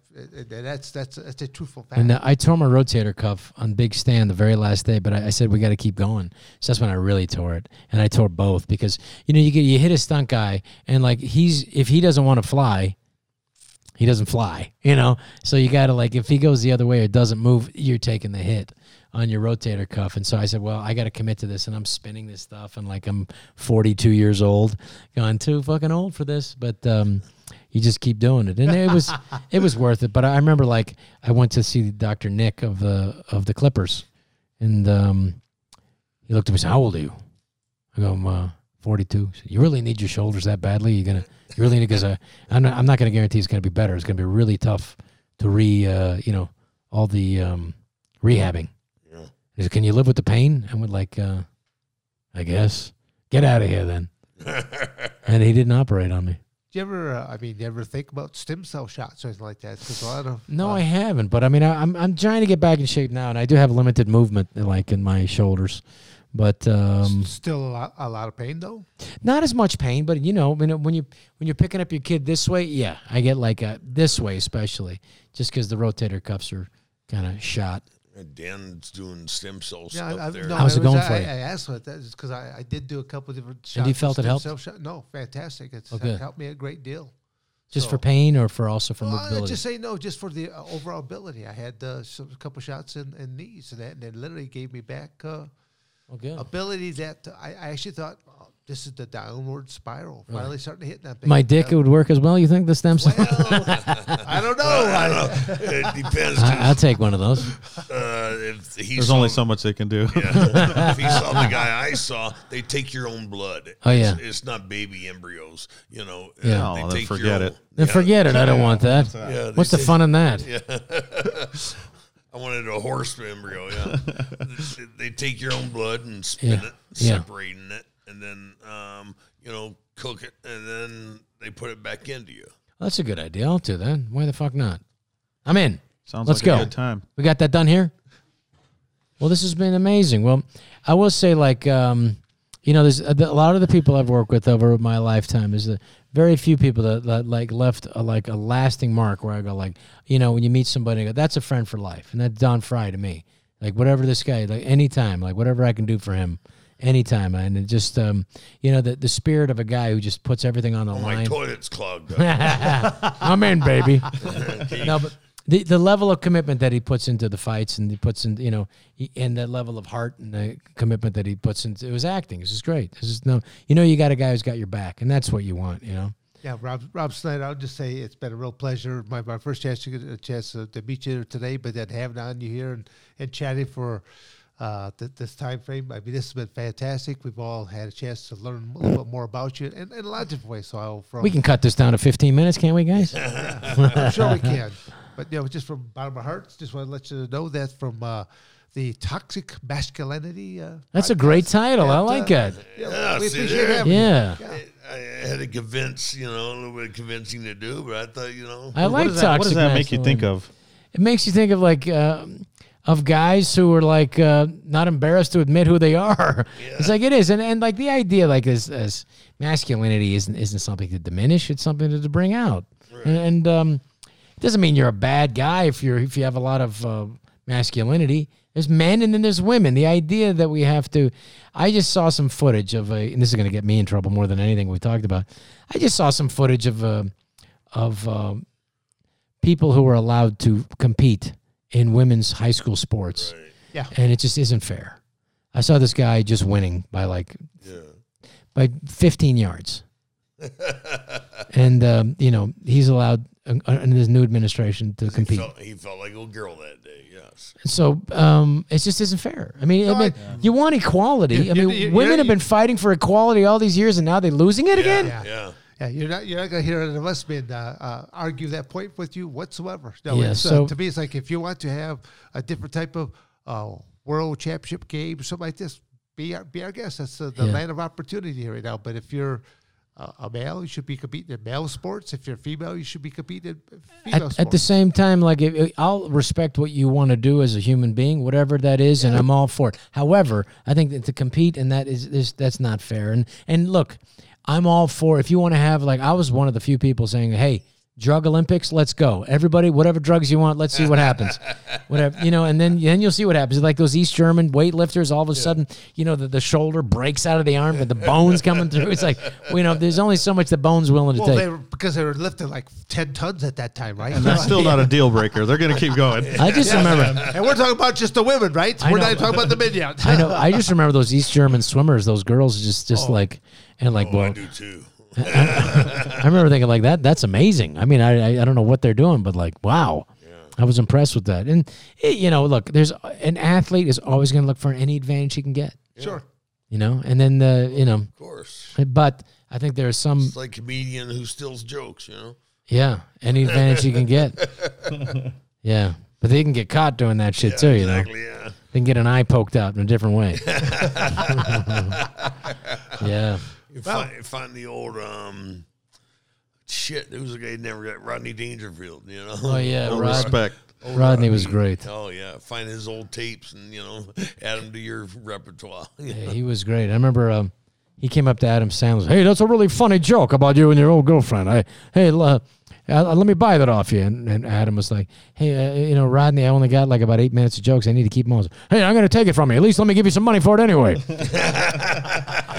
Speaker 3: that's that's that's a truthful fact.
Speaker 4: And uh, I tore my rotator cuff on Big Stan the very last day, but I, I said we got to keep going. So that's when I really tore it, and I tore both because you know you get you hit a stunt guy, and like he's if he doesn't want to fly, he doesn't fly. You know, so you got to like if he goes the other way or doesn't move, you're taking the hit on your rotator cuff. And so I said, well, I got to commit to this, and I'm spinning this stuff, and like I'm 42 years old, going too fucking old for this, but. um you just keep doing it, and it was it was worth it. But I remember like I went to see Dr. Nick of the of the Clippers, and um, he looked at me and said, "How old are you?" I go, "I'm uh, 42." He said, you really need your shoulders that badly? You're gonna you really need because uh, I'm not, I'm not gonna guarantee it's gonna be better. It's gonna be really tough to re uh, you know all the um, rehabbing.
Speaker 1: Yeah.
Speaker 4: He said, "Can you live with the pain?" I went like, uh, "I guess." Get out of here then. and he didn't operate on me.
Speaker 3: Do you ever? Uh, I mean, you ever think about stem cell shots or anything like that? Because a lot of
Speaker 4: No,
Speaker 3: uh,
Speaker 4: I haven't. But I mean, I, I'm I'm trying to get back in shape now, and I do have limited movement, like in my shoulders, but um,
Speaker 3: still a lot, a lot of pain though.
Speaker 4: not as much pain. But you know, when it- when you when you're picking up your kid this way, yeah, I get like a, this way, especially just because the rotator cuffs are kind of shot.
Speaker 1: And Dan's doing stem cell
Speaker 3: Yeah,
Speaker 1: stuff
Speaker 3: I, I,
Speaker 1: there.
Speaker 3: no,
Speaker 4: How's it going
Speaker 3: was-
Speaker 4: for
Speaker 3: I,
Speaker 4: you?
Speaker 3: I asked what that is because I, I did do a couple of different shots.
Speaker 4: And you felt it helped?
Speaker 3: shot- No, fantastic. It's
Speaker 4: Oh, good.
Speaker 3: helped me a great deal.
Speaker 4: Just
Speaker 3: So-
Speaker 4: for pain, or for also for
Speaker 3: Well,
Speaker 4: mobility.
Speaker 3: just say no, just for the uh, overall ability. I had uh, some, a couple shots in, in knees, and that and it literally gave me back uh,
Speaker 4: oh, good.
Speaker 3: ability that I, I actually thought this is the downward spiral finally starting to hit that.
Speaker 4: My dick
Speaker 3: uh,
Speaker 4: would work as well. You think the stem cell?
Speaker 3: Well, I don't know.
Speaker 1: I
Speaker 3: I,
Speaker 1: don't know. It depends.
Speaker 4: I, I'll take one of those.
Speaker 1: uh, if he
Speaker 5: There's
Speaker 1: saw,
Speaker 5: only so much they can do.
Speaker 1: Yeah. if he saw the guy I saw, they take your own blood.
Speaker 4: Oh, yeah.
Speaker 1: it's, it's not baby embryos. You know. Uh,
Speaker 4: Yeah.
Speaker 1: they
Speaker 5: Oh, then
Speaker 1: take your
Speaker 5: forget
Speaker 1: own-
Speaker 5: it.
Speaker 4: Then forget it. I don't want that.
Speaker 1: Yeah, they
Speaker 4: What's the fun in that? Yeah.
Speaker 1: I wanted a horse embryo. Yeah, they, they take your own blood and spin
Speaker 4: Yeah.
Speaker 1: it,
Speaker 4: Yeah.
Speaker 1: separating it, and then um, you know cook it, and then they put it back into you.
Speaker 4: That's a good idea. I'll do that. Why the fuck not? I'm in.
Speaker 5: Sounds
Speaker 4: Let's
Speaker 5: like
Speaker 4: go.
Speaker 5: a good time.
Speaker 4: We got that done here. Well, this has been amazing. Well, I will say, like, um, you know, there's a, a lot of the people I've worked with over my lifetime is the very few people that, that like left a, like a lasting mark where I go like, you know, when you meet somebody, I go, that's a friend for life, and that's Don Frye to me. Like whatever this guy, like anytime, like whatever I can do for him, anytime, and it just, um, you know, the the spirit of a guy who just puts everything on the
Speaker 1: Oh, my
Speaker 4: line.
Speaker 1: toilet's clogged.
Speaker 4: I'm in, baby. no, but the the level of commitment that he puts into the fights and he puts in, you know, he, and that level of heart and the commitment that he puts into it was acting. This is great. This is no, you know, you got a guy who's got your back, and that's what you want, you know.
Speaker 3: Yeah, Rob, Rob Schneider, I'll just say it's been a real pleasure. My, my first chance to get a chance to, to meet you today, but then having on you here and, and chatting for uh, th- this time frame. I mean, this has been fantastic. We've all had a chance to learn a little bit more about you in, in a lot of different ways. So I'll from
Speaker 4: We can cut this down to 15 minutes, can't we, guys?
Speaker 3: I'm sure we can. But you know, just from the bottom of my heart, just want to let you know that from uh, the toxic masculinity. Uh,
Speaker 4: That's a great
Speaker 3: podcast.
Speaker 4: title. I like
Speaker 3: uh,
Speaker 4: that.
Speaker 3: Yeah,
Speaker 1: Yeah,
Speaker 3: we appreciate
Speaker 1: there?
Speaker 3: having you.
Speaker 4: Yeah.
Speaker 1: I had to convince, you know, a little bit of convincing to do, but I thought, you know,
Speaker 4: I like
Speaker 5: what does that, what does
Speaker 4: toxic
Speaker 5: that make you think of?
Speaker 4: It makes you think of like uh, of guys who are like uh, not embarrassed to admit who they are. It's like it is, and and like the idea like as, as masculinity isn't isn't something to diminish; it's something to, to bring out. And, and um, it doesn't mean you're a bad guy if you're if you have a lot of uh, masculinity. There's men and then there's women. The idea that we have to, I just saw some footage of a, and this is going to get me in trouble more than anything we talked about. I just saw some footage of a, of um, people who are allowed to compete in women's high school sports.
Speaker 3: Yeah.
Speaker 4: And it just isn't fair. I saw this guy just winning by like
Speaker 1: yeah.
Speaker 4: by 15 yards. and um, you know, he's allowed uh, in his new administration to
Speaker 1: He
Speaker 4: compete.
Speaker 1: felt, he felt like a girl that day, yes.
Speaker 4: So um, it just isn't fair. I mean, I mean
Speaker 3: I-
Speaker 4: you want equality.
Speaker 3: You-
Speaker 4: I mean,
Speaker 3: you- you-
Speaker 4: women
Speaker 3: you-
Speaker 4: have been fighting for equality all these years, and now they're losing it again.
Speaker 3: Yeah.
Speaker 1: Yeah.
Speaker 3: Yeah, you're not you're not gonna hear any of us men uh, uh, argue that point with you whatsoever. No,
Speaker 4: Yeah,
Speaker 3: it's,
Speaker 4: so-
Speaker 3: uh, to me, it's like if you want to have a different type of uh, world championship game or something like this, be our, be our guest. That's uh, the
Speaker 4: Yeah.
Speaker 3: land of opportunity right now. But if you're uh, a male, you should be competing in male sports. If you're female, you should be competing in female
Speaker 4: At,
Speaker 3: sports.
Speaker 4: at the same time, like if, I'll respect what you want to do as a human being, whatever that is, and I'm all for it. However, I think that to compete and that is, is that's not fair. And and look, I'm all for if you want to have like I was one of the few people saying, hey. Drug Olympics, let's go. Everybody, whatever drugs you want, let's see what happens. whatever, you know, and then then you'll see what happens. Like those East German weightlifters, all of a sudden, you know, the, the shoulder breaks out of the arm, but the bones coming through. It's like, well, you know, there's only so much the bone's willing to
Speaker 3: well,
Speaker 4: take.
Speaker 3: they were, because they were lifting like ten tons at that time, right?
Speaker 5: And that's still not a deal breaker. They're going to keep going.
Speaker 4: I just remember.
Speaker 3: and we're talking about just the women, right?
Speaker 4: I
Speaker 3: we're
Speaker 4: know.
Speaker 3: not talking about the men yet.
Speaker 4: I know. I just remember those East German swimmers. Those girls just, just oh. like, and like,
Speaker 1: Oh, I
Speaker 4: well,
Speaker 1: do too.
Speaker 4: I remember thinking like that. That's amazing. I mean, I, I, I don't know what they're doing, but like, wow, yeah. I was impressed with that. And it, you know, look, there's an athlete is always going to look for any advantage he can get.
Speaker 3: Sure.
Speaker 4: You know, and then the, you know,
Speaker 1: Of course.
Speaker 4: Eh, but I think there's some,
Speaker 1: It's like comedian who steals jokes, you know?
Speaker 4: yeah, any advantage you can get. Yeah, but they can get caught doing that shit too. You know,
Speaker 1: Exactly, yeah.
Speaker 4: they can get an eye poked out in a different way. yeah.
Speaker 1: You find, find the old, um, shit, there was a guy who never got Rodney Dangerfield, you know?
Speaker 4: Oh yeah,
Speaker 5: No
Speaker 4: Rod,
Speaker 5: respect.
Speaker 4: Rodney was great.
Speaker 1: Oh, yeah. Find his old tapes and, you know, add them to your repertoire.
Speaker 4: Yeah, he was great. I remember um, he came up to Adam Sandler. Hey, that's a really funny joke about you and your old girlfriend. I, hey, uh, uh, let me buy that off you. And, and Adam was like, Hey, uh, you know, Rodney, I only got like about eight minutes of jokes. I need to keep them all. Hey, I'm going to take it from you. At least let me give you some money for it anyway.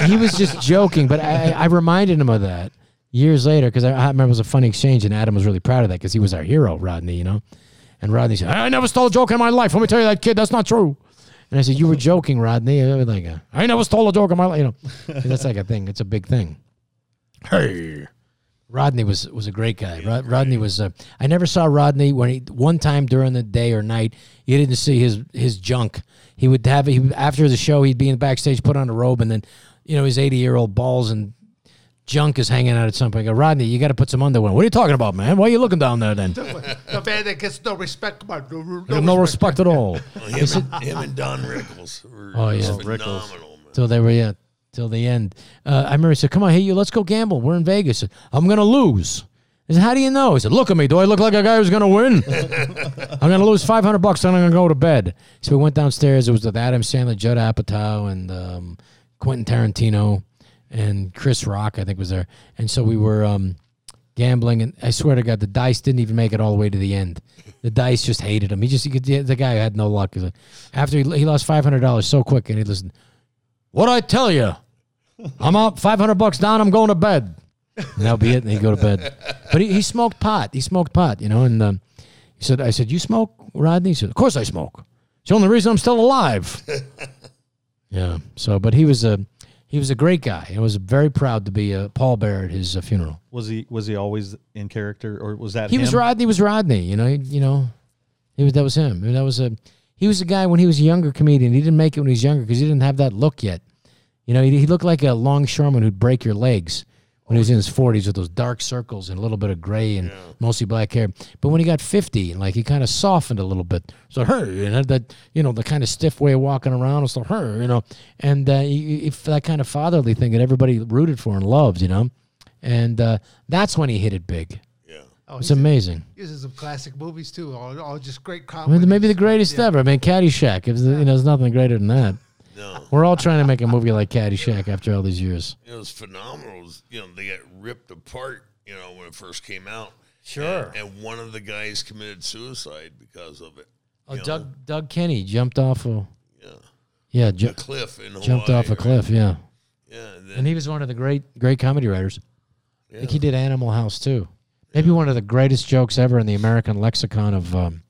Speaker 4: he was just joking, but I, I reminded him of that years later because I, I remember it was a funny exchange, and Adam was really proud of that because he was our hero, Rodney. You know, and Rodney said, "I never stole a joke in my life. Let me tell you that, kid. That's not true." And I said, "You were joking, Rodney." I was like, "I never stole a joke in my life." You know, that's like a thing. It's a big thing. Hey. Rodney was was a great guy. Rod, Rodney was. Uh, I never saw Rodney when he one time during the day or night. You didn't see his his junk. He would have he, after the show. He'd be in the backstage, put on a robe, and then you know his eighty year old balls and junk is hanging out at some point. I go, Rodney, you got to put some underwear. What are you talking about, man? Why are you looking down there then?
Speaker 3: the man that gets no respect, man. No, no
Speaker 4: No, respect at all.
Speaker 1: him, and, him and Don Rickles were
Speaker 4: Oh, yeah.
Speaker 1: just
Speaker 5: Rickles.
Speaker 1: phenomenal, man.
Speaker 4: till they were yeah, till the end. Uh, I remember he said, "Come on, hey you, let's go gamble. We're in Vegas. I said, I'm gonna lose." I said, "How do you know?" He said, "Look at me. Do I look like a guy who's gonna win? I'm gonna lose 500 bucks, and I'm gonna go to bed." So we went downstairs. It was with Adam Sandler, Judd Apatow, and um, Quentin Tarantino, and Chris Rock. I think was there. And so we were um, gambling, and I swear to God, the dice didn't even make it all the way to the end. The dice just hated him. He just he could, the guy had no luck. Like- After he, he lost 500 dollars so quick, and he listened. What I tell you? I'm up 500 bucks down. I'm going to bed. And that'll be it. And he'd go to bed. But he, he smoked pot. He smoked pot, you know. And um, he said, I said, You smoke, Rodney? He said, Of course I smoke. It's the only reason I'm still alive. Yeah. So, but he was a he was a great guy. I was very proud to be a pallbearer at his uh, funeral.
Speaker 5: Was he was he always in character, or was that
Speaker 4: He was
Speaker 5: him?
Speaker 4: Rodney. Was Rodney? You know. He, you know. He was. That was him. I mean, that was a. He was a guy when he was a younger comedian. He didn't make it when he was younger because he didn't have that look yet. You know, he, he looked like a longshoreman who'd break your legs when he was in his forties with those dark circles and a little bit of gray and mostly black hair. But when he got fifty, like he kind of softened a little bit. So her, you know, that you know the kind of stiff way of walking around. So her, you know, and uh, he, he- that kind of fatherly thing that everybody rooted for and loved. You know, and uh, that's when he hit it big.
Speaker 1: Yeah.
Speaker 3: Oh,
Speaker 4: It's
Speaker 3: he's,
Speaker 4: amazing.
Speaker 3: he's in some classic movies too. All, all just great
Speaker 4: I mean, maybe the greatest ever. I mean, Caddyshack. It was, you know, there's nothing greater than that.
Speaker 1: No.
Speaker 4: We're all trying to make a movie like Caddyshack after all these years.
Speaker 1: It was phenomenal. It was, you know, they got ripped apart, you know, when it first came out.
Speaker 4: Sure.
Speaker 1: And, and one of the guys committed suicide because of it.
Speaker 4: Oh,
Speaker 1: you know,
Speaker 4: Doug Doug Kenney jumped off a
Speaker 1: Yeah.
Speaker 4: yeah ju-
Speaker 1: Cliff in Hawaii.
Speaker 4: jumped off a
Speaker 1: right?
Speaker 4: cliff. Yeah,
Speaker 1: Yeah. And then,
Speaker 4: and he was one of the great great comedy writers. I think he did Animal House too. Maybe one of the greatest jokes ever in the American lexicon of um,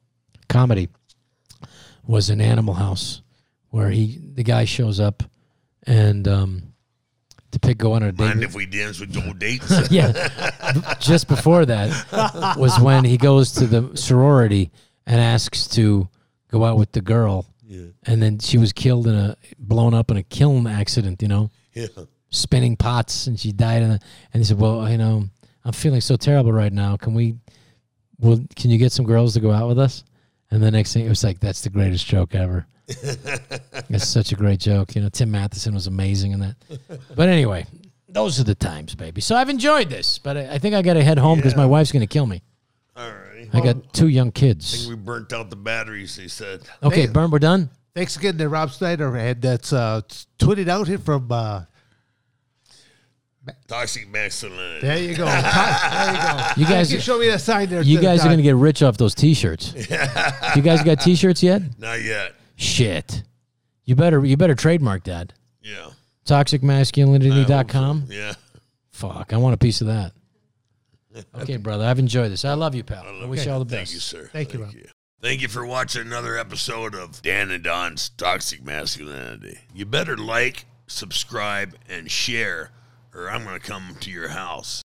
Speaker 4: comedy was in Animal House, where he the guy shows up and um, the pig go on a date.
Speaker 1: Mind if we dance with Joe Dates?
Speaker 4: yeah. Just before that was when he goes to the sorority and asks to go out with the girl.
Speaker 1: Yeah.
Speaker 4: And then she was killed in a blown up in a kiln accident, you know,
Speaker 1: yeah.
Speaker 4: spinning pots and she died in a, and he said, "Well, you know, I'm feeling so terrible right now. Can we well, can you get some girls to go out with us?" And the next thing it was like that's the greatest joke ever. it's such a great joke. You know, Tim Matheson was amazing in that. But anyway, those are the times, baby. So I've enjoyed this, but I, I think I got to head home because
Speaker 1: Yeah.
Speaker 4: my wife's going to kill me.
Speaker 1: All right.
Speaker 4: I got two young
Speaker 1: I think
Speaker 4: kids.
Speaker 1: we burnt out the batteries, they said.
Speaker 4: Okay,
Speaker 3: Hey.
Speaker 4: Burn, we're done.
Speaker 3: Thanks again to Rob Schneider, and that's uh, tweeted out here from. Uh,
Speaker 1: Toxic masculinity.
Speaker 3: there you go. there you go.
Speaker 4: You guys,
Speaker 3: You show me that sign there.
Speaker 4: you
Speaker 3: to-
Speaker 4: guys are going to get rich off those T-shirts. you guys got T-shirts yet?
Speaker 1: Not yet.
Speaker 4: Shit. You better you better trademark that.
Speaker 1: Yeah.
Speaker 4: ToxicMasculinity.com.
Speaker 1: Yeah.
Speaker 4: Fuck, I want a piece of that. Okay, brother, I've enjoyed this. I love you, pal. I wish you all the best.
Speaker 1: Thank you, sir.
Speaker 3: Thank you, Rob.
Speaker 1: Thank you for watching another episode of Dan and Don's Toxic Masculinity. You better like, subscribe, and share, or I'm going to come to your house.